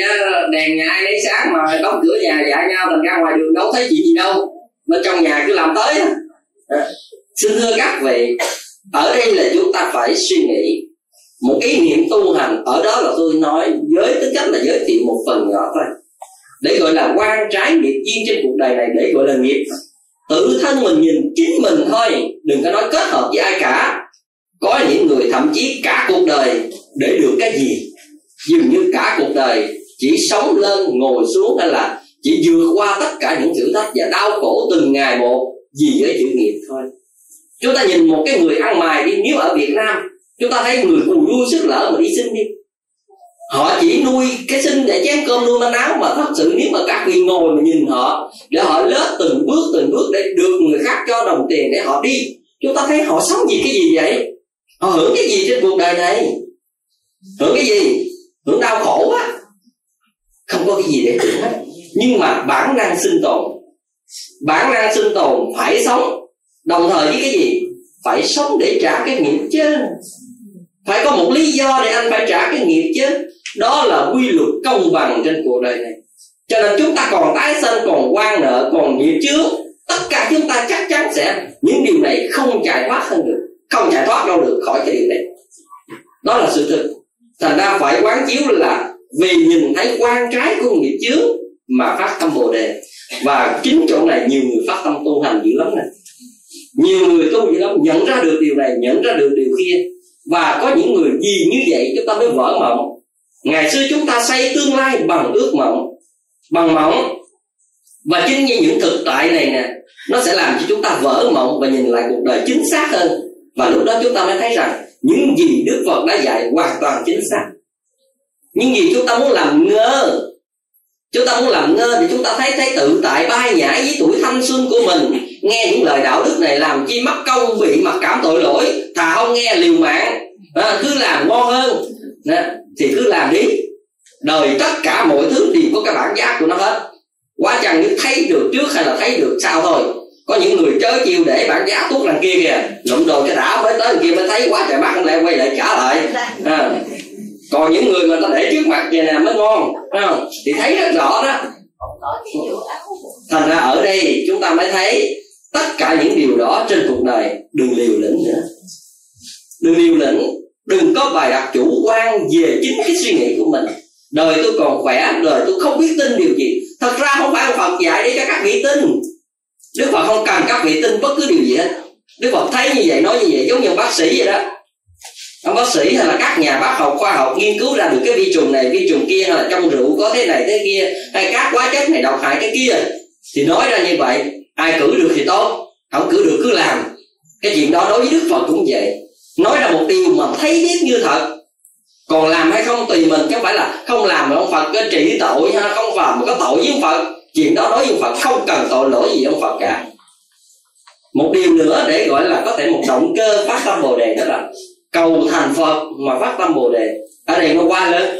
đèn nhà ai lấy sáng mà đóng cửa nhà dạy nhau thành ra ngoài đường đâu thấy chuyện gì đâu. Bên trong nhà cứ làm tới à, xin thưa các vị ở đây là chúng ta phải suy nghĩ một ý niệm tu hành. Ở đó là tôi nói với tính cách là giới thiệu một phần nhỏ thôi. Để gọi là quan trái nghiệp duyên trên cuộc đời này để gọi là nghiệp tự thân mình nhìn chính mình thôi. Đừng có nói kết hợp với ai cả. Có những người thậm chí cả cuộc đời để được cái gì dường như cả cuộc đời, chỉ sống lên, ngồi xuống hay là chỉ vượt qua tất cả những thử thách và đau khổ từng ngày một vì với chữ nghiệp thôi. Chúng ta nhìn một cái người ăn mài đi, nếu ở việt nam, chúng ta thấy người cù vui sức lỡ mà đi xin đi. Họ chỉ nuôi cái sinh để chén cơm nuôi manh áo mà thật sự nếu mà các vị ngồi mà nhìn họ, để họ lết từng bước từng bước để được người khác cho đồng tiền để họ đi, chúng ta thấy họ sống vì cái gì vậy? Họ hưởng cái gì trên cuộc đời này? Hưởng cái gì? Hưởng đau khổ á không có cái gì để hưởng hết. Nhưng mà bản năng sinh tồn. Bản năng sinh tồn phải sống. Đồng thời với cái gì? Phải sống để trả cái nghiệp chứ. Phải có một lý do để anh phải trả cái nghiệp chứ. Đó là quy luật công bằng trên cuộc đời này. Cho nên chúng ta còn tái sinh còn quan nợ, còn nghiệp chướng. Tất cả chúng ta chắc chắn sẽ những điều này không chạy thoát hơn được. Không chạy thoát đâu được khỏi cái điều này. Đó là sự thực thành ra phải quán chiếu là vì nhìn thấy quan trái của nghiệp chướng mà phát tâm bồ đề. Và chính chỗ này nhiều người phát tâm tu hành dữ lắm này. Nhiều người tu dữ lắm, nhận ra được điều này, nhận ra được điều kia. Và có những người gì như vậy chúng ta mới vỡ mộng. Ngày xưa chúng ta xây tương lai bằng ước mộng, bằng mộng. Và chính như những thực tại này nè, nó sẽ làm cho chúng ta vỡ mộng và nhìn lại cuộc đời chính xác hơn. Và lúc đó chúng ta mới thấy rằng những gì đức phật đã dạy hoàn toàn chính xác. Những gì chúng ta muốn làm ngơ. Chúng ta muốn làm ngơ thì chúng ta thấy thấy tự tại bay nhảy với tuổi thanh xuân của mình nghe những lời đạo đức này làm chi mất công bị mặc cảm tội lỗi thà không nghe liều mạng. À, cứ làm ngon hơn. À, thì cứ làm đi. Đời tất cả mọi thứ đều có cái bản giác của nó hết. Quá chăng những thấy được trước hay là thấy được sau thôi có những người chớ chiêu để bản giá tuốt đằng kia kìa. Lụm đồ cho đã mới tới kia mới thấy quá trời mắt lại quay lại trả lại. À. còn những người mà ta để trước mặt vậy nè mới ngon không? Thì thấy rất rõ đó. Thành ra ở đây chúng ta mới thấy tất cả những điều đó trên cuộc đời đừng liều lĩnh nữa. Đừng liều lĩnh đừng có bài đặt chủ quan về chính cái suy nghĩ của mình. Đời tôi còn khỏe đời tôi không biết tin điều gì. Thật ra không phải phật dạy để cho các vị tin đức phật không cần các vị tin bất cứ điều gì hết. Đức phật thấy như vậy, nói như vậy giống như bác sĩ vậy đó. Ông bác sĩ hay là các nhà bác học khoa học nghiên cứu ra được cái vi trùng này, vi trùng kia, hay là trong rượu có thế này, thế kia, hay các hóa chất này, độc hại cái kia. Thì nói ra như vậy, ai cử được thì tốt, không cử được cứ làm. Cái chuyện đó đối với đức phật cũng vậy. Nói ra một điều mà thấy biết như thật. Còn làm hay không tùy mình, chứ không phải là không làm mà ông phật có trị tội hay không làm mà có tội với ông phật chuyện đó đối với ông phật không cần tội lỗi gì ông phật cả. Một điều nữa để gọi là có thể một động cơ phát tâm bồ đề đó là cầu thành phật mà phát tâm bồ đề. Ở đây nó quá lớn.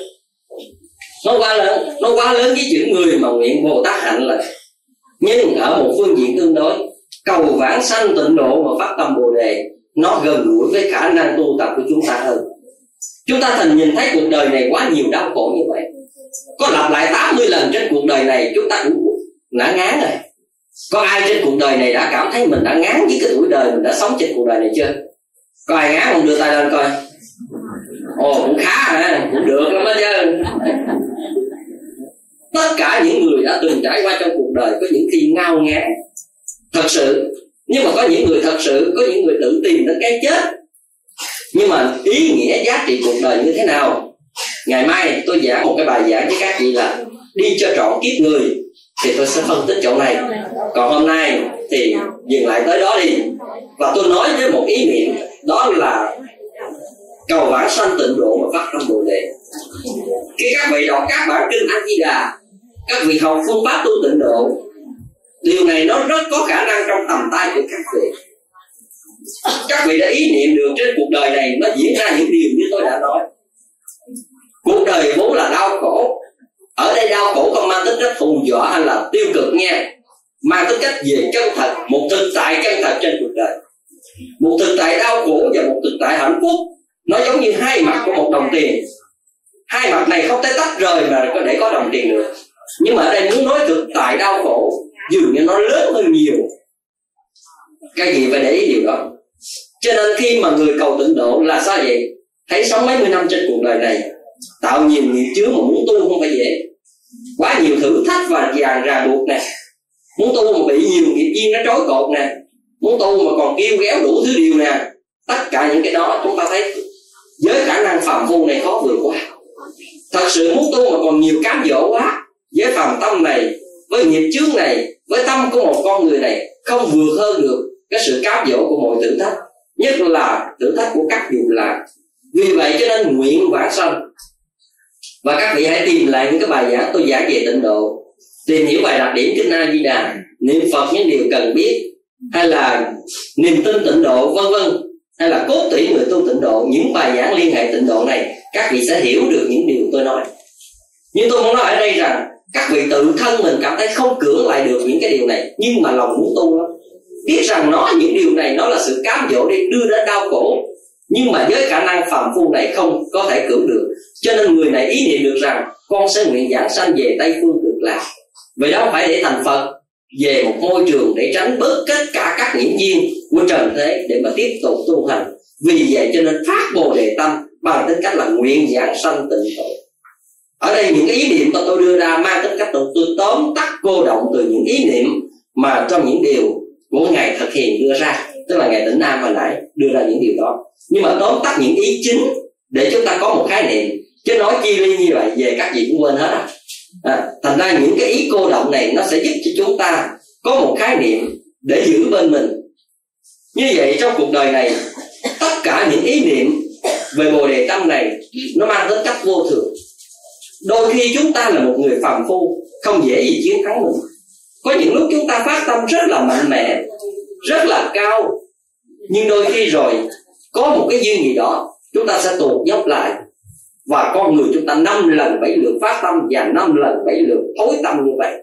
Nó quá lớn. Nó quá lớn với chữ người mà nguyện bồ tát hạnh là nhưng ở một phương diện tương đối. Cầu vãng sanh tịnh độ và phát tâm bồ đề, nó gần gũi với khả năng tu tập của chúng ta hơn. Chúng ta thành nhìn thấy cuộc đời này quá nhiều đau khổ như vậy có lặp lại 80 lần trên cuộc đời này, chúng ta cũng đã ngán rồi. Có ai trên cuộc đời này đã cảm thấy mình đã ngán với cái tuổi đời, mình đã sống trên cuộc đời này chưa? Có ai ngán không? Đưa tay lên coi. Ồ, cũng khá hả cũng được lắm đó chứ. Tất cả những người đã từng trải qua trong cuộc đời có những khi ngao ngán. Thật sự, nhưng mà có những người thật sự, có những người tự tìm đến cái chết. Nhưng mà ý nghĩa giá trị cuộc đời như thế nào? Ngày mai tôi giảng một cái bài giảng với các chị là đi cho trọn kiếp người, thì tôi sẽ phân tích chỗ này. Còn hôm nay thì dừng lại tới đó đi. Và tôi nói với một ý niệm, đó là cầu vãng sanh tịnh độ và phát tâm bồ đề. Khi các vị đọc các bản kinh a di đà, các vị học phương pháp tu tịnh độ, điều này nó rất có khả năng trong tầm tay của các vị. Các vị đã ý niệm được trên cuộc đời này nó diễn ra những điều như tôi đã nói cuộc đời vốn là đau khổ. Ở đây đau khổ không mang tính cách thù dọa hay là tiêu cực nha. Mang tính cách về chân thật, một thực tại chân thật trên cuộc đời. Một thực tại đau khổ và một thực tại hạnh phúc. Nó giống như hai mặt của một đồng tiền. Hai mặt này không thể tách rời mà có để có đồng tiền được. Nhưng mà ở đây muốn nói thực tại đau khổ, dường như nó lớn hơn nhiều. Cái gì phải để ý điều đó? Cho nên khi mà người cầu tịnh độ là sao vậy? Thấy sống mấy mươi năm trên cuộc đời này tạo nhiều nghiệp chướng mà muốn tu không phải dễ. Quá nhiều thử thách và dàn ràng buộc nè. Muốn tu mà bị nhiều nghiệp duyên nó trói cột nè. Muốn tu mà còn kêu ghéo đủ thứ điều nè. Tất cả những cái đó chúng ta thấy với khả năng phạm phu này khó vượt qua thật sự muốn tu mà còn nhiều cám dỗ quá. Với phạm tâm này, với nghiệp chướng này, với tâm của một con người này không vượt hơn được cái sự cám dỗ của mọi thử thách. Nhất là thử thách của các dục lạc. Vì vậy cho nên nguyện vãng sanh và các vị hãy tìm lại những cái bài giảng tôi giảng về tịnh độ, tìm hiểu bài đặc điểm kinh a di đà, niệm phật những điều cần biết, hay là niềm tin tịnh độ, vân vân, hay là cốt tủy người tu tịnh độ, những bài giảng liên hệ tịnh độ này, các vị sẽ hiểu được những điều tôi nói. Nhưng tôi muốn nói ở đây rằng, các vị tự thân mình cảm thấy không cưỡng lại được những cái điều này, nhưng mà lòng muốn tu lắm. Biết rằng nó, những điều này nó là sự cám dỗ để đưa đến đau khổ nhưng mà với khả năng phàm phu này không có thể cưỡng được. Cho nên người này ý niệm được rằng con sẽ nguyện giảng sanh về tây phương cực lạc. Vậy đó không phải để thành phật, về một môi trường để tránh bớt tất cả các nhiễm duyên của trần thế để mà tiếp tục tu hành. Vì vậy cho nên phát bồ đề tâm bằng tính cách là nguyện giảng sanh tịnh độ. Ở đây những cái ý niệm mà tôi đưa ra mang tính cách tôi tóm tắt cô động từ những ý niệm mà trong những điều của ngài thực hiện đưa ra tức là ngài tỉnh nam hồi nãy đưa ra những điều đó. Nhưng mà tóm tắt những ý chính để chúng ta có một khái niệm. Chứ nói chi ly như vậy, về các vị cũng quên hết à. à thành ra những cái ý cô động này nó sẽ giúp cho chúng ta có một khái niệm để giữ bên mình. Như vậy trong cuộc đời này, tất cả những ý niệm về bồ đề tâm này, nó mang tính cách vô thường. Đôi khi chúng ta là một người phàm phu, không dễ gì chiến thắng mình có những lúc chúng ta phát tâm rất là mạnh mẽ rất là cao. Nhưng đôi khi rồi, có một cái duyên gì đó, chúng ta sẽ tụt dốc lại. Và con người chúng ta năm lần bảy lượt phát tâm và năm lần bảy lượt thối tâm như vậy.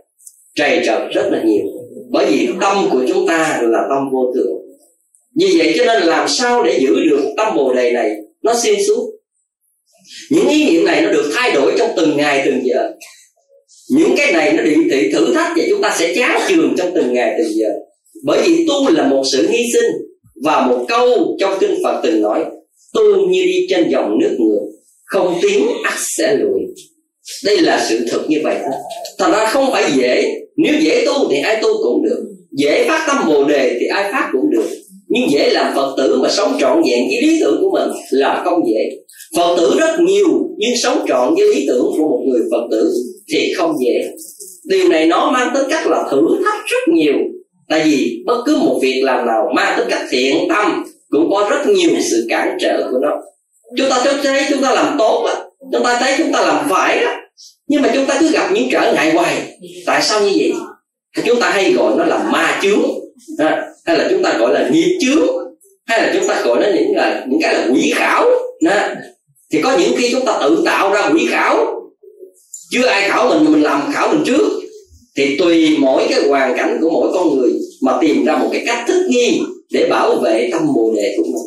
Trầy trật rất là nhiều. Bởi vì tâm của chúng ta là tâm vô thường. Vì vậy cho nên làm sao để giữ được tâm bồ đề này nó xuyên suốt? Những ý niệm này nó được thay đổi trong từng ngày, từng giờ. Những cái này nó định thị thử thách và chúng ta sẽ chán trường trong từng ngày, từng giờ bởi vì tu là một sự hy sinh và một câu trong kinh Phật từng nói, tu như đi trên dòng nước ngược, không tiến ắt sẽ lùi. Đây là sự thật như vậy. Thật ra không phải dễ. Nếu dễ tu thì ai tu cũng được. Dễ phát tâm bồ đề thì ai phát cũng được. Nhưng dễ làm phật tử mà sống trọn vẹn với lý tưởng của mình là không dễ. Phật tử rất nhiều, nhưng sống trọn với lý tưởng của một người phật tử thì không dễ. Điều này nó mang tính cách là thử thách rất nhiều tại vì bất cứ một việc làm nào mang tính cách thiện tâm cũng có rất nhiều sự cản trở của nó. Chúng ta thấy chúng ta làm tốt á chúng ta thấy chúng ta làm phải á nhưng mà chúng ta cứ gặp những trở ngại hoài. Tại sao như vậy? Chúng ta hay gọi nó là ma chướng. À, hay là chúng ta gọi là nghiệp chướng. Hay là chúng ta gọi nó những là những cái là quỷ khảo. À, thì có những khi chúng ta tự tạo ra quỷ khảo. Chưa ai khảo mình mình làm khảo mình trước thì tùy mỗi cái hoàn cảnh của mỗi con người mà tìm ra một cái cách thích nghi để bảo vệ tâm bồ đề của mình.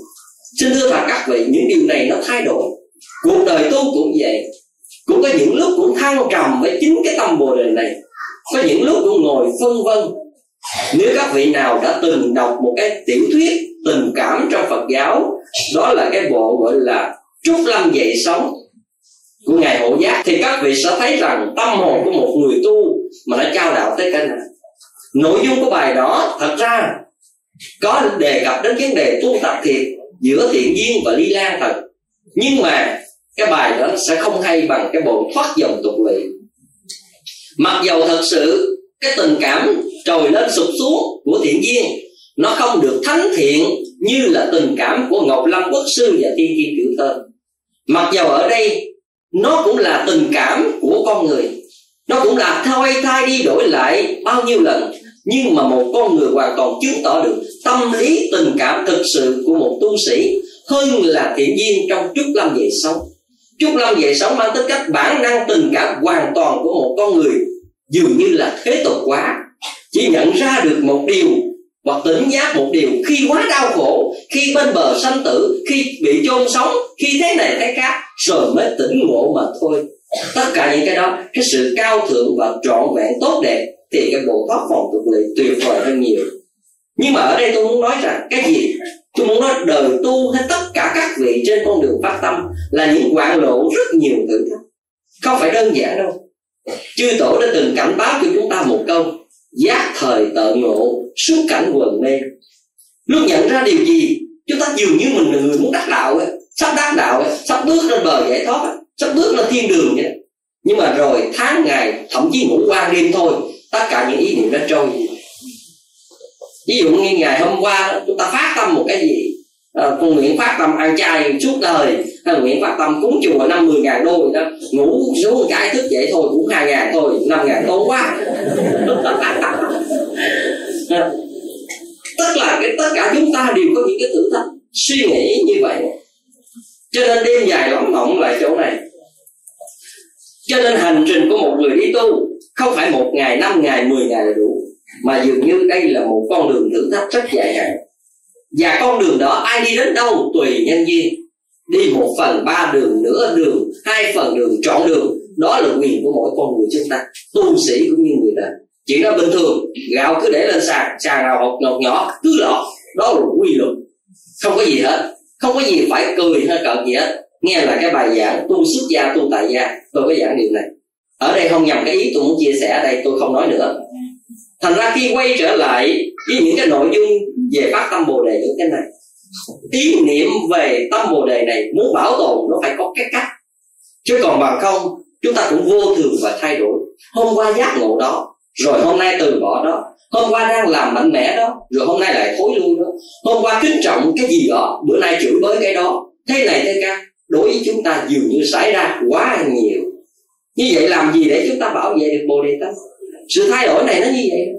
Xin thưa thật các vị, những điều này nó thay đổi. Cuộc đời tu cũng vậy. Cũng có những lúc cũng thăng trầm với chính cái tâm bồ đề này. Có những lúc cũng ngồi phân vân. Nếu các vị nào đã từng đọc một cái tiểu thuyết tình cảm trong Phật giáo, đó là cái bộ gọi là Trúc Lâm dậy sống của Hộ Giác, thì các vị sẽ thấy rằng tâm hồn của một người tu mà đã trao đạo tới cái này. Nội dung của bài đó, thật ra, có đề cập đến vấn đề tu tập thiệt giữa thiện duyên và ly lan thật. Nhưng mà, cái bài đó sẽ không hay bằng cái bộ thoát dòng tục lệ mặc dầu thật sự, cái tình cảm trồi lên sụp xuống của thiện duyên, nó không được thánh thiện như là tình cảm của ngọc lâm quốc sư và tiên kim tiểu thơ. Mặc dầu ở đây nó cũng là tình cảm của con người. Nó cũng là thay thay đi đổi lại bao nhiêu lần. Nhưng mà một con người hoàn toàn chứng tỏ được tâm lý tình cảm thực sự của một tu sĩ hơn là thiện duyên trong chút lâm về sống chút lâm về sống mang tính cách bản năng tình cảm hoàn toàn của một con người dường như là thế tục quá. Chỉ nhận ra được một điều hoặc tỉnh giác một điều khi quá đau khổ, khi bên bờ sanh tử, khi bị chôn sống, khi thế này thế khác, rồi mới tỉnh ngộ mà thôi. Tất cả những cái đó, cái sự cao thượng và trọn vẹn tốt đẹp thì cái bộ thoát phòng tục lệ tuyệt vời hơn nhiều. Nhưng mà ở đây tôi muốn nói rằng, cái gì? Tôi muốn nói đời tu hay tất cả các vị trên con đường phát tâm là những quạng lộ rất nhiều thử thách. Không phải đơn giản đâu. Chư tổ đã từng cảnh báo cho chúng ta một câu giác thời tợ ngộ suốt cảnh quần mê. Lúc nhận ra điều gì chúng ta dường như mình là người muốn đắc đạo ấy, sắp đắc đạo ấy, sắp bước lên bờ giải thoát ấy, sắp bước lên thiên đường vậy. Nhưng mà rồi tháng ngày thậm chí ngủ qua đêm thôi tất cả những ý niệm đã trôi. Ví dụ như ngày hôm qua chúng ta phát tâm một cái gì à, con nguyện phát tâm ăn chay suốt đời. Hay là nguyện phát tâm cúng chùa năm mười ngàn đô đó. Ngủ xuống một cái thức dậy thôi cũng hai ngàn thôi năm ngàn tốn quá. Tức là cái tất cả chúng ta đều có những cái thử thách suy nghĩ như vậy. Cho nên đêm dài lắm mộng lại chỗ này. Cho nên hành trình của một người đi tu không phải một ngày năm ngày mười ngày là đủ. Mà dường như đây là một con đường thử thách rất dài hạn và con đường đó, ai đi đến đâu tùy nhân duyên. Đi một phần ba đường, nửa đường, hai phần đường, trọn đường, đó là quyền của mỗi con người chúng ta, tu sĩ cũng như người đời. Chuyện đó bình thường, gạo cứ để lên sàn sàn nào hột ngọt nhỏ, cứ lọt, đó là quy luật. Không có gì hết, không có gì phải cười hay cợt gì hết. Nghe là cái bài giảng, tu xuất gia, tu tại gia, tôi có giảng điều này. Ở đây không nhầm cái ý tôi muốn chia sẻ ở đây, tôi không nói nữa. Thành ra khi quay trở lại với những cái nội dung về phát tâm bồ đề những cái này. Ý niệm về tâm bồ đề này muốn bảo tồn nó phải có cái cách. Chứ còn bằng không, chúng ta cũng vô thường và thay đổi. Hôm qua giác ngộ đó, rồi hôm nay từ bỏ đó. Hôm qua đang làm mạnh mẽ đó, rồi hôm nay lại thối lui đó. Hôm qua kính trọng cái gì đó, bữa nay chửi bới cái đó. Thế này thế kia đối với chúng ta dường như xảy ra quá nhiều. Như vậy làm gì để chúng ta bảo vệ được bồ đề tâm sự thay đổi này nó như vậy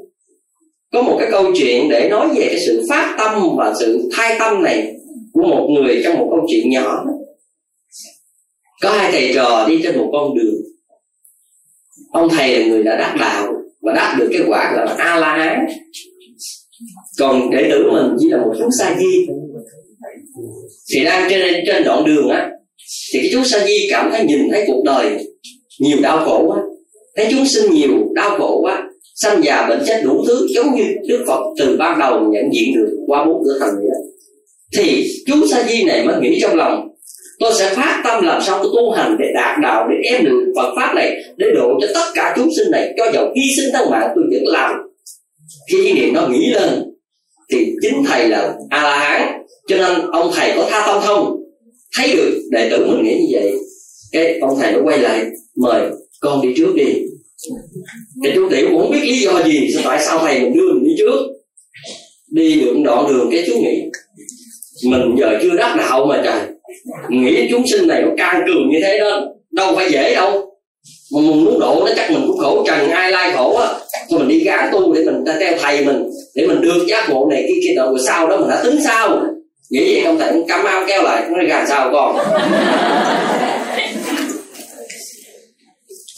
có một cái câu chuyện để nói về cái sự phát tâm và sự thay tâm này của một người trong một câu chuyện nhỏ có hai thầy trò đi trên một con đường. Ông thầy là người đã đắc đạo và đắc được cái quả là a la hán còn đệ tử mình chỉ là một chú sa di thì đang trên trên đoạn đường á, thì cái chú sa di cảm thấy nhìn thấy cuộc đời nhiều đau khổ quá. Thấy chúng sinh nhiều đau khổ quá sanh già bệnh chết đủ thứ giống như đức phật từ ban đầu nhận diện được qua bốn cửa thành nghĩa. Thì chú sa di này mới nghĩ trong lòng, tôi sẽ phát tâm làm sao tôi tu hành để đạt đạo, để em được Phật pháp này để độ cho tất cả chúng sinh này, cho dầu hy sinh thân mạng tôi vẫn làm. Khi ý niệm nó nghĩ lên, thì chính thầy là a la hán cho nên ông thầy có tha tâm thông thấy được đệ tử mình nghĩ như vậy, cái ông thầy nó quay lại mời con đi trước đi cái chú tiểu cũng biết lý do gì, sao tại sao thầy mình đưa mình đi trước? Đi được đoạn đường cái chú nghĩ, mình giờ chưa đắc đạo mà trời. Nghĩ chúng sinh này nó can cường như thế đó, đâu phải dễ đâu. Mà mình muốn độ nó chắc mình cũng khổ trần, ai lai khổ á. Thôi mình đi gán tu để mình theo thầy mình, để mình được giác ngộ này kia kia rồi sau đó mình đã tính sao? Nghĩ vậy không cũng cam ao keo lại nó gà sao con?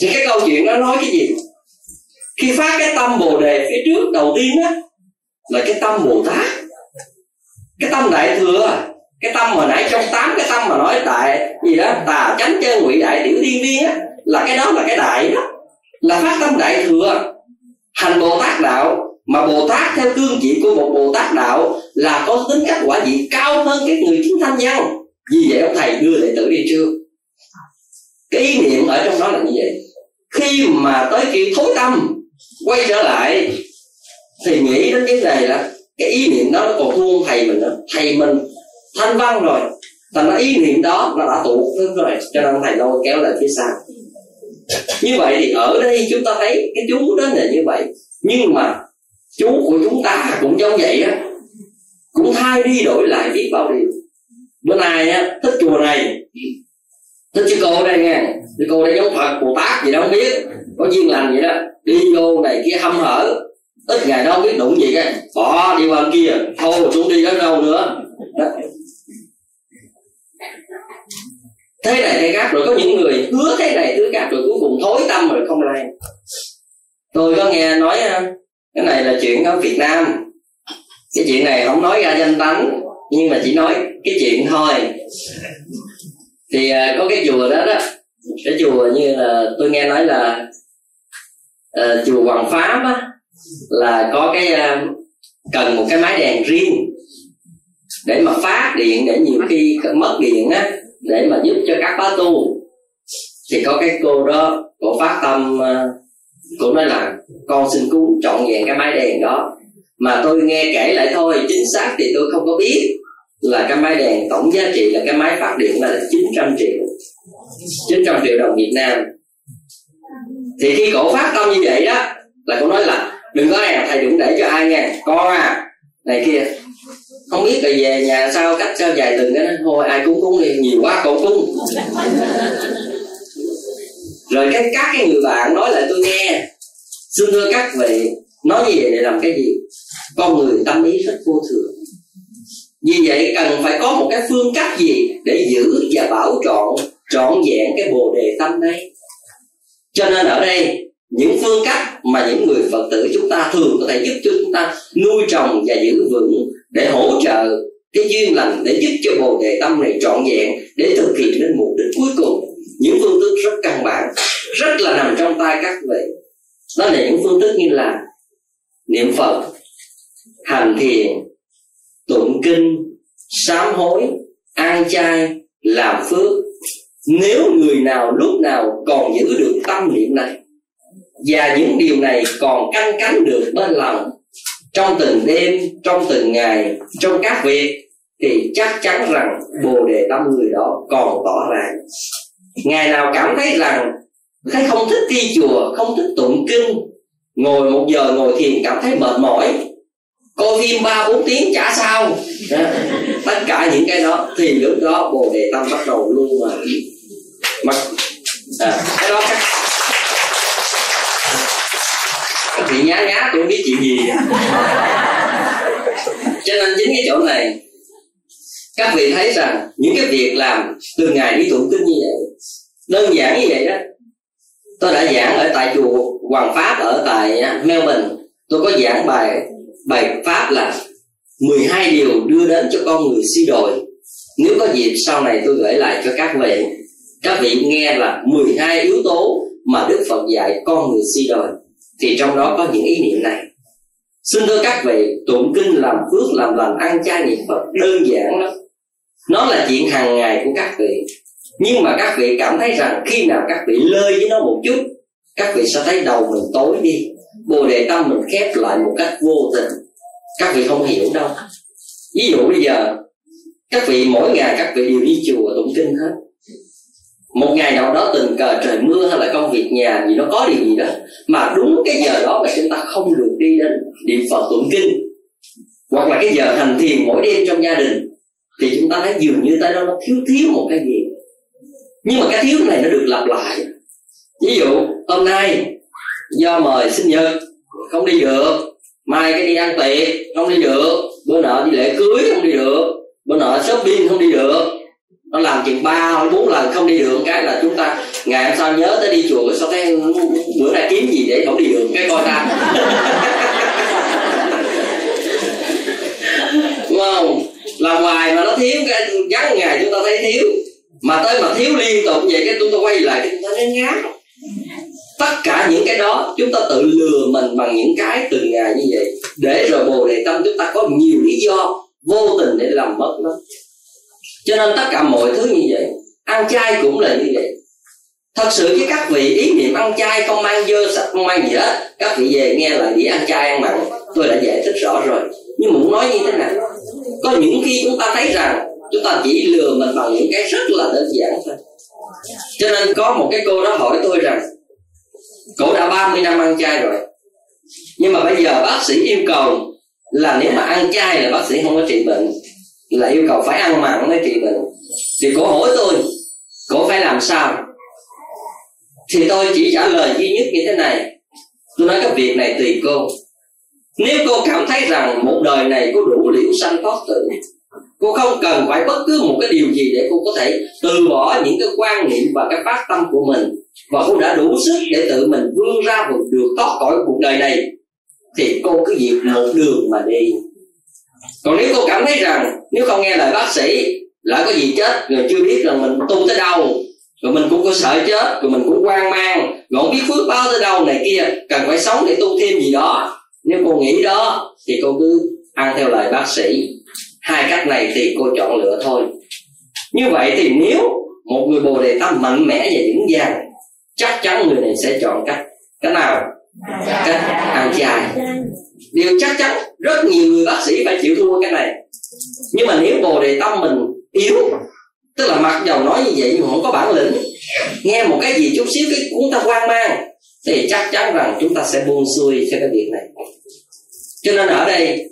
Thì cái câu chuyện đó nói cái gì? Khi phát cái tâm bồ đề phía trước đầu tiên á, là cái tâm bồ tát. Cái tâm đại thừa, cái tâm mà nãy trong tám cái tâm mà nói đại gì đó, tà chánh chân ngụy đại tiểu thiên viên á, là cái đó là cái đại đó. Là phát tâm đại thừa, hành bồ tát đạo. Mà bồ tát theo cương trị của một bồ tát đạo là có tính cách quả vị cao hơn các người chứng thanh nhân. Vì vậy ông thầy đưa đệ tử đi trước. Cái ý niệm ở trong đó là như vậy. Khi mà tới khi thối tâm quay trở lại thì nghĩ đến cái này là cái ý niệm đó nó còn thương thầy mình nữa. Thầy mình thanh văn rồi, thành ra ý niệm đó nó đã tụ rồi, cho nên thầy lôi kéo lại phía sau. Như vậy thì ở đây chúng ta thấy cái chú đó là như vậy. Nhưng mà chú của chúng ta cũng giống vậy á, cũng thay đi đổi lại biết bao điều. Bữa nay á, thích chùa này, thích chứ cô đây nghe. Chứ cô đây giống phật, bồ tát gì đâu không biết có duyên lành vậy đó. Đi vô này kia hâm hở. Ít ngày đâu biết đụng gì cái, bỏ đi qua kia. Thôi xuống đi đến đâu nữa. Đó. thế này, thế khác rồi. Có những người hứa thế này thứ khác rồi. Cuối cùng thối tâm rồi không làm tôi có nghe nói ờ, cái này là chuyện ở Việt Nam. Cái chuyện này không nói ra danh tánh, nhưng mà chỉ nói cái chuyện thôi. Thì ờ, có cái chùa đó đó. Cái chùa như là tôi nghe nói là uh, chùa Hoàng Pháp á là có cái uh, cần một cái máy đèn riêng để mà phát điện để nhiều khi mất điện á để mà giúp cho các bá tu. Thì có cái cô đó cô phát tâm ờ, cô nói là con xin cứu trọn vẹn cái máy đèn đó. Mà tôi nghe kể lại thôi chính xác thì tôi không có biết là cái máy đèn tổng giá trị là cái máy phát điện là 900 triệu 900 triệu đồng Việt Nam thì khi cổ phát tâm như vậy đó, là cổ nói là, đừng có nè thầy đừng để cho ai nghe. Con à này kia. Không biết là về nhà sao, cách sao dài từng cái thôi, ai cúng cúng đi, nhiều quá cổ cúng. Rồi cái, các cái người bạn nói lại tôi nghe. Xin thưa các vị, nói như vậy để làm cái gì? Con người tâm ý rất vô thường. Vì vậy cần phải có một cái phương cách gì để giữ và bảo trọn trọn vẹn cái bồ đề tâm này cho nên ở đây, những phương cách mà những người phật tử chúng ta thường có thể giúp cho chúng ta nuôi trồng và giữ vững để hỗ trợ cái duyên lành, để giúp cho bồ đề tâm này trọn vẹn để thực hiện đến mục đích cuối cùng. Những phương thức rất căn bản, rất là nằm trong tay các vị. Đó là những phương thức như là niệm phật, hành thiền, tụng kinh, sám hối, an chay làm phước nếu người nào lúc nào còn giữ được tâm niệm này, và những điều này còn canh cánh được bên lòng, trong từng đêm, trong từng ngày, trong các việc, thì chắc chắn rằng bồ đề tâm người đó còn tỏ ràng ngày nào cảm thấy rằng, thấy không thích đi chùa, không thích tụng kinh, ngồi một giờ ngồi thiền cảm thấy mệt mỏi coi phim ba bốn tiếng chả sao. Tất cả những cái đó, thì lúc đó bồ đề tâm bắt đầu luôn mà mà à, cái đó. Các vị nhá nhá tôi không biết chuyện gì. Cho nên chính cái chỗ này các vị thấy rằng những cái việc làm từ ngày đi tụng kinh như vậy đơn giản như vậy đó. Tôi đã giảng ở tại chùa Hoàng Pháp ở tại à, Melbourne. Tôi có giảng bài bài pháp là 12 điều đưa đến cho con người suy đồi. Nếu có dịp sau này tôi gửi lại cho các vị các vị nghe là 12 yếu tố mà Đức Phật dạy con người suy đời thì trong đó có những ý niệm này. Xin thưa các vị, tụng kinh làm phước, làm lành, ăn chay niệm Phật đơn giản lắm. Nó là chuyện hàng ngày của các vị. Nhưng mà các vị cảm thấy rằng khi nào các vị lơi với nó một chút, các vị sẽ thấy đầu mình tối đi, bồ đề tâm mình khép lại một cách vô tình. Các vị không hiểu đâu. Ví dụ bây giờ, các vị mỗi ngày các vị đều đi chùa tụng kinh hết một ngày nào đó tình cờ trời mưa hay là công việc nhà gì nó có điều gì đó mà đúng cái giờ đó mà chúng ta không được đi đến niệm phật tụng kinh. Hoặc là cái giờ hành thiền mỗi đêm trong gia đình, thì chúng ta thấy dường như tới đó nó thiếu thiếu một cái gì. Nhưng mà cái thiếu này nó được lặp lại. Ví dụ, hôm nay, do mời sinh nhật, không đi được. Mai cái đi ăn tiệc, không đi được. Bữa nọ đi lễ cưới, không đi được. Bữa nọ shopping, không đi được nó làm chừng ba hoặc bốn lần không đi được cái là chúng ta ngày hôm sau nhớ tới đi chùa sao thấy bữa nay kiếm gì để không đi được cái coi ta. Đúng không? là ngoài mà nó thiếu, cái gắn ngày chúng ta thấy thiếu. Mà tới mà thiếu liên tục vậy, cái chúng ta quay lại chúng ta thấy ngán. Tất cả những cái đó, chúng ta tự lừa mình bằng những cái từng ngày như vậy. Để rồi bồ đề tâm chúng ta có nhiều lý do vô tình để làm mất nó cho nên tất cả mọi thứ như vậy, ăn chay cũng là như vậy. Thật sự với các vị ý niệm ăn chay không mang dơ sạch, không mang gì hết. Các vị về nghe lại đi ăn chay ăn mặn, tôi đã giải thích rõ rồi. Nhưng mà muốn nói như thế nào? Có những khi chúng ta thấy rằng chúng ta chỉ lừa mình bằng những cái rất là đơn giản thôi. Cho nên có một cái cô đó hỏi tôi rằng, cổ đã 30 năm ăn chay rồi, nhưng mà bây giờ bác sĩ yêu cầu là nếu mà ăn chay là bác sĩ không có trị bệnh là yêu cầu phải ăn mặn mới trị bệnh. Thì cổ hỏi tôi, cổ phải làm sao? Thì tôi chỉ trả lời duy nhất như thế này. Tôi nói cái việc này tùy cô. Nếu cô cảm thấy rằng một đời này cô đủ liễu sanh thoát tử, cô không cần phải bất cứ một cái điều gì để cô có thể từ bỏ những cái quan niệm và cái phát tâm của mình. Và cô đã đủ sức để tự mình vươn ra vượt được thoát khỏi cuộc đời này, thì cô cứ việc một đường mà đi. Còn nếu cô cảm thấy rằng nếu không nghe lời bác sĩ lại có gì chết rồi chưa biết rằng mình tu tới đâu rồi mình cũng có sợ chết rồi mình cũng hoang mang rồi không biết phước báo tới đâu này kia cần phải sống để tu thêm gì đó. Nếu cô nghĩ đó thì cô cứ ăn theo lời bác sĩ. Hai cách này thì cô chọn lựa thôi. Như vậy thì nếu một người bồ đề tâm mạnh mẽ và vững vàng chắc chắn người này sẽ chọn cách. Cái nào? Cách ăn chay điều chắc chắn, rất nhiều người bác sĩ phải chịu thua cái này. Nhưng mà nếu bồ đề tâm mình yếu, tức là mặc dầu nói như vậy nhưng không có bản lĩnh, nghe một cái gì chút xíu cái chúng ta hoang mang, thì chắc chắn rằng chúng ta sẽ buông xuôi cho cái việc này. Cho nên ở đây,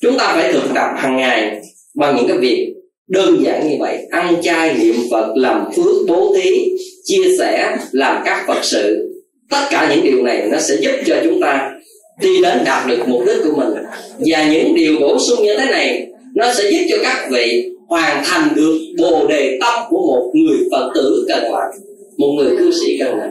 chúng ta phải thực tập hàng ngày bằng những cái việc đơn giản như vậy. Ăn chay, niệm phật, làm phước, bố thí, chia sẻ, làm các phật sự. Tất cả những điều này nó sẽ giúp cho chúng ta đi đến đạt được mục đích của mình, và những điều bổ sung như thế này, nó sẽ giúp cho các vị hoàn thành được bồ đề tâm của một người phật tử cần làm một người cư sĩ cần làm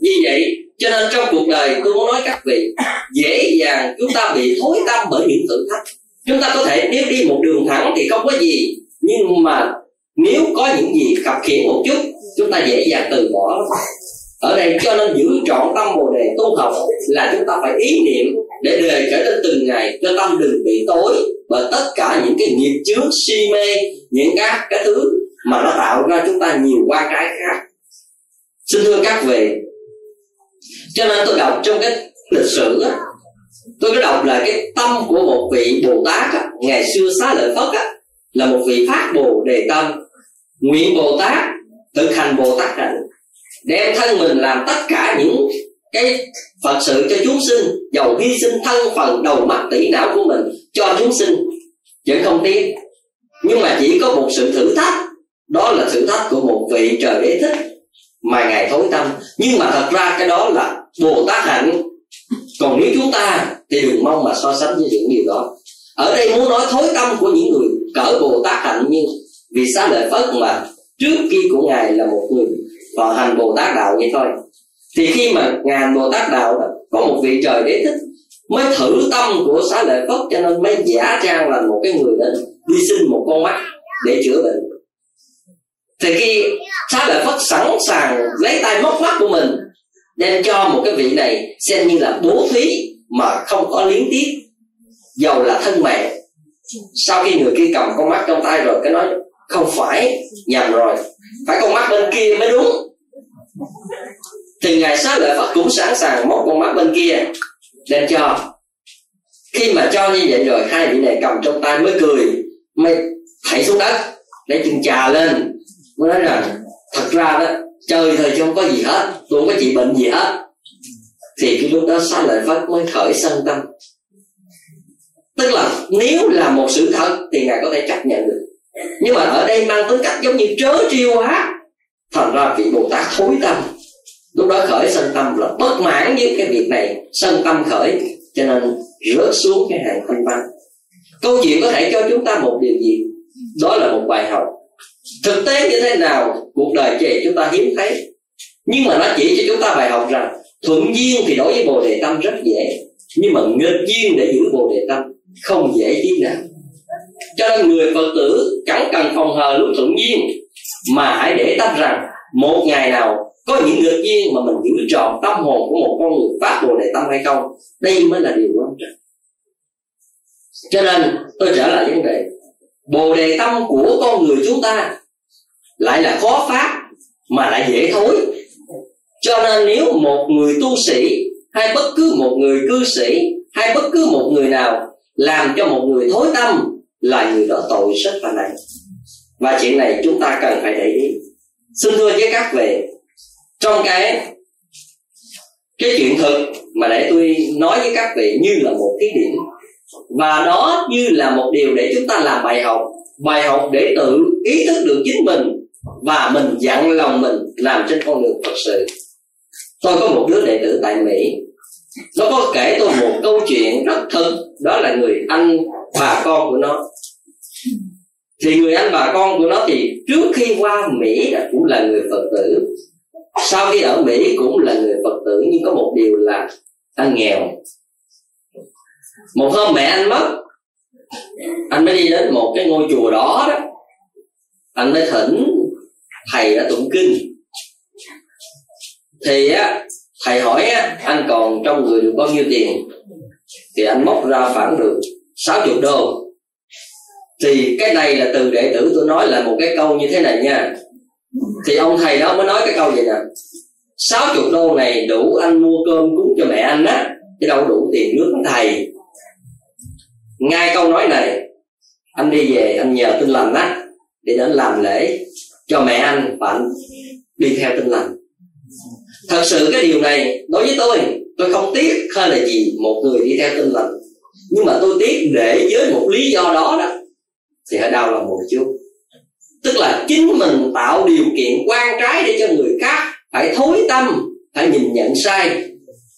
vì vậy, cho nên trong cuộc đời, tôi muốn nói các vị, dễ dàng chúng ta bị thối tâm bởi những thử thách. Chúng ta có thể nếu đi một đường thẳng thì không có gì, nhưng mà nếu có những gì khập khiển một chút, chúng ta dễ dàng từ bỏ ở đây cho nên giữ trọn tâm bồ đề tu học là chúng ta phải ý niệm để đề trở lên từng ngày cho tâm đừng bị tối bởi tất cả những cái nghiệp chướng si mê những các cái thứ mà nó tạo ra chúng ta nhiều qua cái khác. Xin thưa các vị cho nên tôi đọc trong cái lịch sử á, tôi có đọc là cái tâm của một vị bồ tát á, ngày xưa xá lợi phất á, là một vị phát bồ đề tâm. Nguyện bồ tát thực hành bồ tát hạnh đem thân mình làm tất cả những cái phật sự cho chúng sinh, dầu hy sinh thân phần đầu mắt tỷ não của mình cho chúng sinh. Vẫn không tiếc nhưng mà chỉ có một sự thử thách. Đó là thử thách của một vị trời đế thích. Mà ngài thối tâm. Nhưng mà thật ra cái đó là bồ tát hạnh. Còn nếu chúng ta thì đừng mong mà so sánh với những điều đó. Ở đây muốn nói thối tâm của những người cỡ bồ tát hạnh nhưng vì xá lợi phất mà trước kia của ngài là một người và thành bồ tát đạo vậy thôi. Thì khi mà ngàn bồ tát đạo đó, có một vị trời đế thích mới thử tâm của xá lợi phất cho nên mới giả trang là một cái người đến đi xin một con mắt để chữa bệnh. Thì khi xá lợi phất sẵn sàng lấy tay móc mắt của mình đem cho một cái vị này xem như là bố thí mà không có liếng tiếc. Dầu là thân mẹ sau khi người kia cầm con mắt trong tay rồi cái nói không phải nhầm rồi. Phải con mắt bên kia mới đúng. Thì ngài xá lợi phật cũng sẵn sàng móc con mắt bên kia đem cho. Khi mà cho như vậy rồi, hai vị này cầm trong tay mới cười, mới thảy xuống đất để chừng trà lên. Mới nói rằng thật ra đó chơi thôi chứ không có gì hết, tôi không có trị bệnh gì hết. Thì cái lúc đó xá lợi phật mới khởi sân tâm. Tức là nếu là một sự thật thì ngài có thể chấp nhận được nhưng mà ở đây mang tính cách giống như trớ trêu quá. Thành ra vị bồ tát thối tâm. Lúc đó khởi sân tâm là bất mãn với cái việc này. Sân tâm khởi, cho nên rớt xuống cái hàng thanh văn câu chuyện có thể cho chúng ta một điều gì? Đó là một bài học. Thực tế như thế nào, cuộc đời trẻ chúng ta hiếm thấy. Nhưng mà nó chỉ cho chúng ta bài học rằng, thuận duyên thì đối với bồ đề tâm rất dễ. Nhưng mà nghịch duyên để giữ bồ đề tâm không dễ tí nào cho nên người phật tử chẳng cần phòng hờ lúc thuận duyên, mà hãy để tâm rằng một ngày nào có những ngược duyên mà mình giữ tròn tâm hồn của một con người phát bồ đề tâm hay không, đây mới là điều quan trọng. Cho nên tôi trở lại vấn đề, bồ đề tâm của con người chúng ta lại là khó phát mà lại dễ thối. Cho nên nếu một người tu sĩ hay bất cứ một người cư sĩ hay bất cứ một người nào làm cho một người thối tâm là người đó tội rất là nặng và chuyện này chúng ta cần phải để ý. Xin thưa với các vị, trong cái cái chuyện thực mà để tôi nói với các vị như là một cái điểm, và đó như là một điều để chúng ta làm bài học bài học để tự ý thức được chính mình và mình dặn lòng mình làm trên con đường thật sự. Tôi có một đứa đệ tử tại mỹ. Nó có kể tôi một câu chuyện rất thật đó là người anh bà con của nó. Thì người anh bà con của nó thì trước khi qua mỹ cũng là người phật tử. Sau khi ở mỹ cũng là người phật tử, nhưng có một điều là anh nghèo. Một hôm mẹ anh mất, anh mới đi đến một cái ngôi chùa đó đó. Anh mới thỉnh thầy đã tụng kinh. Thì á, thầy hỏi á, anh còn trong người được bao nhiêu tiền? Thì anh móc ra khoảng được 60 đô. Thì cái này là từ đệ tử tôi nói là một cái câu như thế này nha. Thì ông thầy đó mới nói cái câu vậy nè. 60 đô này đủ anh mua cơm cúng cho mẹ anh á, chứ đâu đủ tiền nước thầy. Ngay câu nói này, anh đi về anh nhờ tinh lành á, để đến làm lễ cho mẹ anh và anh đi theo tinh lành. Thật sự cái điều này, đối với tôi tôi không tiếc hay là gì một người đi theo tinh lành nhưng mà tôi tiếc để với một lý do đó đó, thì hãy đau lòng một chút. Tức là chính mình tạo điều kiện quan trái để cho người khác phải thối tâm, phải nhìn nhận sai.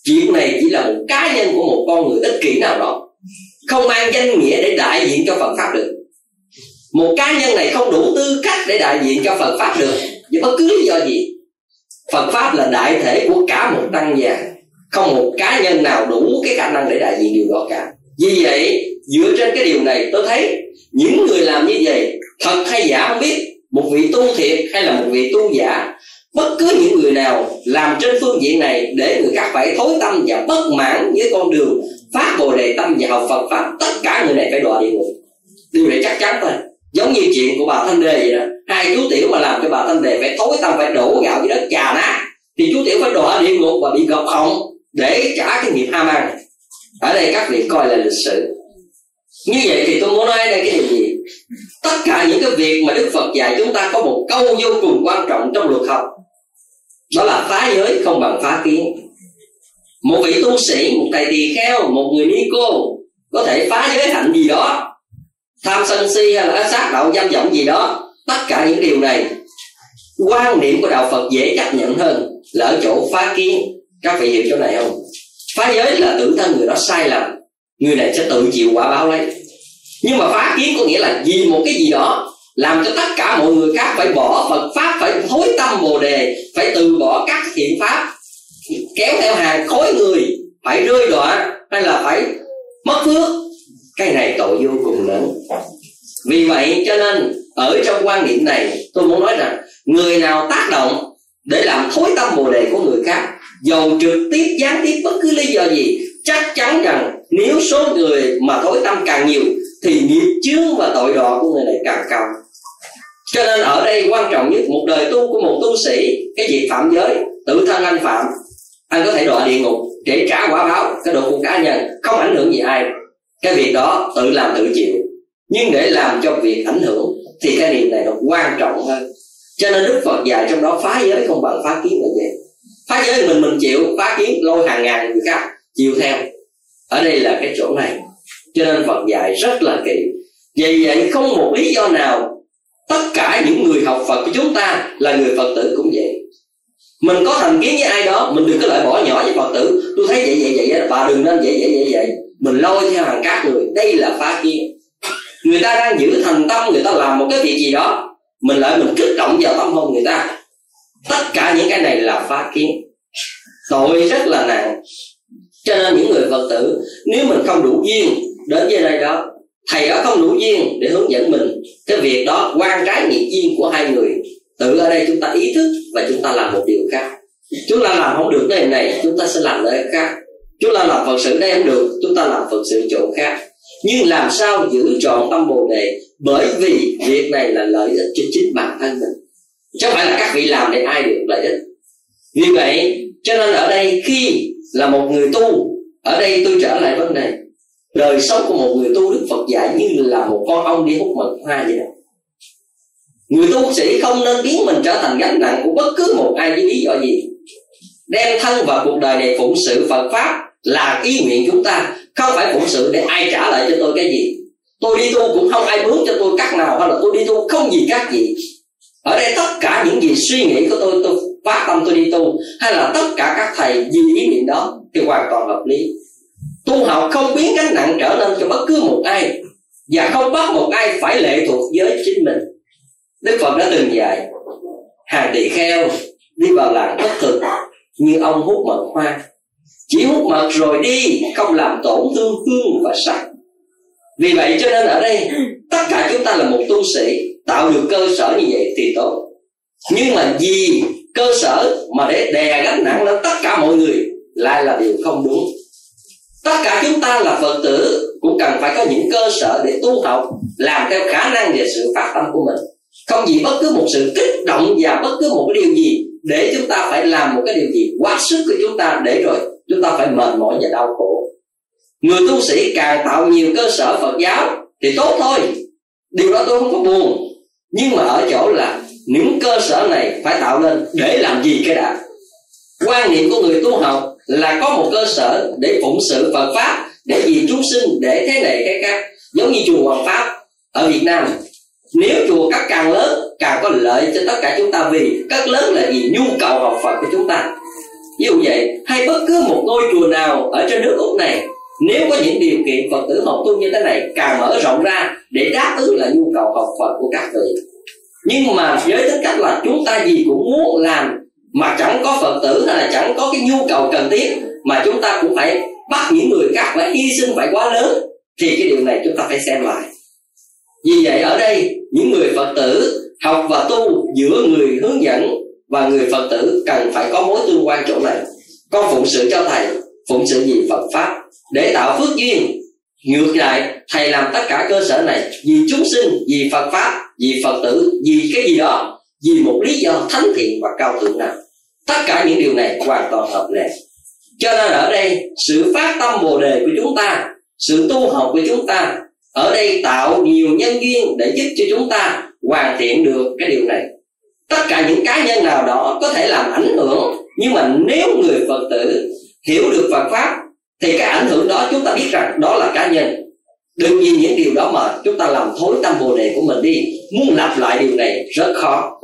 Chuyện này chỉ là một cá nhân của một con người ích kỷ nào đó. Không mang danh nghĩa để đại diện cho Phật pháp được. Một cá nhân này không đủ tư cách để đại diện cho Phật pháp được. Vì bất cứ lý do gì, Phật pháp là đại thể của cả một tăng già không một cá nhân nào đủ cái khả năng để đại diện điều đó cả vì vậy, dựa trên cái điều này, tôi thấy những người làm như vậy thật hay giả không biết, một vị tu thiệt hay là một vị tu giả, bất cứ những người nào làm trên phương diện này để người khác phải thối tâm và bất mãn với con đường phát bồ đề tâm và học phật pháp, tất cả người này phải đọa địa ngục. Điều này chắc chắn thôi. Giống như chuyện của bà thanh đề vậy đó. Hai chú tiểu mà làm cho bà thanh đề phải thối tâm, phải đổ gạo dưới đất trà nát thì chú tiểu phải đọa địa ngục và bị gọt họng để trả cái nghiệp ham ăn ở đây các vị coi là lịch sử. Như vậy thì tôi muốn nói đây cái điều gì? Tất cả những cái việc mà đức phật dạy chúng ta có một câu vô cùng quan trọng trong luật học. Đó là phá giới không bằng phá kiến. Một vị tu sĩ, một thầy tỳ kheo, một người ni cô có thể phá giới hạnh gì đó, tham sân si hay là sát đạo dâm vọng gì đó. Tất cả những điều này, quan niệm của đạo phật dễ chấp nhận hơn là ở chỗ phá kiến. Các vị hiểu chỗ này không? Phá giới là tự thân người đó sai lầm, người này sẽ tự chịu quả báo lấy. Nhưng mà phá kiến có nghĩa là vì một cái gì đó làm cho tất cả mọi người khác phải bỏ Phật pháp, phải thối tâm bồ đề, phải từ bỏ các thiện pháp, kéo theo hàng khối người, phải rơi đọa hay là phải mất phước. Cái này tội vô cùng lớn. Vì vậy cho nên ở trong quan niệm này, tôi muốn nói rằng, người nào tác động để làm thối tâm bồ đề của người khác dầu trực tiếp gián tiếp bất cứ lý do gì. Chắc chắn rằng nếu số người mà thối tâm càng nhiều, thì nghiệp chướng và tội đọa của người này càng cao. Cho nên ở đây quan trọng nhất, một đời tu của một tu sĩ, cái việc phạm giới, tự thân anh phạm, anh có thể đọa địa ngục để trả quả báo, cái độ của cá nhân, không ảnh hưởng gì ai. Cái việc đó tự làm tự chịu. Nhưng để làm cho việc ảnh hưởng, thì cái niệm này nó quan trọng hơn. Cho nên đức phật dạy trong đó phá giới không bằng phá kiến là vậy phá giới mình mình chịu, phá kiến, lôi hàng ngàn người khác chịu theo. Ở đây là cái chỗ này. Cho nên phật dạy rất là kỹ. Vì vậy không một lý do nào tất cả những người học phật của chúng ta là người phật tử cũng vậy. Mình có thành kiến với ai đó, mình đừng có lại bỏ nhỏ với phật tử. Tôi thấy vậy vậy vậy bà đừng nên vậy vậy vậy vậy. Mình lôi theo hàng các người. Đây là phá kiến. Người ta đang giữ thành tâm, người ta làm một cái việc gì đó, mình lại mình kích động vào tâm hồn người ta tất cả những cái này là phá kiến. Tội rất là nặng. Cho nên những người phật tử, nếu mình không đủ duyên đến với đây đó, thầy đó không đủ duyên để hướng dẫn mình. Cái việc đó quan trái nghiệp duyên của hai người. Tự ở đây chúng ta ý thức và chúng ta làm một điều khác. Chúng ta làm không được cái này, chúng ta sẽ làm nơi khác. Chúng ta làm phật sự đây không được, chúng ta làm phật sự chỗ khác. Nhưng làm sao giữ trọn tâm bồ đề? Bởi vì việc này là lợi ích cho chính bản thân mình chứ phải là các vị làm để ai được lợi ích. Vì vậy, cho nên ở đây khi là một người tu, ở đây tôi trở lại vấn đề, đời sống của một người tu đức phật dạy như là một con ong đi hút mật hoa vậy đó. Người tu sĩ không nên biến mình trở thành gánh nặng của bất cứ một ai với lý do gì. Đem thân vào cuộc đời này phụng sự phật pháp là ý nguyện chúng ta, không phải phụng sự để ai trả lại cho tôi cái gì. Tôi đi tu cũng không ai mướn cho tôi cắt nào hay là tôi đi tu không gì cắt gì ở đây tất cả những gì suy nghĩ của tôi tôi phát tâm tôi đi tu, hay là tất cả các thầy vì ý niệm đó thì hoàn toàn hợp lý. Tu học không biến gánh nặng trở nên cho bất cứ một ai, và không bắt một ai phải lệ thuộc với chính mình. Đức phật đã từng dạy, hàng tỳ kheo, đi vào làng bất thực, như ông hút mật hoa. Chỉ hút mật rồi đi, không làm tổn thương hương và sắc. Vì vậy cho nên ở đây, tất cả chúng ta là một tu sĩ tạo được cơ sở như vậy thì tốt. Nhưng mà vì cơ sở mà để đè gánh nặng lên tất cả mọi người lại là điều không đúng. Tất cả chúng ta là phật tử cũng cần phải có những cơ sở để tu học, làm theo khả năng và sự phát tâm của mình. Không vì bất cứ một sự kích động và bất cứ một cái điều gì để chúng ta phải làm một cái điều gì quá sức của chúng ta để rồi chúng ta phải mệt mỏi và đau khổ. Người tu sĩ càng tạo nhiều cơ sở phật giáo thì tốt thôi. Điều đó tôi không có buồn nhưng mà ở chỗ là những cơ sở này phải tạo lên để làm gì cái đã? Quan niệm của người tu học là có một cơ sở để phụng sự phật pháp, để vì chúng sinh, để thế này thế khác, giống như chùa hoàng pháp ở việt nam. Nếu chùa cắt càng lớn, càng có lợi cho tất cả chúng ta vì cắt lớn là vì nhu cầu học phật của chúng ta. Ví dụ vậy, hay bất cứ một ngôi chùa nào ở trên nước úc này nếu có những điều kiện phật tử học tu như thế này càng mở rộng ra để đáp ứng là nhu cầu học phật của các vị nhưng mà với tính cách là chúng ta gì cũng muốn làm mà chẳng có phật tử hay là chẳng có cái nhu cầu cần thiết, mà chúng ta cũng phải bắt những người khác phải hy sinh phải quá lớn, thì cái điều này chúng ta phải xem lại. Vì vậy ở đây, những người phật tử học và tu giữa người hướng dẫn và người phật tử cần phải có mối tương quan chỗ này. Con phụng sự cho thầy, phụng sự gì phật pháp để tạo phước duyên. Ngược lại, thầy làm tất cả cơ sở này vì chúng sinh, vì phật pháp, vì phật tử, vì cái gì đó, vì một lý do thánh thiện và cao thượng nào. Tất cả những điều này hoàn toàn hợp lệ. Cho nên ở đây, sự phát tâm bồ đề của chúng ta, sự tu học của chúng ta, ở đây tạo nhiều nhân duyên để giúp cho chúng ta hoàn thiện được cái điều này. Tất cả những cá nhân nào đó có thể làm ảnh hưởng, nhưng mà nếu người phật tử hiểu được phật pháp thì cái ảnh hưởng đó chúng ta biết rằng đó là cá nhân. Đừng vì những điều đó mà chúng ta làm thối tâm bồ đề của mình đi. Muốn lặp lại điều này rất khó.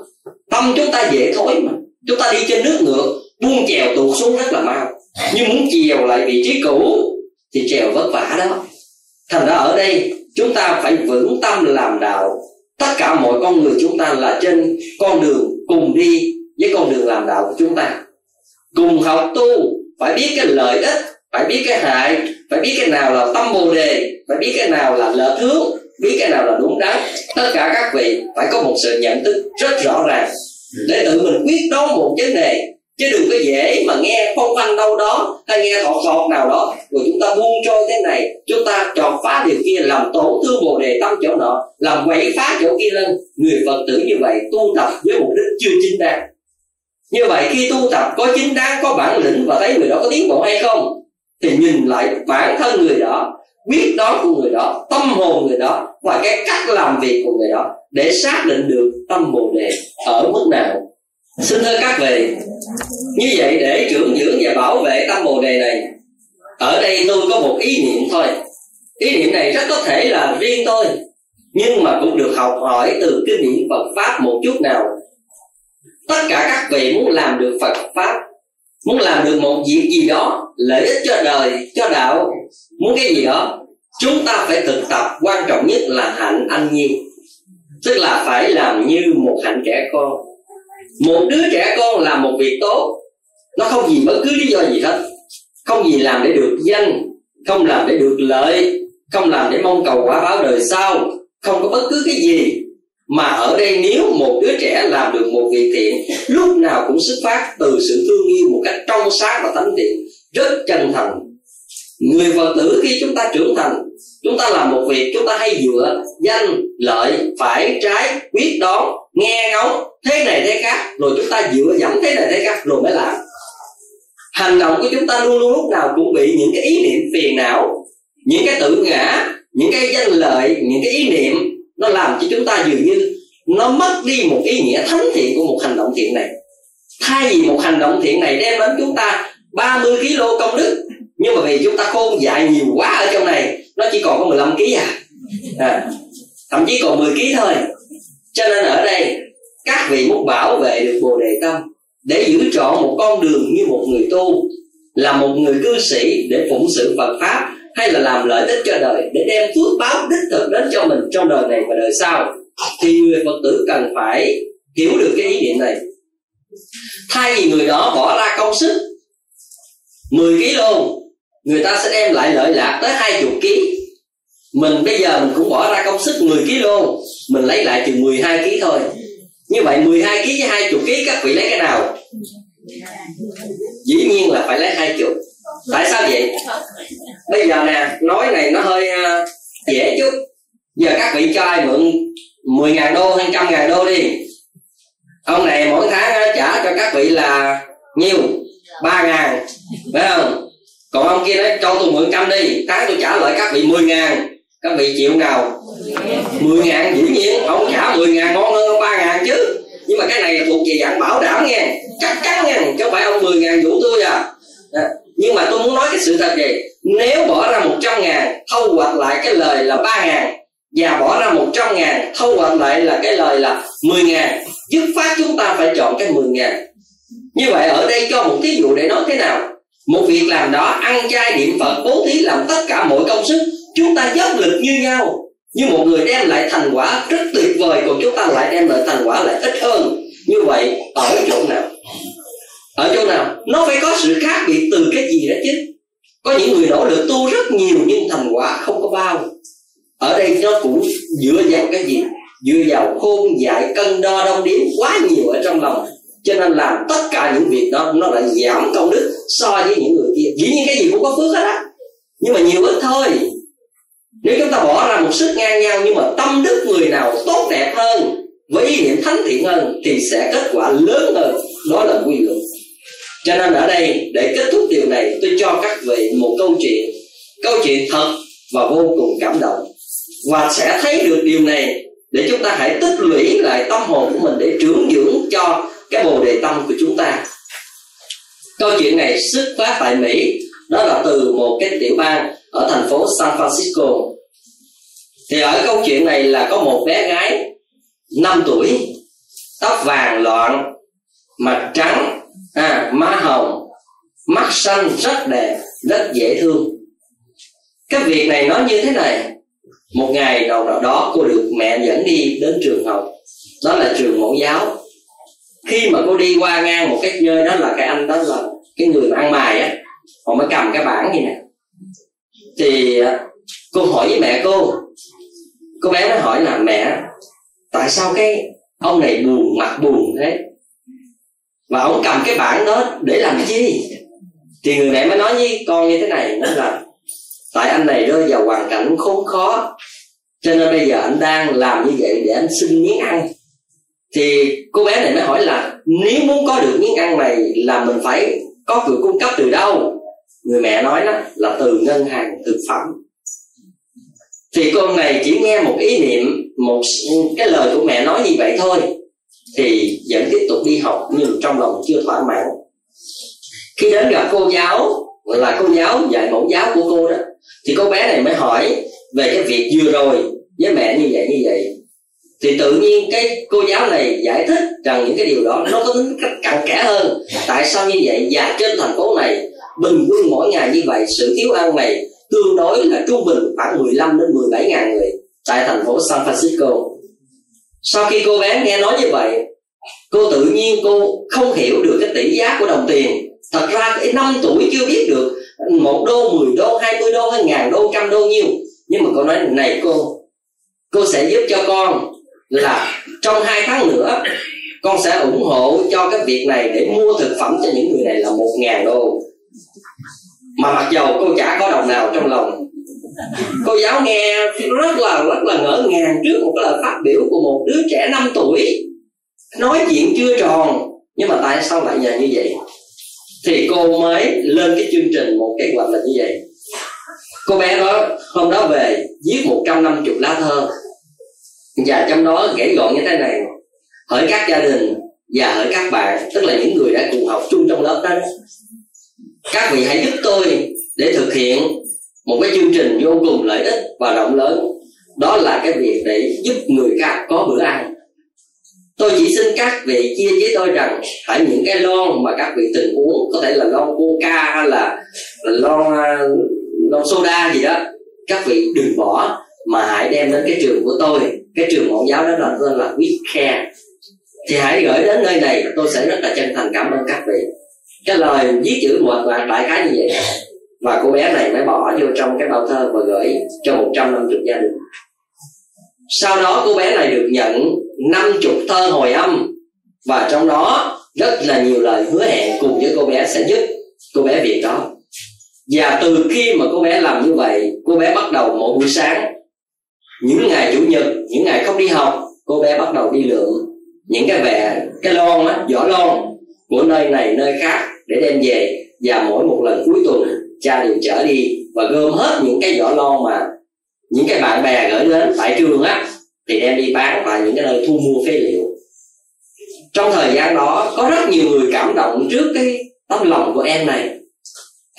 Tâm chúng ta dễ thối mà. Chúng ta đi trên nước ngược, buông chèo tụt xuống rất là mau. Nhưng muốn chèo lại vị trí cũ, thì chèo vất vả đó. Thành ra ở đây, chúng ta phải vững tâm làm đạo. Tất cả mọi con người chúng ta là trên con đường cùng đi với con đường làm đạo của chúng ta. Cùng học tu, phải biết cái lợi ích phải biết cái hại, phải biết cái nào là tâm bồ đề, phải biết cái nào là lợi hướng biết cái nào là đúng đắn. Tất cả các vị phải có một sự nhận thức rất rõ ràng. Để tự mình quyết đoán một vấn đề, chứ đừng có dễ mà nghe phong văn đâu đó hay nghe thọt thọt nào đó. Rồi chúng ta buông trôi thế này, chúng ta chọn phá điều kia, làm tổn thương bồ đề tâm chỗ nọ, làm quậy phá chỗ kia lên. Người phật tử như vậy tu tập với mục đích chưa chính đáng. Như vậy khi tu tập, có chính đáng, có bản lĩnh và thấy người đó có tiến bộ hay không? Thì nhìn lại bản thân người đó quyết đoán của người đó, tâm hồn người đó và cái cách làm việc của người đó để xác định được tâm bồ đề ở mức nào. Xin thưa các vị, như vậy để trưởng dưỡng và bảo vệ tâm bồ đề này, ở đây tôi có một ý niệm thôi. Ý niệm này rất có thể là riêng tôi, nhưng mà cũng được học hỏi từ kinh điển Phật pháp một chút nào. Tất cả các vị muốn làm được Phật pháp muốn làm được một việc gì đó, lợi ích cho đời, cho đạo, muốn cái gì đó, chúng ta phải thực tập, quan trọng nhất là hạnh anh nhiên tức là phải làm như một hạnh trẻ con. Một đứa trẻ con làm một việc tốt, nó không vì bất cứ lý do gì hết. Không gì làm để được danh, không làm để được lợi, không làm để mong cầu quả báo đời sau, không có bất cứ cái gì mà ở đây nếu một đứa trẻ làm được một việc thiện lúc nào cũng xuất phát từ sự thương yêu một cách trong sáng và thánh thiện, rất chân thành. Người phật tử khi chúng ta trưởng thành, chúng ta làm một việc chúng ta hay dựa danh, lợi, phải, trái, quyết, đoán, nghe, ngóng, thế này, thế khác, rồi chúng ta dựa dẫm thế này, thế khác rồi mới làm. Hành động của chúng ta luôn luôn lúc nào cũng bị những cái ý niệm phiền não, những cái tự ngã, những cái danh lợi, những cái ý niệm nó làm cho chúng ta dường như nó mất đi một ý nghĩa thánh thiện của một hành động thiện này thay vì một hành động thiện này đem đến chúng ta 30 kg công đức, nhưng mà vì chúng ta khôn dại nhiều quá ở trong này, nó chỉ còn có 15 kg à. à thậm chí còn 10 kg thôi cho nên ở đây, các vị muốn bảo vệ được bồ đề tâm để giữ trọn một con đường như một người tu, là một người cư sĩ để phụng sự Phật pháp hay là làm lợi ích cho đời để đem phước báo đích thực đến cho mình trong đời này và đời sau, thì người Phật tử cần phải hiểu được cái ý niệm này. Thay vì người đó bỏ ra công sức 10 kg luôn, người ta sẽ đem lại lợi lạc tới hai chục kg mình bây giờ mình cũng bỏ ra công sức 10 kg luôn, mình lấy lại chừng 12 kg thôi. Như vậy 12 kg với 20 kg các vị lấy cái nào? Dĩ nhiên là phải lấy hai chục. Tại sao vậy? Bây giờ nè nói này nó hơi uh, dễ chút. Giờ các vị cho ai mượn 10 ngàn đô hay trăm ngàn đô đi. Ông này mỗi tháng uh, trả cho các vị là nhiêu? Ba ngàn phải không? Còn ông kia nói cho tôi mượn trăm đi tháng tôi trả lại các vị 10 ngàn. Các vị chịu nào? 10 ngàn dĩ nhiên ông trả 10 ngàn ngon hơn ba ngàn chứ. Nhưng mà cái này thuộc về dạng bảo đảm nha chắc chắn nha chứ không phải ông 10 ngàn vũ tôi à nhưng mà tôi muốn nói cái sự thật gì nếu bỏ ra 100 ngàn, thâu hoạch lại cái lời là 3 ngàn, và bỏ ra 100 ngàn, thâu hoạch lại là cái lời là 10 ngàn, dứt phát chúng ta phải chọn cái 10 ngàn. Như vậy ở đây cho một thí dụ để nói thế nào? Một việc làm đó, ăn chay, niệm phật, bố thí làm tất cả mọi công sức, chúng ta dốc lực như nhau, nhưng một người đem lại thành quả rất tuyệt vời, còn chúng ta lại đem lại thành quả lại ít hơn. Như vậy, ở chỗ nào? Ở chỗ nào? Nó phải có sự khác biệt từ cái gì đó chứ. Có những người nỗ lực tu rất nhiều nhưng thành quả không có bao. Ở đây nó cũng dựa vào cái gì? Dựa vào khôn dại, cân đo đong đếm quá nhiều ở trong lòng. Cho nên làm tất cả những việc đó, nó lại giảm công đức so với những người kia. Dĩ nhiên cái gì cũng có phước hết á. Nhưng mà nhiều ít thôi. Nếu chúng ta bỏ ra một sức ngang nhau nhưng mà tâm đức người nào tốt đẹp hơn, với ý niệm thánh thiện hơn, thì sẽ kết quả lớn hơn. Đó là quy luật cho nên ở đây, để kết thúc điều này, tôi cho các vị một câu chuyện. Câu chuyện thật và vô cùng cảm động. Và sẽ thấy được điều này, để chúng ta hãy tích lũy lại tâm hồn của mình để trưởng dưỡng cho cái bồ đề tâm của chúng ta. Câu chuyện này xuất phát tại mỹ. Đó là từ một cái tiểu bang ở thành phố san francisco. Thì ở câu chuyện này là có một bé gái 5 tuổi, tóc vàng loạn, mặt trắng à, má hồng mắt xanh rất đẹp rất dễ thương. Cái việc này nó như thế này một ngày đầu nào đó cô được mẹ dẫn đi đến trường học. Đó là trường mẫu giáo. Khi mà cô đi qua ngang một cái nơi đó là cái anh đó là cái người mà ăn mài á họ mới cầm cái bảng như nè. Thì à, cô hỏi với mẹ cô. Cô bé nó hỏi là mẹ tại sao cái ông này buồn mặt buồn thế? Và ông cầm cái bảng đó để làm chi thì người mẹ mới nói với con như thế này đó là, tại anh này rơi vào hoàn cảnh khốn khó, cho nên bây giờ anh đang làm như vậy để anh xin miếng ăn. Thì cô bé này mới hỏi là, nếu muốn có được miếng ăn này là mình phải có cửa cung cấp từ đâu? Người mẹ nói đó, là từ ngân hàng thực phẩm. Thì con này chỉ nghe một ý niệm, một cái lời của mẹ nói như vậy thôi thì vẫn tiếp tục đi học nhưng trong lòng chưa thỏa mãn. Khi đến gặp cô giáo là cô giáo dạy mẫu giáo của cô đó, thì cô bé này mới hỏi về cái việc vừa rồi với mẹ như vậy như vậy. Thì tự nhiên cái cô giáo này giải thích rằng những cái điều đó nó có tính cách cặn kẽ hơn. Tại sao như vậy? Và trên thành phố này bình quân mỗi ngày như vậy, sự thiếu ăn này tương đối là trung bình khoảng 15 đến 17 ngàn người tại thành phố San Francisco sau khi cô bé nghe nói như vậy, cô tự nhiên cô không hiểu được cái tỷ giá của đồng tiền. Thật ra cái năm tuổi chưa biết được, một đô 10 đô 20 đô hay ngàn đô, trăm đô nhiêu. Nhưng mà cô nói, này cô cô sẽ giúp cho con là trong hai tháng nữa, con sẽ ủng hộ cho cái việc này để mua thực phẩm cho những người này là một ngàn đô. Mà mặc dầu cô chả có đồng nào trong lòng cô giáo nghe rất là rất là ngỡ ngàng trước một cái lời phát biểu của một đứa trẻ 5 tuổi. Nói chuyện chưa tròn, nhưng mà tại sao lại nhờ như vậy? Thì cô mới lên cái chương trình một kế hoạch là như vậy. Cô bé đó hôm đó về viết 150 lá thơ. Và trong đó kể gọn như thế này. Hỏi các gia đình và hỏi các bạn, tức là những người đã cùng học chung trong lớp đó. Các vị hãy giúp tôi để thực hiện một cái chương trình vô cùng lợi ích và rộng lớn. Đó là cái việc để giúp người khác có bữa ăn. Tôi chỉ xin các vị chia với tôi rằng hãy những cái lon mà các vị từng uống có thể là lon coca hay là, là lon ờ, lon soda gì đó các vị đừng bỏ mà hãy đem đến cái trường của tôi. Cái trường mẫu giáo đó là tên là We Care. Thì hãy gửi đến nơi này tôi sẽ rất là chân thành cảm ơn các vị. Cái lời viết chữ một đoạn đại khái như vậy và cô bé này mới bỏ vô trong cái bao thơ và gửi cho 150 gia đình. Sau đó cô bé này được nhận 50 thơ hồi âm. Và trong đó, rất là nhiều lời hứa hẹn cùng với cô bé sẽ giúp cô bé việc đó. Và từ khi mà cô bé làm như vậy, cô bé bắt đầu mỗi buổi sáng, những ngày chủ nhật, những ngày không đi học, cô bé bắt đầu đi lượm những cái bè, cái lon á vỏ lon của nơi này, nơi khác để đem về. Và mỗi một lần cuối tuần cha đều chở đi và gom hết những cái vỏ lon mà những cái bạn bè gửi đến tại trường á, thì đem đi bán tại những cái nơi thu mua phế liệu. Trong thời gian đó, có rất nhiều người cảm động trước cái tấm lòng của em này.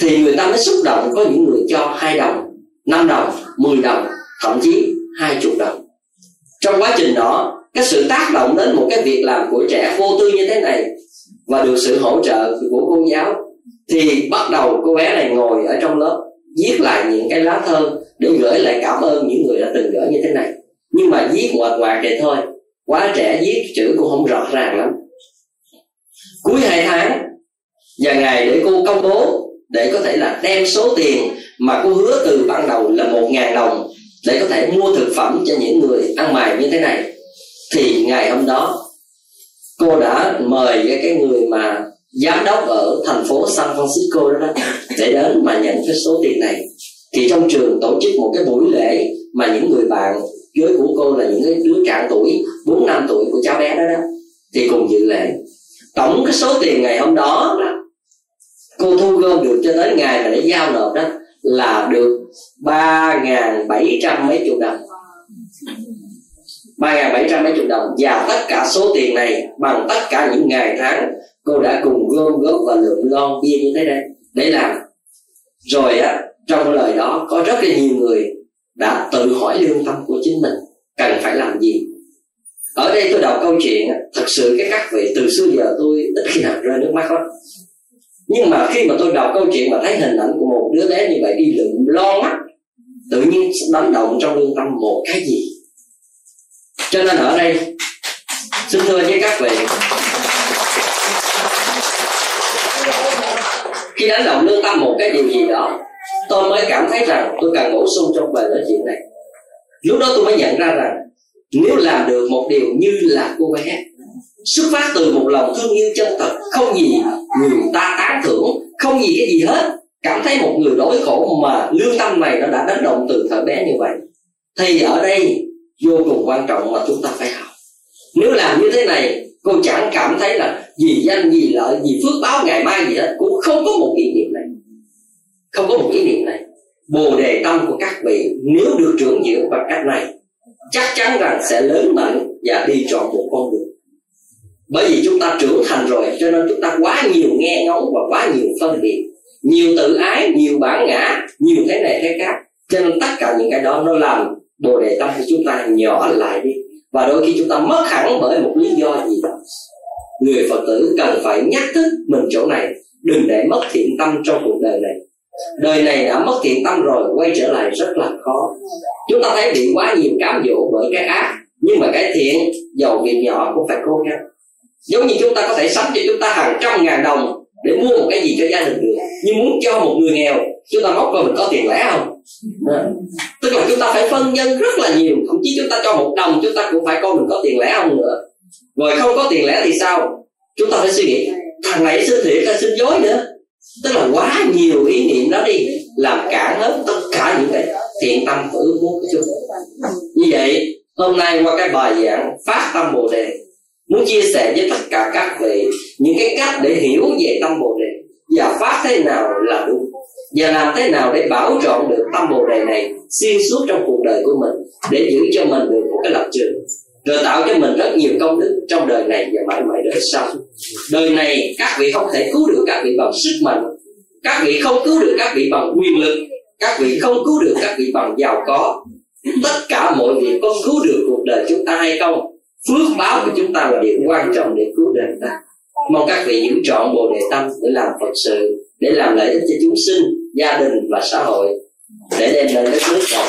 Thì người ta mới xúc động, có những người cho hai đồng, năm đồng, mười đồng, thậm chí hai chục đồng. Trong quá trình đó, cái sự tác động đến một cái việc làm của trẻ vô tư như thế này và được sự hỗ trợ của cô giáo thì bắt đầu cô bé này ngồi ở trong lớp, viết lại những cái lá thơ để gửi lại cảm ơn những người đã từng gửi như thế này. Nhưng mà viết ngoạt ngoạc vậy thôi, quá trẻ viết chữ cũng không rõ ràng lắm. Cuối hai tháng và ngày để cô công bố để có thể là đem số tiền mà cô hứa từ ban đầu là một ngàn đồng để có thể mua thực phẩm cho những người ăn mày như thế này. Thì ngày hôm đó, cô đã mời cái người mà giám đốc ở thành phố San Francisco đó, đó để đến mà nhận cái số tiền này. Thì trong trường tổ chức một cái buổi lễ mà những người bạn dưới của cô là những cái đứa trạng tuổi bốn năm tuổi của cháu bé đó đó thì cùng dự lễ. Tổng cái số tiền ngày hôm đó, đó cô thu gom được cho tới ngày mà để giao nộp đó là được ba ngàn bảy trăm mấy chục đồng. ba ngàn bảy trăm mấy chục đồng. Và tất cả số tiền này bằng tất cả những ngày tháng cô đã cùng gom góp và lượng lon bia như thế này. Để làm rồi á, trong lời đó có rất là nhiều người đã tự hỏi lương tâm của chính mình, cần phải làm gì. Ở đây tôi đọc câu chuyện thật sự cái các vị từ xưa giờ tôi ít khi nào rơi nước mắt lắm. Nhưng mà khi mà tôi đọc câu chuyện mà thấy hình ảnh của một đứa bé như vậy đi lượm lon mắt, tự nhiên đánh động trong lương tâm một cái gì. Cho nên ở đây, xin thưa với các vị khi đánh động lương tâm một cái điều gì đó, tôi mới cảm thấy rằng tôi cần bổ sung trong bài nói chuyện này. Lúc đó tôi mới nhận ra rằng, nếu làm được một điều như là cô bé, xuất phát từ một lòng thương yêu chân thật, không gì người ta tán thưởng, không gì cái gì hết, cảm thấy một người đói khổ mà lương tâm này nó đã đánh động từ thời bé như vậy, thì ở đây vô cùng quan trọng mà chúng ta phải học. Nếu làm như thế này cô chẳng cảm thấy là gì danh gì lợi gì phước báo ngày mai gì hết cũng không có một ý niệm này. Không có một ý niệm này. Bồ đề tâm của các vị nếu được trưởng dưỡng bằng cách này, chắc chắn rằng sẽ lớn mạnh và đi chọn một con đường. Bởi vì chúng ta trưởng thành rồi, cho nên chúng ta quá nhiều nghe ngóng và quá nhiều phân biệt. Nhiều tự ái, nhiều bản ngã, nhiều thế này thế khác. Cho nên tất cả những cái đó nó làm bồ đề tâm của chúng ta nhỏ lại đi và đôi khi chúng ta mất hẳn bởi một lý do gì đó. Người phật tử cần phải nhắc thức mình chỗ này, đừng để mất thiện tâm trong cuộc đời này. Đời này đã mất thiện tâm rồi, quay trở lại rất là khó. Chúng ta thấy bị quá nhiều cám dỗ bởi cái ác, nhưng mà cái thiện, giàu việc nhỏ cũng phải cố gắng. Giống như chúng ta có thể sắm cho chúng ta hàng trăm ngàn đồng để mua một cái gì cho gia đình được, nhưng muốn cho một người nghèo, chúng ta móc coi mình có tiền lẻ không? À. tức là chúng ta phải phân nhân rất là nhiều, thậm chí chúng ta cho một đồng, chúng ta cũng phải coi mình có tiền lẻ không nữa. Rồi không có tiền lẻ thì sao? Chúng ta phải suy nghĩ, thằng này xin thiệt hay xin dối nữa? Tức là quá nhiều ý niệm đó đi, làm cản hết tất cả những cái thiện tâm và ước muốn của chúng như vậy, hôm nay qua cái bài giảng phát tâm bồ đề, muốn chia sẻ với tất cả các vị những cái cách để hiểu về tâm bồ đề và phát thế nào là đúng và làm thế nào để bảo trọn được tâm bồ đề này xuyên suốt trong cuộc đời của mình, để giữ cho mình được một cái lập trường, rồi tạo cho mình rất nhiều công đức trong đời này và mãi mãi đời sau. Đời này, các vị không thể cứu được các vị bằng sức mạnh, các vị không cứu được các vị bằng quyền lực, các vị không cứu được các vị bằng giàu có. Tất cả mọi việc có cứu được cuộc đời chúng ta hay không? Phước báo của chúng ta là điều quan trọng để cứu đời ta. Mong các vị giữ trọn bồ đề tâm để làm phật sự, để làm lợi ích cho chúng sinh gia đình và xã hội để đem đến đất nước giàu